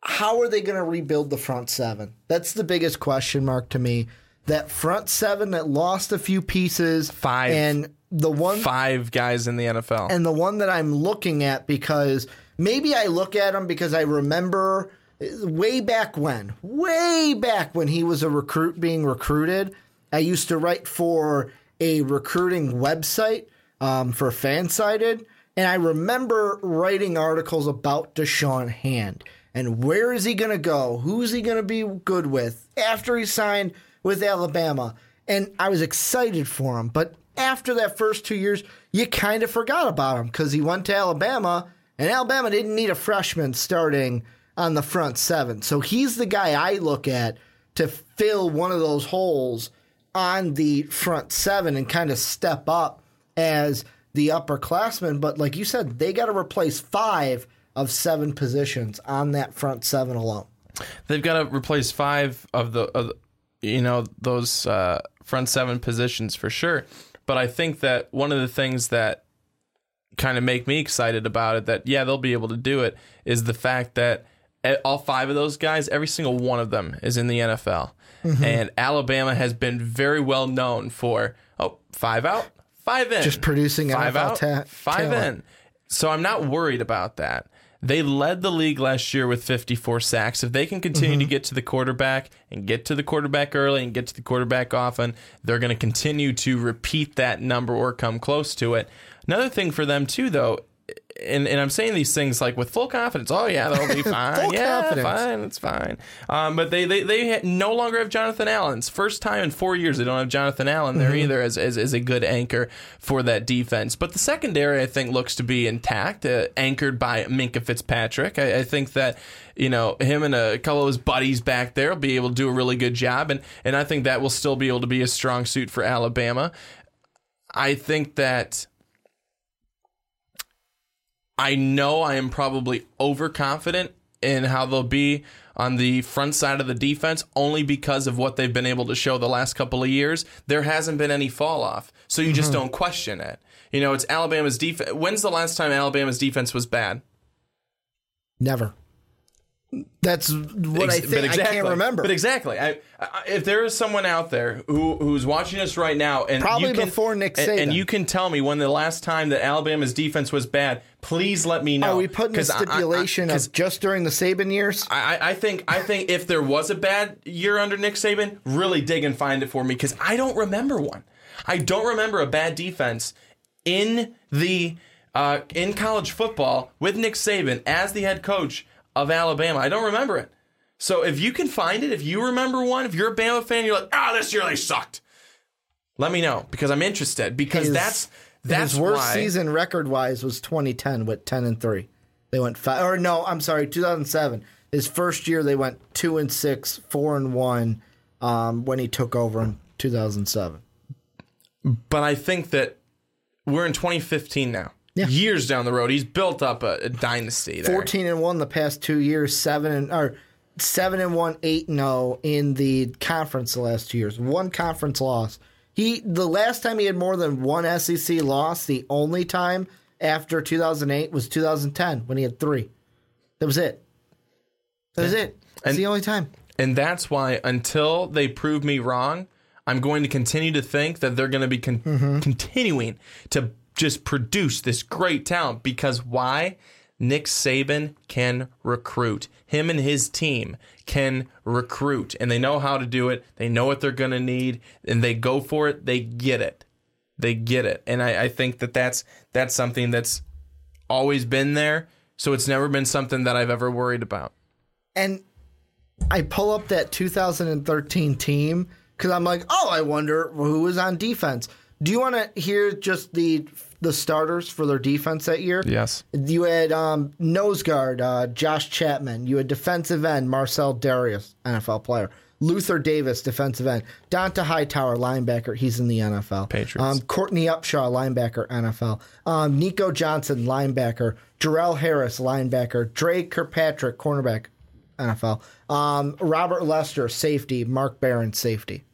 how are they going to rebuild the front seven? That's the biggest question mark to me. That front seven that lost a few pieces, Five. and the one Five guys in the NFL. and the one that I'm looking at because maybe I look at him because I remember way back when, way back when he was a recruit being recruited. I used to write for a recruiting website um, for Fansided, and I remember writing articles about Da'Shawn Hand and where is he going to go? Who's he going to be good with after he signed with Alabama? And I was excited for him, but after that first two years, you kind of forgot about him because he went to Alabama, and Alabama didn't need a freshman starting on the front seven. So he's the guy I look at to fill one of those holes on the front seven and kind of step up as the upperclassman. But like you said, they got to replace five of seven positions on that front seven alone. They've got to replace five of the, of, you know, those uh, front seven positions for sure. But I think that one of the things that kind of make me excited about it, that yeah, they'll be able to do it, is the fact that all five of those guys, every single one of them is in the NFL, Mm-hmm. and Alabama has been very well known for oh five out, five in, Just producing five NFL out, ta- five talent. in. So I'm not worried about that. They led the league last year with 54 sacks. If they can continue Mm-hmm. to get to the quarterback and get to the quarterback early and get to the quarterback often, they're going to continue to repeat that number or come close to it. Another thing for them too, though, and, and I'm saying these things like with full confidence. Oh yeah, they'll be fine. Full yeah, confidence. fine, it's fine. Um, but they they they no longer have Jonathan Allen. It's first time in four years they don't have Jonathan Allen there either as, as as a good anchor for that defense. But the secondary I think looks to be intact, uh, anchored by Minkah Fitzpatrick. I, I think that you know him and a couple of his buddies back there will be able to do a really good job, and and I think that will still be able to be a strong suit for Alabama. I think that I know I am probably overconfident in how they'll be on the front side of the defense only because of what they've been able to show the last couple of years. There hasn't been any fall off. So you just mm-hmm. don't question it. You know, it's Alabama's defense. When's the last time Alabama's defense was bad? Never. That's what I Ex- think. I can't remember. But exactly, I, I, if there is someone out there who who's watching us right now, and Probably you can, before Nick and, and you can tell me when the last time that Alabama's defense was bad, please let me know. Are we putting a stipulation I- I- of just during the Saban years? I, I think I think if there was a bad year under Nick Saban, really dig and find it for me because I don't remember one. I don't remember a bad defense in the uh, in college football with Nick Saban as the head coach of Alabama. I don't remember it. So if you can find it, if you remember one, if you're a Bama fan, you're like, ah, this year they sucked. Let me know because I'm interested because His- that's that's His worst why, season record wise was 2010 with 10 and 3. They went five, or no, I'm sorry, 2007. His first year they went 2 and 6, 4 and 1 um, when he took over in 2007. But I think that we're in 2015 now. Yeah. Years down the road, he's built up a, a dynasty there. 14 and 1 the past 2 years, 7 and or 7 and 1, 8 and 0 in the conference the last 2 years. One conference loss. He the last time he had more than one SEC loss, the only time after 2008 was 2010 when he had 3. That was it. That was it. That's And- the only time. And that's why until they prove me wrong, I'm going to continue to think that they're going to be con- Mm-hmm. continuing to just produce this great talent because why? Nick Saban can recruit. Him and his team can recruit and they know how to do it. They know what they're going to need and they go for it. They get it. They get it. And I, I think that that's, that's something that's always been there. So it's never been something that I've ever worried about. And I pull up that 2013 team because I'm like, oh, I wonder who was on defense. Do you want to hear just the the starters for their defense that year? Yes. You had um, nose guard uh, Josh Chapman. You had defensive end Marcell Dareus, NFL player. Luther Davis, defensive end. Dont'a Hightower, linebacker. He's in the NFL. Patriots. Um, Courtney Upshaw, linebacker, NFL. Um, Nico Johnson, linebacker. Jerrell Harris, linebacker. Dre Kirkpatrick, cornerback, NFL. Um, Robert Lester, safety. Mark Barron, safety.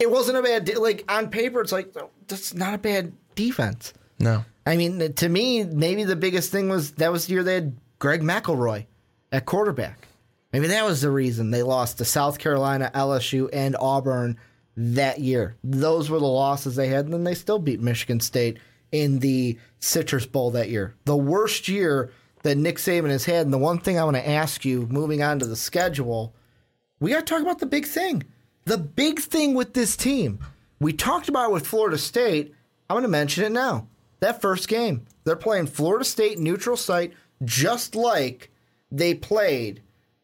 It wasn't a bad like on paper. It's like that's not a bad defense. No. I mean, to me, maybe the biggest thing was that was the year they had Greg McElroy at quarterback. Maybe that was the reason they lost to South Carolina, LSU, and Auburn that year. Those were the losses they had, and then they still beat Michigan State in the Citrus Bowl that year. The worst year that Nick Saban has had. And the one thing I want to ask you, moving on to the schedule, we got to talk about the big thing. The big thing with this team. We talked about it with Florida State. I'm going to mention it now. That first game, they're playing Florida State neutral site, just like they played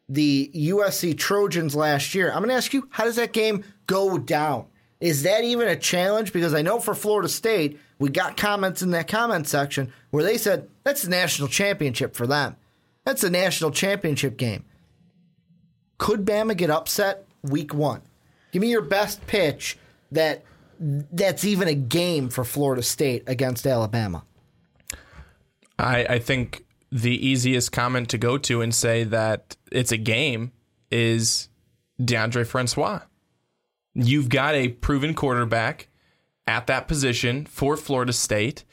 the USC Trojans last year. I'm going to ask you, how does that game go down? Is that even a challenge? Because I know for Florida State, we got comments in that comment section where they said that's the national championship for them. That's a national championship game. Could Bama get upset week one? Give me your best pitch that that's even a game for Florida State against Alabama. I, I think the easiest comment to go to and say that it's a game is Deondre Francois. You've got a proven quarterback at that position for Florida State.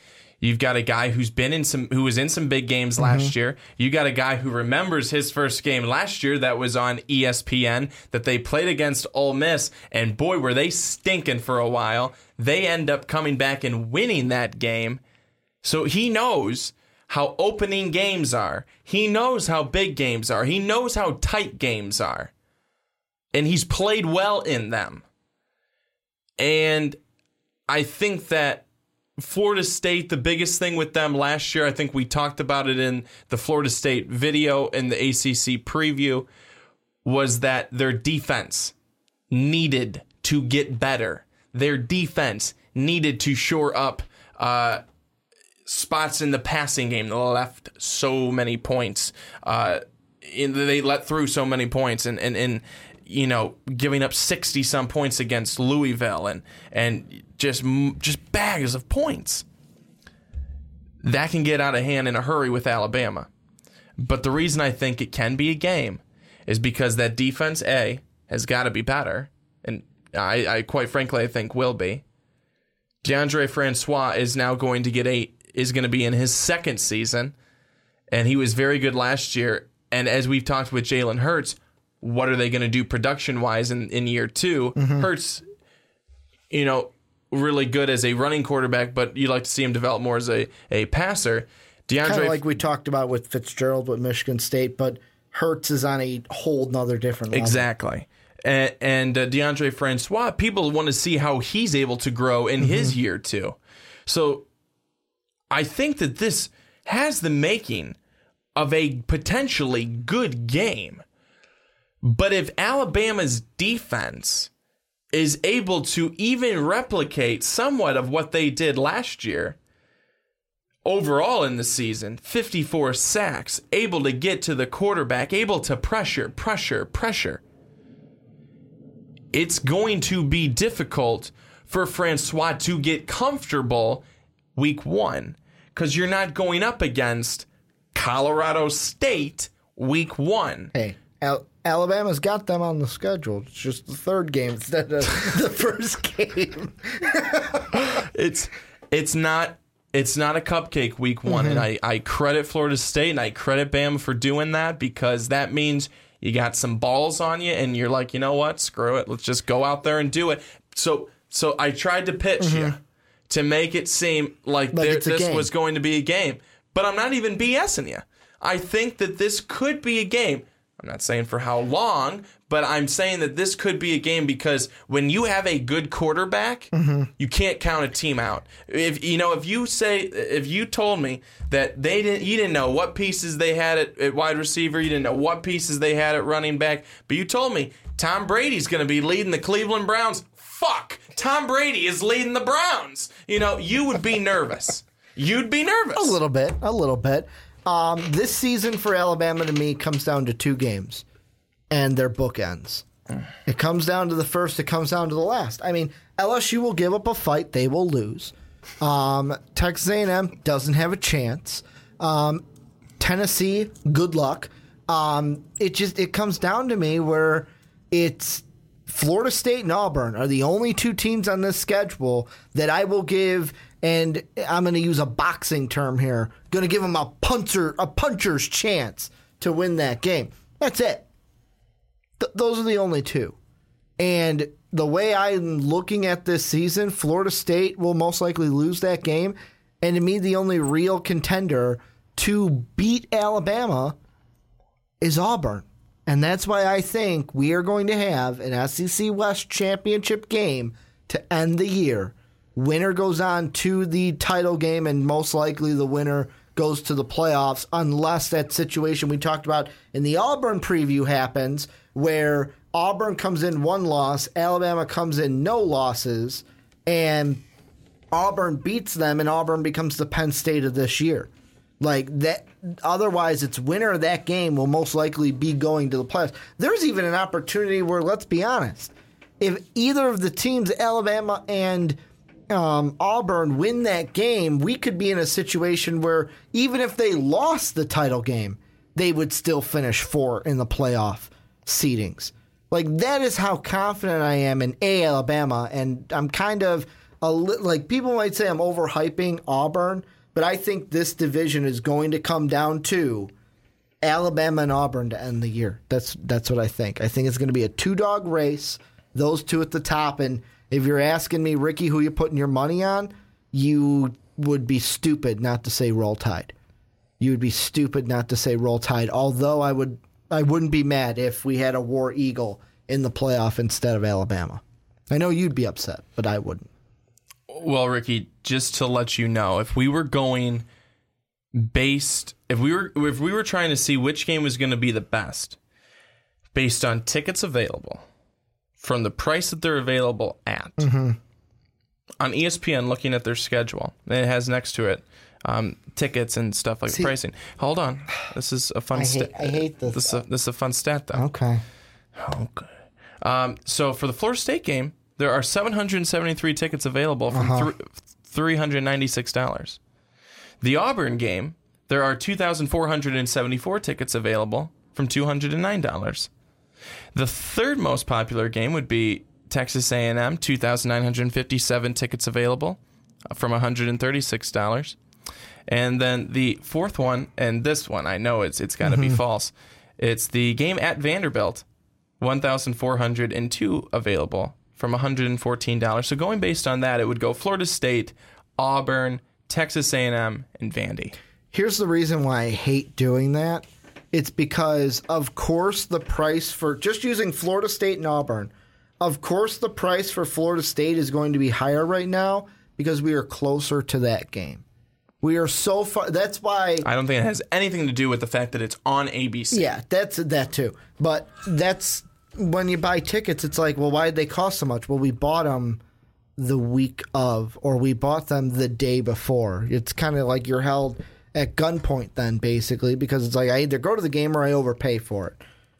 You've got a guy who's been in some who was in some big games mm-hmm. last year. You got a guy who remembers his first game last year that was on ESPN that they played against Ole Miss and boy were they stinking for a while. They end up coming back and winning that game. So he knows how opening games are. He knows how big games are. He knows how tight games are. And he's played well in them. And I think that Florida State, the biggest thing with them last year, I think we talked about it in the Florida State video and the ACC preview, was that their defense needed to get better. Their defense needed to shore up uh, spots in the passing game that left so many points. Uh, in, they let through so many points, and and and you know giving up sixty some points against Louisville, and and just just bags of points. That can get out of hand in a hurry with Alabama. But the reason I think it can be a game is because that defense A has got to be better, and I, I quite frankly I think will be. Deondre Francois is now going to get a is going to be in his second season, and he was very good last year. And as we've talked with Jalen Hurts, what are they going to do production wise in, in year 2 Hurts, you know, really good as a running quarterback, but you'd like to see him develop more as a, a passer. Deondre, Kind of like we talked about with Fitzgerald with Michigan State, but Hurts is on a whole nother different level. Exactly. And, and uh, Deondre Francois, people want to see how he's able to grow in his year two. So I think that this has the making of a potentially good game. But if Alabama's defense is able to even replicate somewhat of what they did last year, overall in the season 54 sacks, able to get to the quarterback, able to pressure, pressure, pressure. It's going to be difficult for Francois to get comfortable week one because you're not going up against Colorado State week one. Hey, Al- Alabama's got them on the schedule. It's just the third game instead of the first game. It's it's not it's not a cupcake week one, and mm-hmm. I, I credit Florida State and I credit Bama for doing that because that means you got some balls on you and you're like, you know what, screw it, let's just go out there and do it. So so I tried to pitch mm-hmm. you to make it seem like, there, this game. was going to be a game, but I'm not even BSing you. I think that this could be a game. I'm not saying for how long, but I'm saying that this could be a game because when you have a good quarterback, Mm-hmm. you can't count a team out. If you know, if you say, if you told me that they didn't, you didn't know what pieces they had at, at wide receiver, you didn't know what pieces they had at running back, but you told me Tom Brady's going to be leading the Cleveland Browns. Fuck, Tom Brady is leading the Browns. You know, you would be nervous. You'd be nervous. A little bit, a little bit. Um, this season for Alabama to me comes down to two games, and they're bookends. It comes down to the first. It comes down to the last. I mean, LSU will give up a fight; they will lose. Um, Texas A&M doesn't have a chance. Um, Tennessee, good luck. Um, it just it comes down to me where it's Florida State and Auburn are the only two teams on this schedule that I will give, and I'm going to use a boxing term here. Going to give them a puncher, a puncher's chance to win that game. That's it. Th- those are the only two. And the way I'm looking at this season, Florida State will most likely lose that game. And to me, the only real contender to beat Alabama is Auburn. And that's why I think we are going to have an SEC West championship game to end the year. Winner goes on to the title game, and most likely the winner goes to the playoffs, unless that situation we talked about in the Auburn preview happens, where Auburn comes in one loss, Alabama comes in no losses, and Auburn beats them, and Auburn becomes the Penn State of this year. Like that. Otherwise, its winner of that game will most likely be going to the playoffs. There's even an opportunity where, let's be honest, if either of the teams, Alabama and um, Auburn, win that game, we could be in a situation where even if they lost the title game, they would still finish four in the playoff seedings. Like that is how confident I am in a Alabama, and I'm kind of a li- like people might say I'm overhyping Auburn, but I think this division is going to come down to Alabama and Auburn to end the year. That's that's what I think. I think it's going to be a two dog race. Those two at the top, and if you're asking me, Ricky, who you putting your money on, you would be stupid not to say Roll Tide. You would be stupid not to say Roll Tide. Although I would, I wouldn't be mad if we had a War Eagle in the playoff instead of Alabama. I know you'd be upset, but I wouldn't. Well, Ricky, just to let you know, if we were going based if we were if we were trying to see which game was going to be the best based on tickets available from the price that they're available at on E ESPN looking at their schedule it has next to it um, tickets and stuff like pricing hold on this is a fun I stat hate, I hate this. this, is a, this is a fun stat though okay. Okay. Um, so for the Florida State game, there are 773 tickets available from three $396. The Auburn game, there are 2,474 tickets available from $209. The third most popular game would be Texas A&M, 2,957 tickets available uh, from $136. And then the fourth one, and this one, I know it's it's got to be false. It's the game at Vanderbilt, 1,402 available from $114. So going based on that, it would go Florida State, Auburn, Texas A&M, and Vandy. Here's the reason why I hate doing that. It's because, of course, the price for just using Florida State and Auburn, of course, the price for Florida State is going to be higher right now because we are closer to that game. We are so far. That's why. I don't think it has anything to do with the fact that it's on ABC. Yeah, that's that too. But that's when you buy tickets. It's like, well, why did they cost so much? Well, we bought them the week of, or we bought them the day before. It's kind of like you're held at gunpoint then, basically, because it's like I either go to the game or I overpay for it.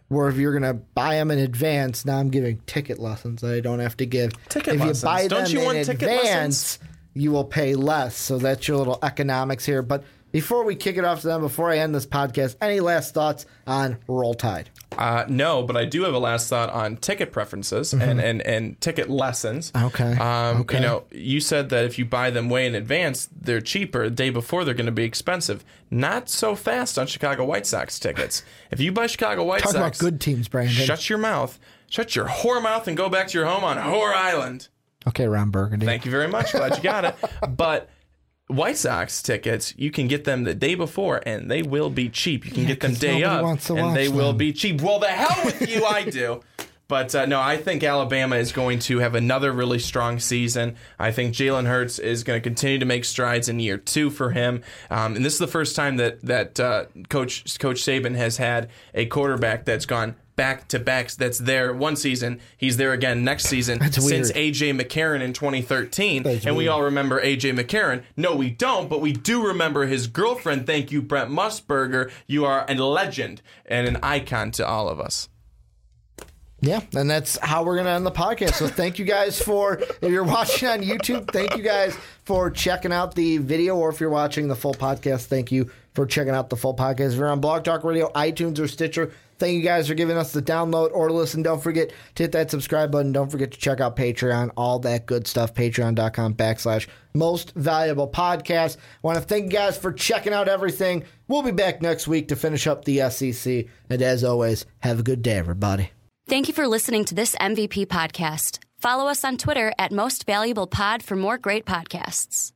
Where if you're gonna buy them in advance, now I'm giving ticket lessons that I don't have to give. Ticket if lessons. you buy Don't them you in want ticket advance, you will pay less. So that's your little economics here. But before we kick it off to them, before I end this podcast, any last thoughts on Roll Tide? Uh, no, but I do have a last thought on ticket preferences and, and, and ticket lessons. Mm-hmm. Okay. Um, Okay. You know, you said that if you buy them way in advance, they're cheaper. The day before, they're going to be expensive. Not so fast on Chicago White Sox tickets. If you buy Chicago White Talk Sox, about good teams, Brandon. shut your mouth, shut your whore mouth, and go back to your home on Whore Island. Okay, Ron Burgundy. Thank you very much. Glad you got it. But White Sox tickets, you can get them the day before, and they will be cheap. You can get them day nobody of, wants to and they will be cheap. Well, the hell with you, I do. But uh, no, I think Alabama is going to have another really strong season. I think Jalen Hurts is going to continue to make strides in year two for him. Um, and this is the first time that that uh, Coach Coach Saban has had a quarterback that's gone back to backs. That's there one season. He's there again next season. That's weird. since AJ McCarron in 2013, That's and we all remember AJ McCarron. No, we don't, but we do remember his girlfriend. Thank you, Brent Musburger. You are a legend and an icon to all of us. Yeah, and that's how we're going to end the podcast. So thank you guys for, if you're watching on YouTube, thank you guys for checking out the video, or if you're watching the full podcast, thank you for checking out the full podcast. If you're on Blog Talk Radio, iTunes, or Stitcher, thank you guys for giving us the download or listen. Don't forget to hit that subscribe button. Don't forget to check out Patreon, all that good stuff. Patreon.com backslash most valuable podcast. I want to thank you guys for checking out everything. We'll be back next week to finish up the SEC. And as always, have a good day, everybody. Thank you for listening to this MVP podcast. Follow us on Twitter at Most Valuable Pod for more great podcasts.